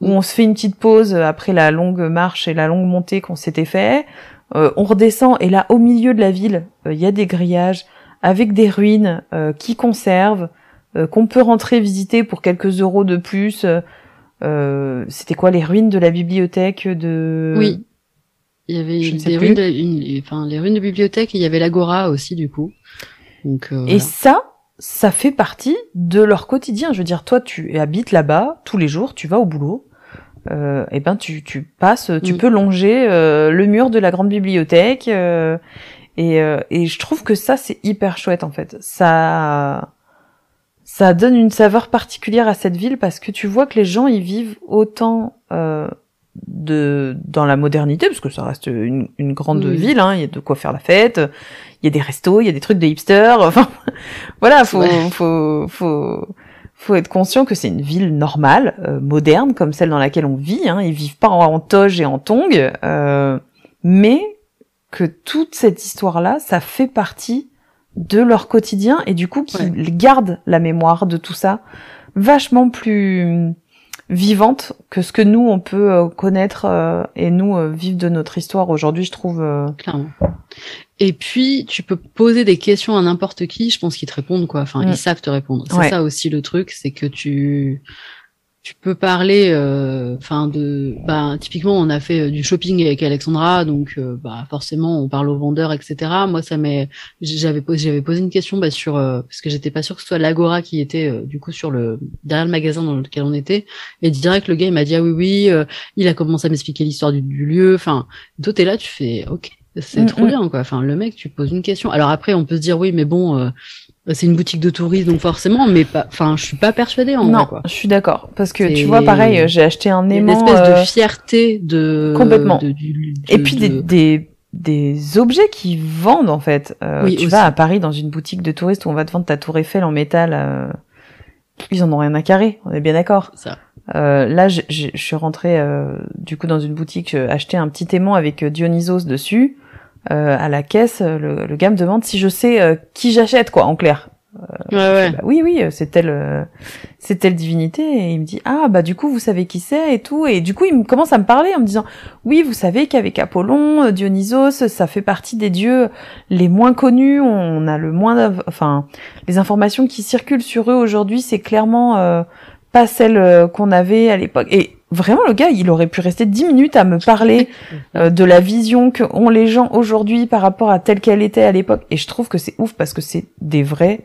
où on se fait une petite pause après la longue marche et la longue montée qu'on s'était fait. Euh, on redescend et là, au milieu de la ville, euh, il y a des grillages avec des ruines qui conservent, qu'on peut rentrer visiter pour quelques euros de plus. C'était quoi les ruines de la bibliothèque de Oui, il y avait des ruines, de, enfin les ruines de bibliothèque, et il y avait l'agora aussi du coup. Donc, euh, et ça, ça fait partie de leur quotidien. Je veux dire, toi, tu habites là-bas tous les jours, tu vas au boulot. Euh, et ben tu, tu passes, tu peux longer euh, le mur de la grande bibliothèque euh, et, euh, et je trouve que ça c'est hyper chouette en fait. Ça ça donne une saveur particulière à cette ville parce que tu vois que les gens y vivent autant euh, de dans la modernité parce que ça reste une, une grande ville hein, il y a de quoi faire la fête il y a des restos il y a des trucs de hipsters enfin voilà faut faut faut faut être conscient que c'est une ville normale euh, moderne comme celle dans laquelle on vit hein. ils vivent pas en, toge et en tongs euh, mais que toute cette histoire là ça fait partie de leur quotidien et du coup qu'ils gardent la mémoire de tout ça vachement plus vivante que ce que nous on peut euh, connaître euh, et nous euh, vivre de notre histoire aujourd'hui, je trouve. Clairement. Et puis tu peux poser des questions à n'importe qui, je pense qu'ils te répondent quoi. Enfin, ils mm. savent te répondre. C'est ça aussi le truc, c'est que tu tu peux parler, euh, enfin de, bah typiquement on a fait euh, du shopping avec Alexandra, donc euh, bah forcément on parle aux vendeurs, etc. Moi ça m'est, j'avais posé, j'avais posé une question bah, sur, parce que j'étais pas sûr que ce soit l'Agora qui était du coup sur le derrière le magasin dans lequel on était, et direct le gars il m'a dit ah oui oui, il a commencé à m'expliquer l'histoire du, lieu, enfin toi t'es là tu fais ok c'est mm, trop mm. bien quoi, enfin le mec tu poses une question, alors après on peut se dire oui mais bon c'est une boutique de tourisme, donc forcément, mais pas. Enfin, je suis pas persuadée en non, quoi. je suis d'accord, parce que tu vois, pareil, j'ai acheté un aimant. Une espèce de euh, fierté de. Complètement. Et puis des, des des objets qui vendent en fait. Euh, oui, tu vas à Paris dans une boutique de touristes où on va te vendre ta tour Eiffel en métal. Euh, ils en ont rien à carrer, on est bien d'accord. Ça. Euh, là, je suis rentrée du coup dans une boutique acheter un petit aimant avec Dionysos dessus. Euh, à la caisse, le, le, gars me demande si je sais euh, qui j'achète, quoi, en clair. Euh, ouais, ouais. Bah oui, oui, c'est telle, c'est telle divinité. Et il me dit, ah, bah du coup, vous savez qui c'est et tout. Et du coup, il me commence à me parler en me disant, oui, vous savez qu'avec Apollon, Dionysos, ça fait partie des dieux les moins connus. On a le moins, enfin, les informations qui circulent sur eux aujourd'hui, c'est clairement pas celles qu'on avait à l'époque. Et vraiment le gars, il aurait pu rester dix minutes à me parler euh, de la vision que ont les gens aujourd'hui par rapport à telle qu'elle était à l'époque. Et je trouve que c'est ouf parce que c'est des vraies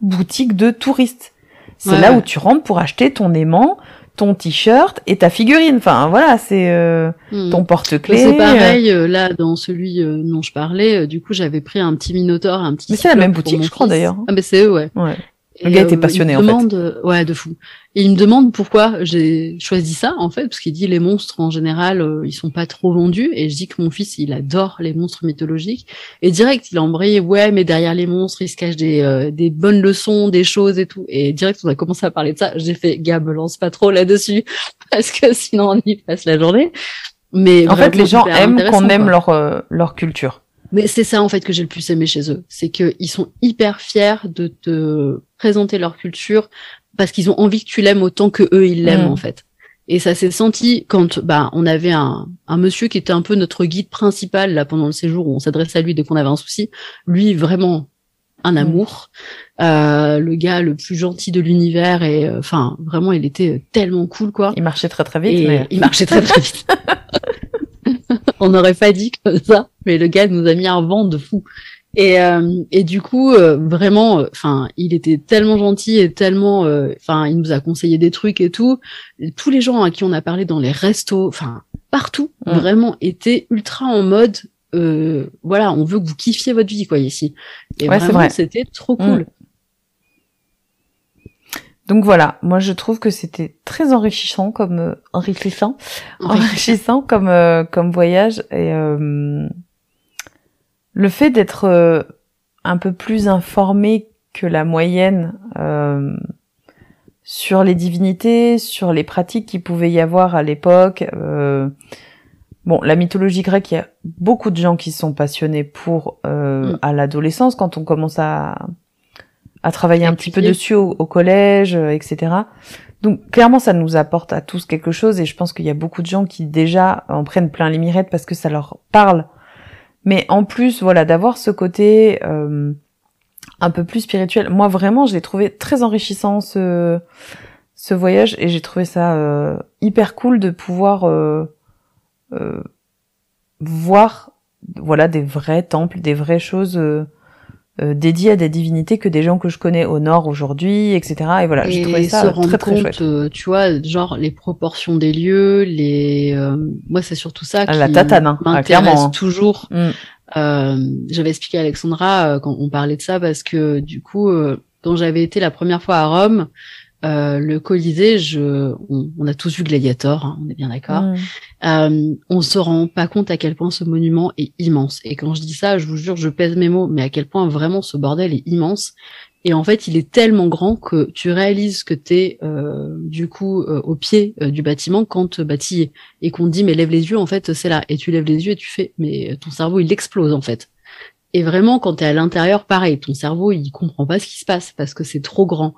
boutiques de touristes. C'est là où tu rentres pour acheter ton aimant, ton t-shirt et ta figurine. Enfin voilà, c'est euh, hmm. ton porte-clés. C'est pareil euh, là dans celui dont je parlais. du coup, j'avais pris un petit Minotaur, un petit. Mais c'est la même boutique, je crois d'ailleurs. Ah mais c'est eux, ouais. ouais. Le gars était passionné en fait. Ouais, de fou. Et il me demande pourquoi j'ai choisi ça en fait, parce qu'il dit les monstres en général euh, ils sont pas trop vendus, et je dis que mon fils il adore les monstres mythologiques. Et direct il a embrayé ouais mais derrière les monstres il se cache des euh, des bonnes leçons, des choses et tout. Et direct on a commencé à parler de ça. J'ai fait Gab lance pas trop là-dessus parce que sinon on y passe la journée. Mais en fait les gens aiment qu'on aime leur euh, leur culture. Mais c'est ça en fait que j'ai le plus aimé chez eux, c'est qu'ils sont hyper fiers de te présenter leur culture parce qu'ils ont envie que tu l'aimes autant que eux ils l'aiment mm. en fait. Et ça s'est senti quand bah on avait un, un monsieur qui était un peu notre guide principal là pendant le séjour où on s'adressait à lui dès qu'on avait un souci. Lui vraiment un mm. amour, euh, le gars le plus gentil de l'univers et euh, enfin vraiment il était tellement cool quoi. Il marchait très très vite. Mais... Il marchait très très vite. on n'aurait pas dit comme ça, mais le gars nous a mis un vent de fou. Et, euh, et du coup, euh, vraiment, euh, enfin, il était tellement gentil et tellement, enfin, il nous a conseillé des trucs et tout. tous les gens à qui on a parlé dans les restos, enfin, partout, mm. vraiment, étaient ultra en mode, voilà, on veut que vous kiffiez votre vie, quoi, ici. Et vraiment, c'était trop cool. Mm. Donc voilà, moi je trouve que c'était très enrichissant comme enrichissant, enrichissant comme comme voyage et le fait d'être euh, un peu plus informé que la moyenne euh, sur les divinités, sur les pratiques qu'il pouvait y avoir à l'époque, euh, bon, la mythologie grecque, il y a beaucoup de gens qui sont passionnés pour euh, Mm. à l'adolescence quand on commence à à travailler un petit peu dessus au, au collège, euh, etc. Donc clairement, ça nous apporte à tous quelque chose et je pense qu'il y a beaucoup de gens qui déjà en prennent plein les mirettes parce que ça leur parle. Mais en plus, voilà, d'avoir ce côté euh, un peu plus spirituel. Moi, vraiment, je l'ai trouvé très enrichissant ce ce voyage et j'ai trouvé ça euh, hyper cool de pouvoir euh, euh, voir, voilà, des vrais temples, des vraies choses. Euh, dédiées à des divinités que des gens que je connais au nord aujourd'hui, etc. Et voilà, j'ai trouvé ça se rendre très très compte, chouette. euh, tu vois, genre les proportions des lieux, les, euh, moi c'est surtout ça Ah, qui la tatane, hein. Ah, m'intéresse clairement, hein. toujours. Mm. Euh, j'avais expliqué à Alexandra quand on parlait de ça parce que du coup, quand j'avais été la première fois à Rome, euh, le Colisée, je, on, on a tous vu Gladiator, hein, on est bien d'accord. Euh, on se rend pas compte à quel point ce monument est immense. Et quand je dis ça, je vous jure, je pèse mes mots, mais à quel point vraiment ce bordel est immense. Et en fait, il est tellement grand que tu réalises que t'es euh, du coup euh, au pied euh, du bâtiment quand bah, t'y es. et qu'on te dit mais lève les yeux, en fait c'est là. Et tu lèves les yeux et tu fais mais ton cerveau il explose en fait. Et vraiment quand t'es à l'intérieur, pareil, ton cerveau il comprend pas ce qui se passe parce que c'est trop grand.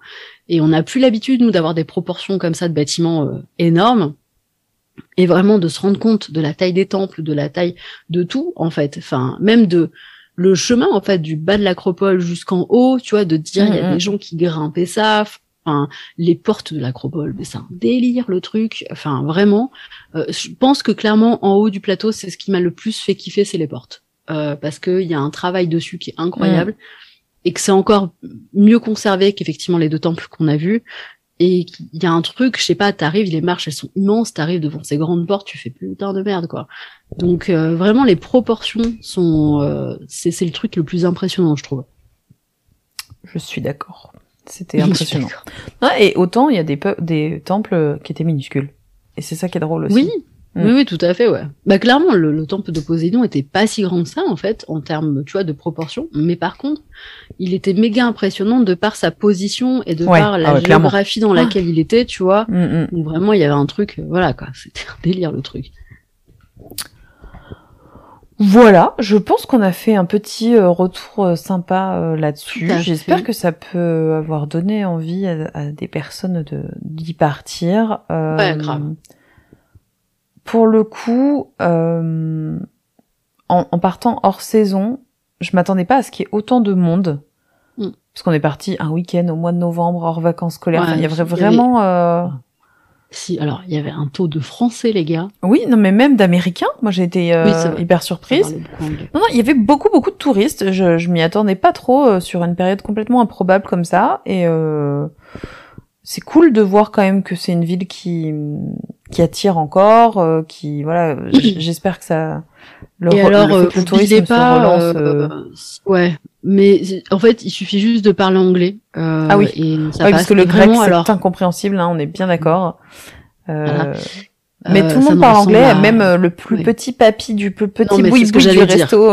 Et on n'a plus l'habitude nous d'avoir des proportions comme ça de bâtiments euh, énormes. Et vraiment de se rendre compte de la taille des temples, de la taille de tout en fait, enfin même de le chemin en fait du bas de l'acropole jusqu'en haut, tu vois, de dire il y a Mhm. des gens qui grimpaient ça, enfin les portes de l'acropole, mais c'est un délire le truc, enfin vraiment, euh, je pense que clairement en haut du plateau c'est ce qui m'a le plus fait kiffer, c'est les portes, euh, parce que il y a un travail dessus qui est incroyable et que c'est encore mieux conservé qu'effectivement les deux temples qu'on a vus. Et qu'il y a un truc, je sais pas, t'arrives, les marches elles sont immenses, t'arrives devant ces grandes portes, tu fais putain de merde quoi. Donc euh, vraiment les proportions sont, euh, c'est c'est le truc le plus impressionnant je trouve. Je suis d'accord. C'était impressionnant. Ah, et autant il y a des, des temples qui étaient minuscules. Et c'est ça qui est drôle aussi. Oui. Oui, oui, tout à fait, ouais. Bah clairement, le, le temple de Poséidon était pas si grand que ça en fait en termes, tu vois, de proportions. Mais par contre, il était méga impressionnant de par sa position et de Ouais, par la ah ouais, clairement. géographie dans laquelle il était, tu vois. Mm, mm. Vraiment, il y avait un truc, euh, voilà quoi, c'était un délire le truc. Voilà, je pense qu'on a fait un petit euh, retour euh, sympa là-dessus. J'espère que ça peut avoir donné envie à, à des personnes de d'y partir. Euh, Ouais, grave. Pour le coup, euh, en, en partant hors saison, je m'attendais pas à ce qu'il y ait autant de monde. Mm. Parce qu'on est parti un week-end au mois de novembre, hors vacances scolaires. Ouais, Enfin, il y avait il y avait- vraiment... euh, Si, alors il y avait un taux de français les gars. Oui, non, mais même d'Américains. Moi, j'ai été euh, Oui, hyper surprise. Non, non, il y avait beaucoup, beaucoup de touristes. Je, je m'y attendais pas trop euh, sur une période complètement improbable comme ça. Et euh, c'est cool de voir quand même que c'est une ville qui qui attire encore, euh, qui voilà. J'espère que ça le, Et alors, le, euh, fait le tourisme se pas, relance. euh, euh, ouais, mais en fait, il suffit juste de parler anglais. euh, Ah oui. et ça oui, passe. parce que le grec c'est alors, incompréhensible. Hein, on est bien d'accord. Euh, Voilà. Mais tout le monde parle anglais, à- même le plus petit papy du plus petit boui ce que du dire. resto.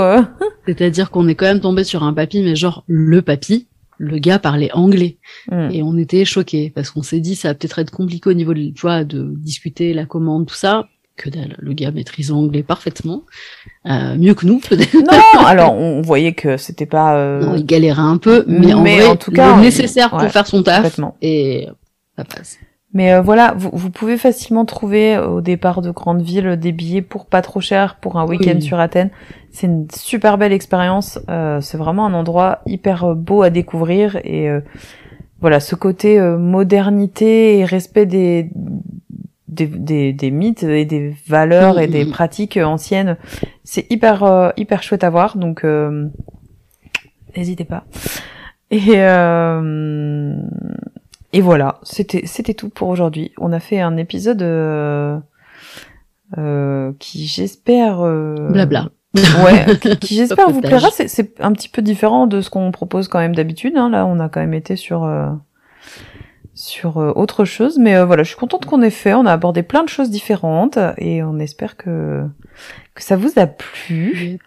C'est-à-dire qu'on est quand même tombé sur un papy, mais genre le papy, le gars parlait anglais. Mm. Et on était choqués parce qu'on s'est dit ça va peut-être être compliqué au niveau de, tu vois, de discuter la commande, tout ça. Que dalle, le gars maîtrise l'anglais parfaitement, euh, mieux que nous peut-être. Non, alors on voyait que c'était pas euh, Non, il galérait un peu, mais, en, vrai, en tout cas, le on- nécessaire ouais, pour faire son taf et ça passe. Mais euh, voilà, vous, vous pouvez facilement trouver euh, au départ de grandes villes des billets pour pas trop cher pour un week-end Oui. sur Athènes. C'est une super belle expérience. Euh, c'est vraiment un endroit hyper euh, beau à découvrir et euh, voilà ce côté euh, modernité et respect des des, des, des mythes et des valeurs et des Mhm. pratiques euh, anciennes. C'est hyper euh, hyper chouette à voir. Donc euh, n'hésitez pas. Et euh, et voilà, c'était c'était tout pour aujourd'hui. On a fait un épisode euh, euh, qui j'espère euh, Blabla. Ouais, qui, qui j'espère vous plaira. C'est c'est un petit peu différent de ce qu'on propose quand même d'habitude. Hein. Là, on a quand même été sur euh, sur euh, autre chose, mais euh, voilà, je suis contente qu'on ait fait. On a abordé plein de choses différentes et on espère que que ça vous a plu.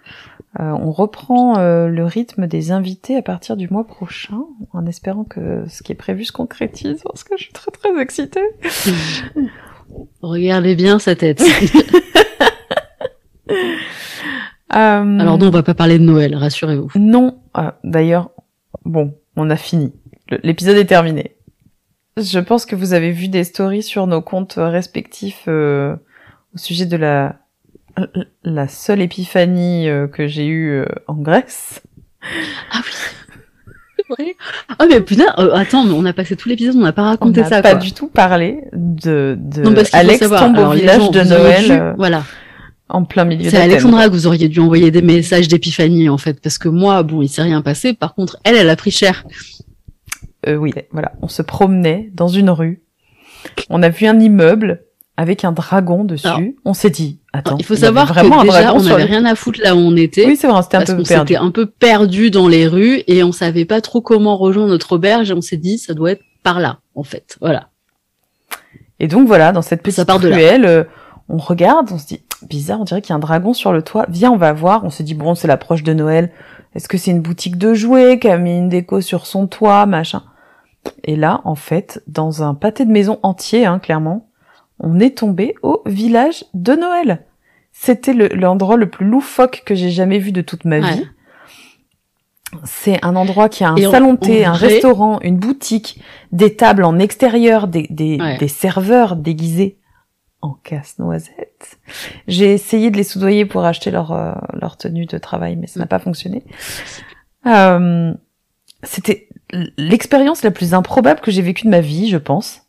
Euh, on reprend euh, le rythme des invités à partir du mois prochain, en espérant que ce qui est prévu se concrétise, parce que je suis très très excitée. Regardez bien sa tête. Euh, Alors non, on va pas parler de Noël, rassurez-vous. Non, d'ailleurs, bon, on a fini. L'épisode est terminé. Je pense que vous avez vu des stories sur nos comptes respectifs euh, au sujet de la la seule épiphanie euh, que j'ai eue euh, en Grèce. Ah oui. Vrai. Ah mais putain, euh, attends, mais on a passé tout l'épisode, on n'a pas On raconté n'a ça pas quoi. du tout parlé de, de Non, parce Alex tombe au alors, village gens, de Noël dû- euh, voilà. en plein milieu C'est. Alexandra que vous auriez dû envoyer des messages d'épiphanie en fait, parce que moi, bon, il s'est rien passé. Par contre, elle, elle a pris cher. Euh, oui, voilà, on se promenait dans une rue. On a vu un immeuble avec un dragon dessus. Alors, on s'est dit, attends, il faut savoir vraiment que déjà, on n'avait rien à foutre là où on était. Oui, c'est vrai, c'était un peu perdu. s'était un peu perdu dans les rues et on savait pas trop comment rejoindre notre auberge et on s'est dit ça doit être par là en fait. Voilà. Et donc voilà, dans cette petite part ruelle, euh, on regarde, on se dit bizarre, on dirait qu'il y a un dragon sur le toit. Viens, on va voir. On se dit bon, c'est l'approche de Noël. Est-ce que c'est une boutique de jouets qui a mis une déco sur son toit, machin? Et là, en fait, dans un pâté de maison entier, hein, clairement, on est tombé au village de Noël. C'était le- l'endroit le plus loufoque que j'ai jamais vu de toute ma Ouais. vie. C'est un endroit qui a un Et salon thé, un vrai- restaurant, une boutique, des tables en extérieur, des, des, Ouais. des serveurs déguisés en casse-noisette. J'ai essayé de les soudoyer pour acheter leur, euh, leur tenue de travail, mais ça n'a pas fonctionné. Euh, C'était l'expérience la plus improbable que j'ai vécue de ma vie, je pense.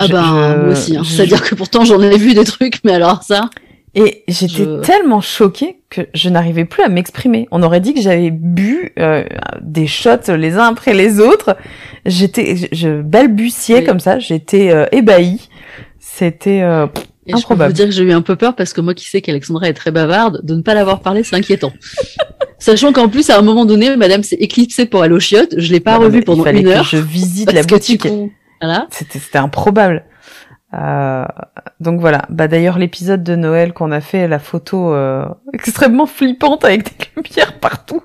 Ah Je- ben je- moi aussi. Hein. je- C'est-à-dire que pourtant j'en ai vu des trucs, mais alors ça. Et j'étais Je- tellement choquée que je n'arrivais plus à m'exprimer. On aurait dit que j'avais bu euh, des shots les uns après les autres. J'étais, je, je balbutiais Oui. comme ça. J'étais euh, ébahie. C'était euh, Et je peux Improbable. vous dire que j'ai eu un peu peur parce que moi qui sais qu'Alexandra est très bavarde, de ne pas l'avoir parlé, c'est inquiétant. Sachant qu'en plus, à un moment donné, madame s'est éclipsée pour aller aux chiottes. Je l'ai pas non, revue il pendant fallait une que heure. je visite la tu boutique. Voilà. C'était, c'était improbable. Euh, donc voilà. Bah d'ailleurs l'épisode de Noël qu'on a fait, la photo euh, extrêmement flippante avec des lumières partout.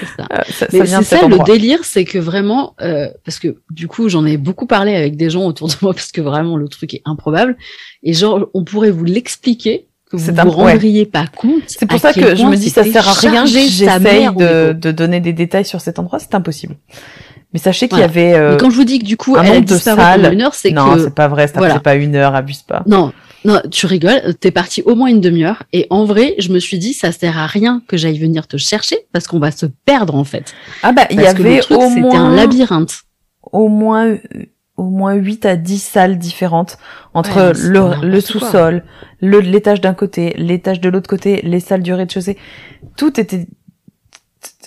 C'est ça. Euh, ça, Mais ça vient c'est ça le délire, c'est que vraiment, euh, parce que du coup j'en ai beaucoup parlé avec des gens autour de moi parce que vraiment le truc est improbable et genre on pourrait vous l'expliquer que vous C'est vous un- ouais. rendriez pas compte. C'est pour ça que je me dis ça sert à rien j'essaye de, de donner des détails sur cet endroit, c'est impossible. Mais sachez qu'il y avait... euh, Mais quand je vous dis que du coup un elle a disparu pendant une heure, c'est non, c'est pas vrai, ça voilà. pas une heure, abuse pas. non, non, tu rigoles, t'es parti au moins une demi-heure et en vrai, je me suis dit ça sert à rien que j'aille venir te chercher parce qu'on va se perdre en fait. Ah bah, il y avait truc au c'était moins, un labyrinthe. au moins, au moins 8 à 10 salles différentes entre Ouais, c'était le, le sous-sol, le l'étage d'un côté, l'étage de l'autre côté, les salles du rez-de-chaussée. Tout était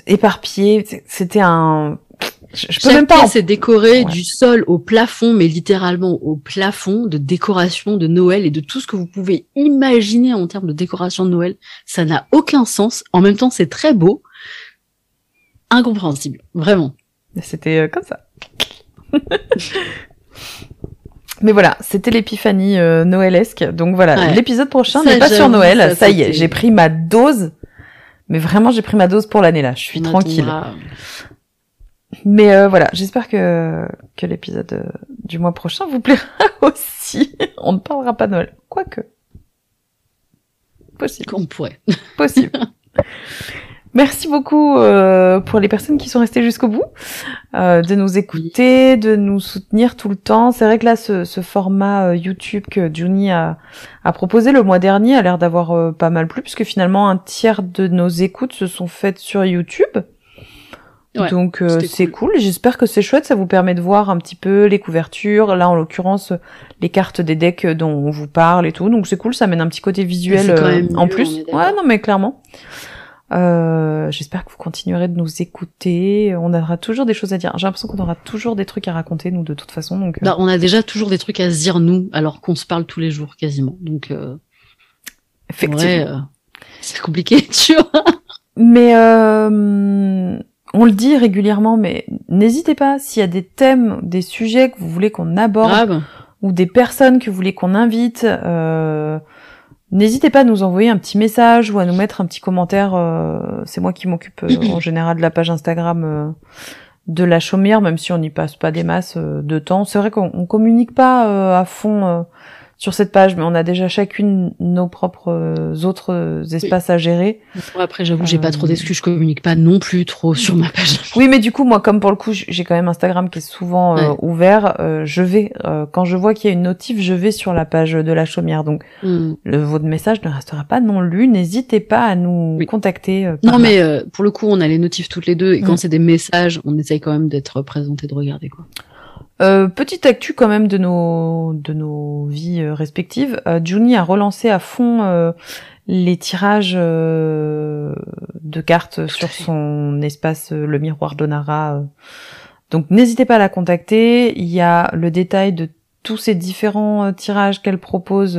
éparpillé. C'était un, je, je peux même pas en pièce est décorée Ouais. du sol au plafond, mais littéralement au plafond de décoration de Noël et de tout ce que vous pouvez imaginer en termes de décoration de Noël. Ça n'a aucun sens. En même temps, c'est très beau. Incompréhensible. Vraiment. C'était euh, comme ça. Mais voilà, c'était l'épiphanie euh, noëlesque. Donc voilà, Ouais. l'épisode prochain n'est pas sur Noël. ça, Ça, y est, j'ai pris ma dose. Mais vraiment, j'ai pris ma dose pour l'année là. Je suis On tranquille. attendra. Mais euh, voilà, j'espère que que l'épisode euh, du mois prochain vous plaira aussi. On ne parlera pas de Noël, quoique possible, On pourrait. possible. Merci beaucoup euh, pour les personnes qui sont restées jusqu'au bout, euh, de nous écouter, de nous soutenir tout le temps. C'est vrai que là, ce, ce format euh, YouTube que Juni a, a proposé le mois dernier a l'air d'avoir pas mal plu, puisque finalement un tiers de nos écoutes se sont faites sur YouTube. Ouais, Donc euh, c'est cool. J'espère que c'est chouette. Ça vous permet de voir un petit peu les couvertures. Là, en l'occurrence, les cartes des decks dont on vous parle et tout. Donc c'est cool. Ça amène un petit côté visuel euh, en plus. Ouais, non, mais clairement. Euh, J'espère que vous continuerez de nous écouter. On aura toujours des choses à dire. J'ai l'impression qu'on aura toujours des trucs à raconter, nous, de toute façon. Donc, euh, Bah, on a déjà toujours des trucs à se dire nous, alors qu'on se parle tous les jours quasiment. Donc, euh, en effectivement. euh, c'est compliqué, tu vois. Mais euh, on le dit régulièrement, mais n'hésitez pas s'il y a des thèmes, des sujets que vous voulez qu'on aborde. Grave. ou des personnes que vous voulez qu'on invite, euh, n'hésitez pas à nous envoyer un petit message ou à nous mettre un petit commentaire. euh, c'est moi qui m'occupe euh, en général de la page Instagram de la chaumière, même si on n'y passe pas des masses de temps. C'est vrai qu'on on communique pas à fond euh, sur cette page, mais on a déjà chacune nos propres euh, autres espaces à gérer. après, j'avoue, j'ai pas trop d'excuses, je communique pas non plus trop sur ma page. Oui, mais du coup, moi, comme pour le coup, j'ai quand même Instagram qui est souvent euh, ouvert, euh, je vais, quand je vois qu'il y a une notif, je vais sur la page de la chaumière. Donc, hmm. le, votre message ne restera pas non lu. N'hésitez pas à nous contacter. non, mais pour le coup, on a les notifs toutes les deux, et quand hmm. c'est des messages, on essaye quand même d'être présenté, de regarder quoi. Euh, petite actu quand même de nos de nos vies euh, respectives. Euh, Juni a relancé à fond euh, les tirages de cartes sur son espace Le Miroir d'Onara. Donc n'hésitez pas à la contacter. Il y a le détail de tous ces différents tirages qu'elle propose.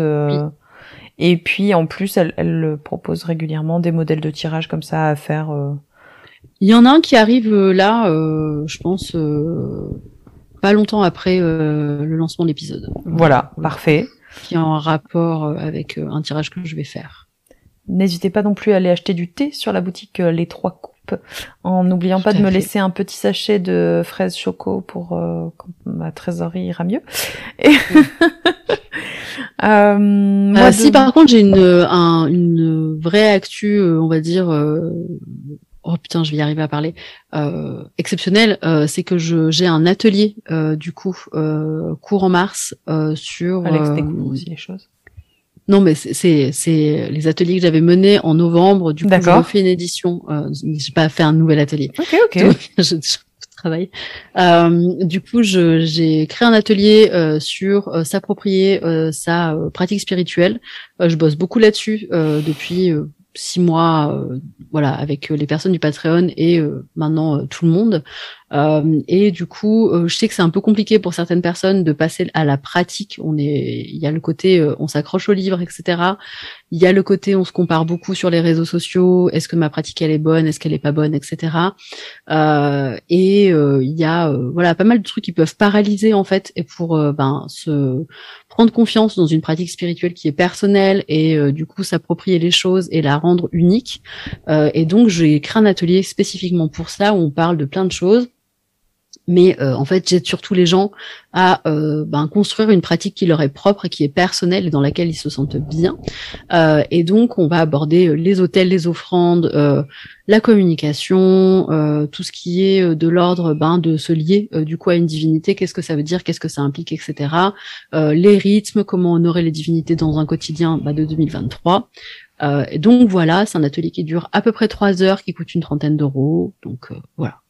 Et puis en plus, elle, elle, propose régulièrement des modèles de tirage comme ça à faire. Il y en a un qui arrive là, je pense pas longtemps après euh, le lancement de l'épisode. Voilà, parfait. Qui est en rapport euh, avec euh, un tirage que je vais faire. N'hésitez pas non plus à aller acheter du thé sur la boutique Les Trois Coupes, en n'oubliant pas de me laisser un petit sachet de fraises choco pour quand ma trésorerie ira mieux. Et... moi, si par contre j'ai une, une vraie actu, on va dire oh putain, je vais y arriver à parler, euh, exceptionnel, euh, c'est que je j'ai un atelier euh, du coup euh, court en mars euh, sur. Alex découvre aussi les choses? Non, mais c'est c'est les ateliers que j'avais menés en novembre. Du coup, je refais une édition. Euh, j'ai pas fait un nouvel atelier. Ok, ok. je, travaille. du coup, j'ai créé un atelier sur s'approprier sa pratique spirituelle. je bosse beaucoup là-dessus depuis six mois, euh, voilà, avec euh, les personnes du Patreon et euh, maintenant tout le monde. et du coup, je sais que c'est un peu compliqué pour certaines personnes de passer à la pratique. On est, il y a le côté, on s'accroche au livre, etc. Il y a le côté, on se compare beaucoup sur les réseaux sociaux. Est-ce que ma pratique elle est bonne, est-ce qu'elle est pas bonne, etc. et il y a, voilà, pas mal de trucs qui peuvent paralyser en fait, et pour ben se prendre confiance dans une pratique spirituelle qui est personnelle et euh, du coup s'approprier les choses et la rendre unique. Euh, et donc j'ai créé un atelier spécifiquement pour ça où on parle de plein de choses mais euh, en fait j'aide surtout les gens à euh, ben, construire une pratique qui leur est propre et qui est personnelle et dans laquelle ils se sentent bien. Euh, et donc on va aborder les hôtels, les offrandes, la communication, tout ce qui est de l'ordre ben, de se lier du coup à une divinité, qu'est-ce que ça veut dire, qu'est-ce que ça implique, etc. les rythmes, comment honorer les divinités dans un quotidien ben, de 2023. et donc voilà, c'est un atelier qui dure à peu près trois heures, qui coûte une trentaine d'euros. Donc voilà.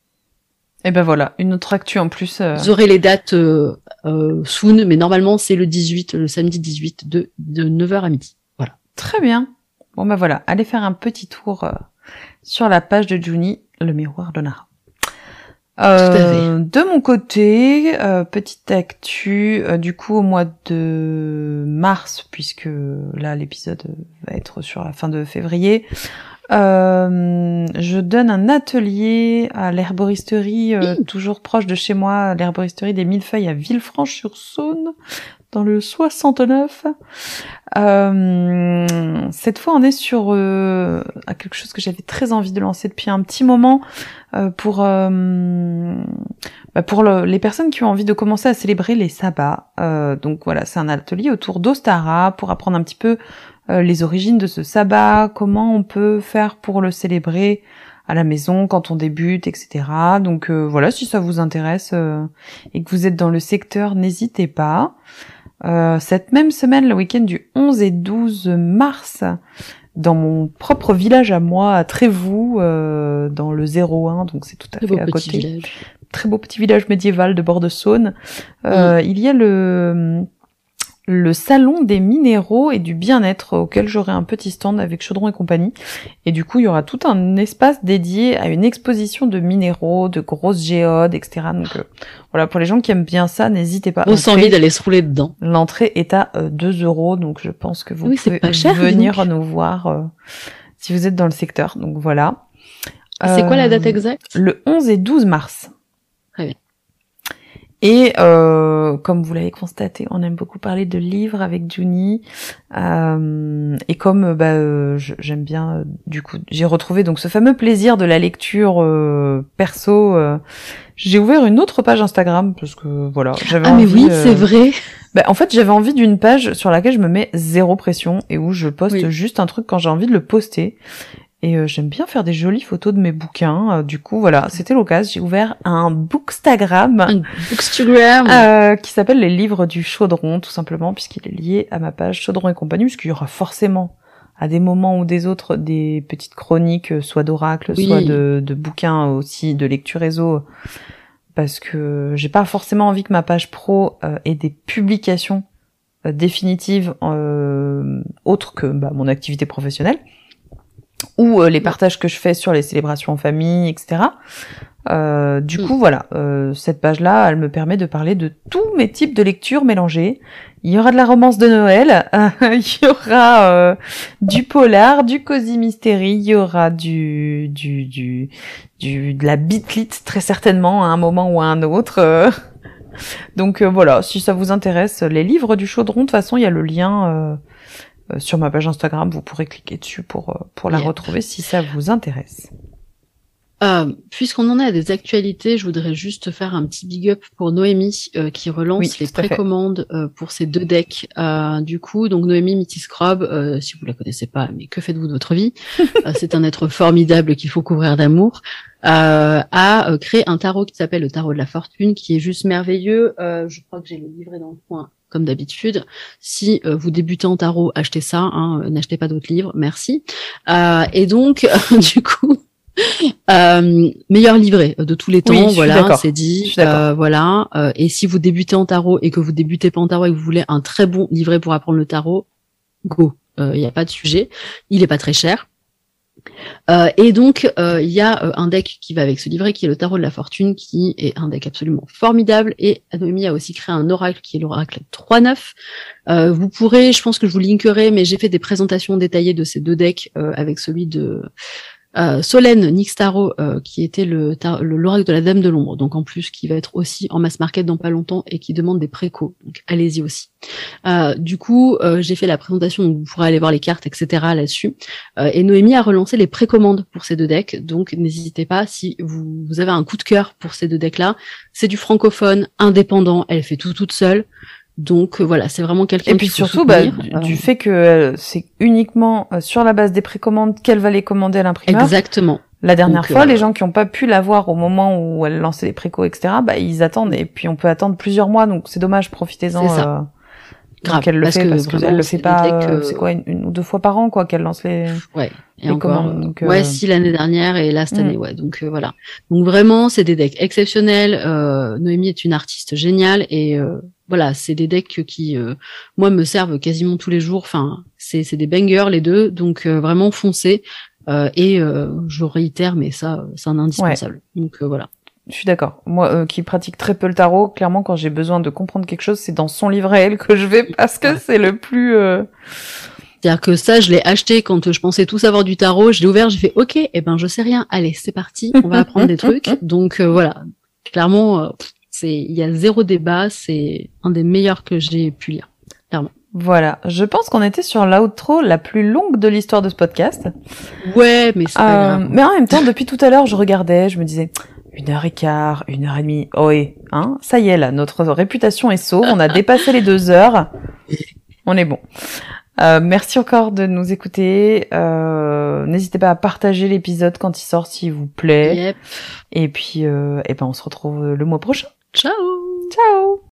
Et ben voilà, une autre actu en plus. Euh... Vous aurez les dates euh, euh, soon, mais normalement c'est le 18, le samedi 18 de, de 9h à midi. Voilà. Très bien. Bon ben voilà, allez faire un petit tour euh, sur la page de Juni, le miroir de Nara. Euh, de mon côté, euh, petite actu, du coup au mois de mars, puisque là l'épisode va être sur la fin de février, euh, je donne un atelier à l'herboristerie, euh, toujours proche de chez moi, l'herboristerie des Millefeuilles à Villefranche-sur-Saône, dans le 69. Euh, cette fois, on est sur euh, quelque chose que j'avais très envie de lancer depuis un petit moment pour bah, pour les personnes qui ont envie de commencer à célébrer les sabbats. donc voilà, c'est un atelier autour d'Ostara pour apprendre un petit peu euh, les origines de ce sabbat, comment on peut faire pour le célébrer à la maison quand on débute, etc. Donc euh, voilà, si ça vous intéresse euh, et que vous êtes dans le secteur, n'hésitez pas. cette même semaine, le week-end du 11 et 12 mars, dans mon propre village à moi, à Trévoux, dans le 01, donc c'est tout à fait à côté. Très beau petit village médiéval de bord de Saône. Il y a le le salon des minéraux et du bien-être auquel j'aurai un petit stand avec Chaudron et compagnie. Et du coup, il y aura tout un espace dédié à une exposition de minéraux, de grosses géodes, etc. Donc euh, voilà, pour les gens qui aiment bien ça, n'hésitez pas. On sent envie d'aller se rouler dedans. L'entrée est à 2 euh, euros, donc je pense que vous pouvez venir nous voir euh, si vous êtes dans le secteur. Donc voilà. C'est quoi la date exacte? Le 11 et 12 mars. Très bien. Et euh, comme vous l'avez constaté, on aime beaucoup parler de livres avec Juni. Euh, et comme bah, euh, j'aime bien, euh, du coup, j'ai retrouvé donc ce fameux plaisir de la lecture perso. j'ai ouvert une autre page Instagram parce que voilà, j'avais. Ah mais oui, c'est vrai. Bah, en fait, j'avais envie d'une page sur laquelle je me mets zéro pression et où je poste juste un truc quand j'ai envie de le poster. Et euh, j'aime bien faire des jolies photos de mes bouquins. Euh, du coup, voilà, c'était l'occasion. J'ai ouvert un bookstagram. Un bookstagram. Euh, qui s'appelle Les Livres du Chaudron, tout simplement, puisqu'il est lié à ma page Chaudron et compagnie, puisqu'il y aura forcément, à des moments ou des autres, des petites chroniques, soit d'oracle, soit de, de, bouquins aussi, de lecture réseau. Parce que j'ai pas forcément envie que ma page pro ait des publications définitives autres que bah, mon activité professionnelle ou euh, les partages que je fais sur les célébrations en famille, etc. Euh, du mm. coup, voilà, euh, cette page-là, elle me permet de parler de tous mes types de lectures mélangées. Il y aura de la romance de Noël, il y aura euh, du polar, du cosy mystery, il y aura du, du, du, du de la bitlit très certainement à un moment ou à un autre. Donc voilà, si ça vous intéresse, les livres du chaudron, de toute façon, il y a le lien euh, sur ma page Instagram, vous pourrez cliquer dessus pour, euh, pour la retrouver si ça vous intéresse. Euh, Puisqu'on en est à des actualités, je voudrais juste faire un petit big up pour Noémie euh, qui relance les précommandes euh, pour ces deux decks. du coup, donc Noémie Mitty Scrub, si vous la connaissez pas, mais que faites-vous de votre vie C'est un être formidable qu'il faut couvrir d'amour. a créé un tarot qui s'appelle le tarot de la fortune, qui est juste merveilleux. je crois que j'ai le livret dans le coin comme d'habitude. Si euh, vous débutez en tarot, achetez ça, hein, euh, n'achetez pas d'autres livres, merci. Euh, et donc, du coup, euh, meilleur livret de tous les temps, voilà, c'est dit, voilà. et si vous débutez en tarot et que vous débutez pas en tarot et que vous voulez un très bon livret pour apprendre le tarot, go, il n'y a pas de sujet. Il est pas très cher. Euh, et donc, euh, il y a euh, un deck qui va avec ce livret, qui est le Tarot de la Fortune, qui est un deck absolument formidable. Et Anomi a aussi créé un oracle, qui est l'oracle 3-9. vous pourrez, je pense que je vous linkerai, mais j'ai fait des présentations détaillées de ces deux decks avec celui de euh, Solène Nixtaro, euh, qui était le l'oracle de la Dame de l'ombre, donc en plus qui va être aussi en mass market dans pas longtemps et qui demande des précos, donc allez-y aussi. Euh, du coup, euh, j'ai fait la présentation, vous pourrez aller voir les cartes, etc. là-dessus. et Noémie a relancé les précommandes pour ces deux decks, donc n'hésitez pas si vous, vous avez un coup de cœur pour ces deux decks-là. C'est du francophone, indépendant, elle fait tout toute seule. Donc euh, voilà, c'est vraiment quelqu'un. Et puis surtout, bah, du, fait que euh, c'est uniquement euh, sur la base des précommandes qu'elle va les commander à l'imprimeur. Exactement. La dernière fois, les gens qui n'ont pas pu l'avoir au moment où elle lançait les précos, etc., bah ils attendent et puis on peut attendre plusieurs mois, donc c'est dommage, profitez-en. C'est ça. Grave, qu'elle le parce fait que parce qu'elle le fait pas. C'est quoi une, ou deux fois par an quoi qu'elle lance les. Ouais. Et encore. Donc, ouais, si l'année dernière et là cette année, mm. ouais. Donc voilà. Donc vraiment, c'est des decks exceptionnels. Euh, Noémie est une artiste géniale et voilà, c'est des decks qui, euh, moi, me servent quasiment tous les jours. Enfin, c'est des bangers les deux, donc euh, vraiment foncez. Euh, et je réitère, mais ça, c'est un indispensable. Donc voilà. Je suis d'accord. Moi, qui pratique très peu le tarot, clairement, quand j'ai besoin de comprendre quelque chose, c'est dans son livre à elle que je vais parce que c'est le plus. C'est-à-dire que ça, je l'ai acheté quand je pensais tout savoir du tarot. Je l'ai ouvert, j'ai fait OK, et eh ben je sais rien. Allez, c'est parti, on va apprendre des trucs. Donc voilà, clairement, il y a zéro débat, c'est un des meilleurs que j'ai pu lire, clairement. Voilà, je pense qu'on était sur l'outro la plus longue de l'histoire de ce podcast. Ouais, mais c'est pas euh, grave. Mais en même temps, depuis tout à l'heure, je regardais, je me disais une heure et quart, une heure et demie. Oh et hein, ça y est là, notre réputation est sauve. On a dépassé les deux heures. On est bon. Euh, merci encore de nous écouter. Euh, N'hésitez pas à partager l'épisode quand il sort, s'il vous plaît. Yep. Et puis, euh, et ben, on se retrouve le mois prochain. Ciao. Ciao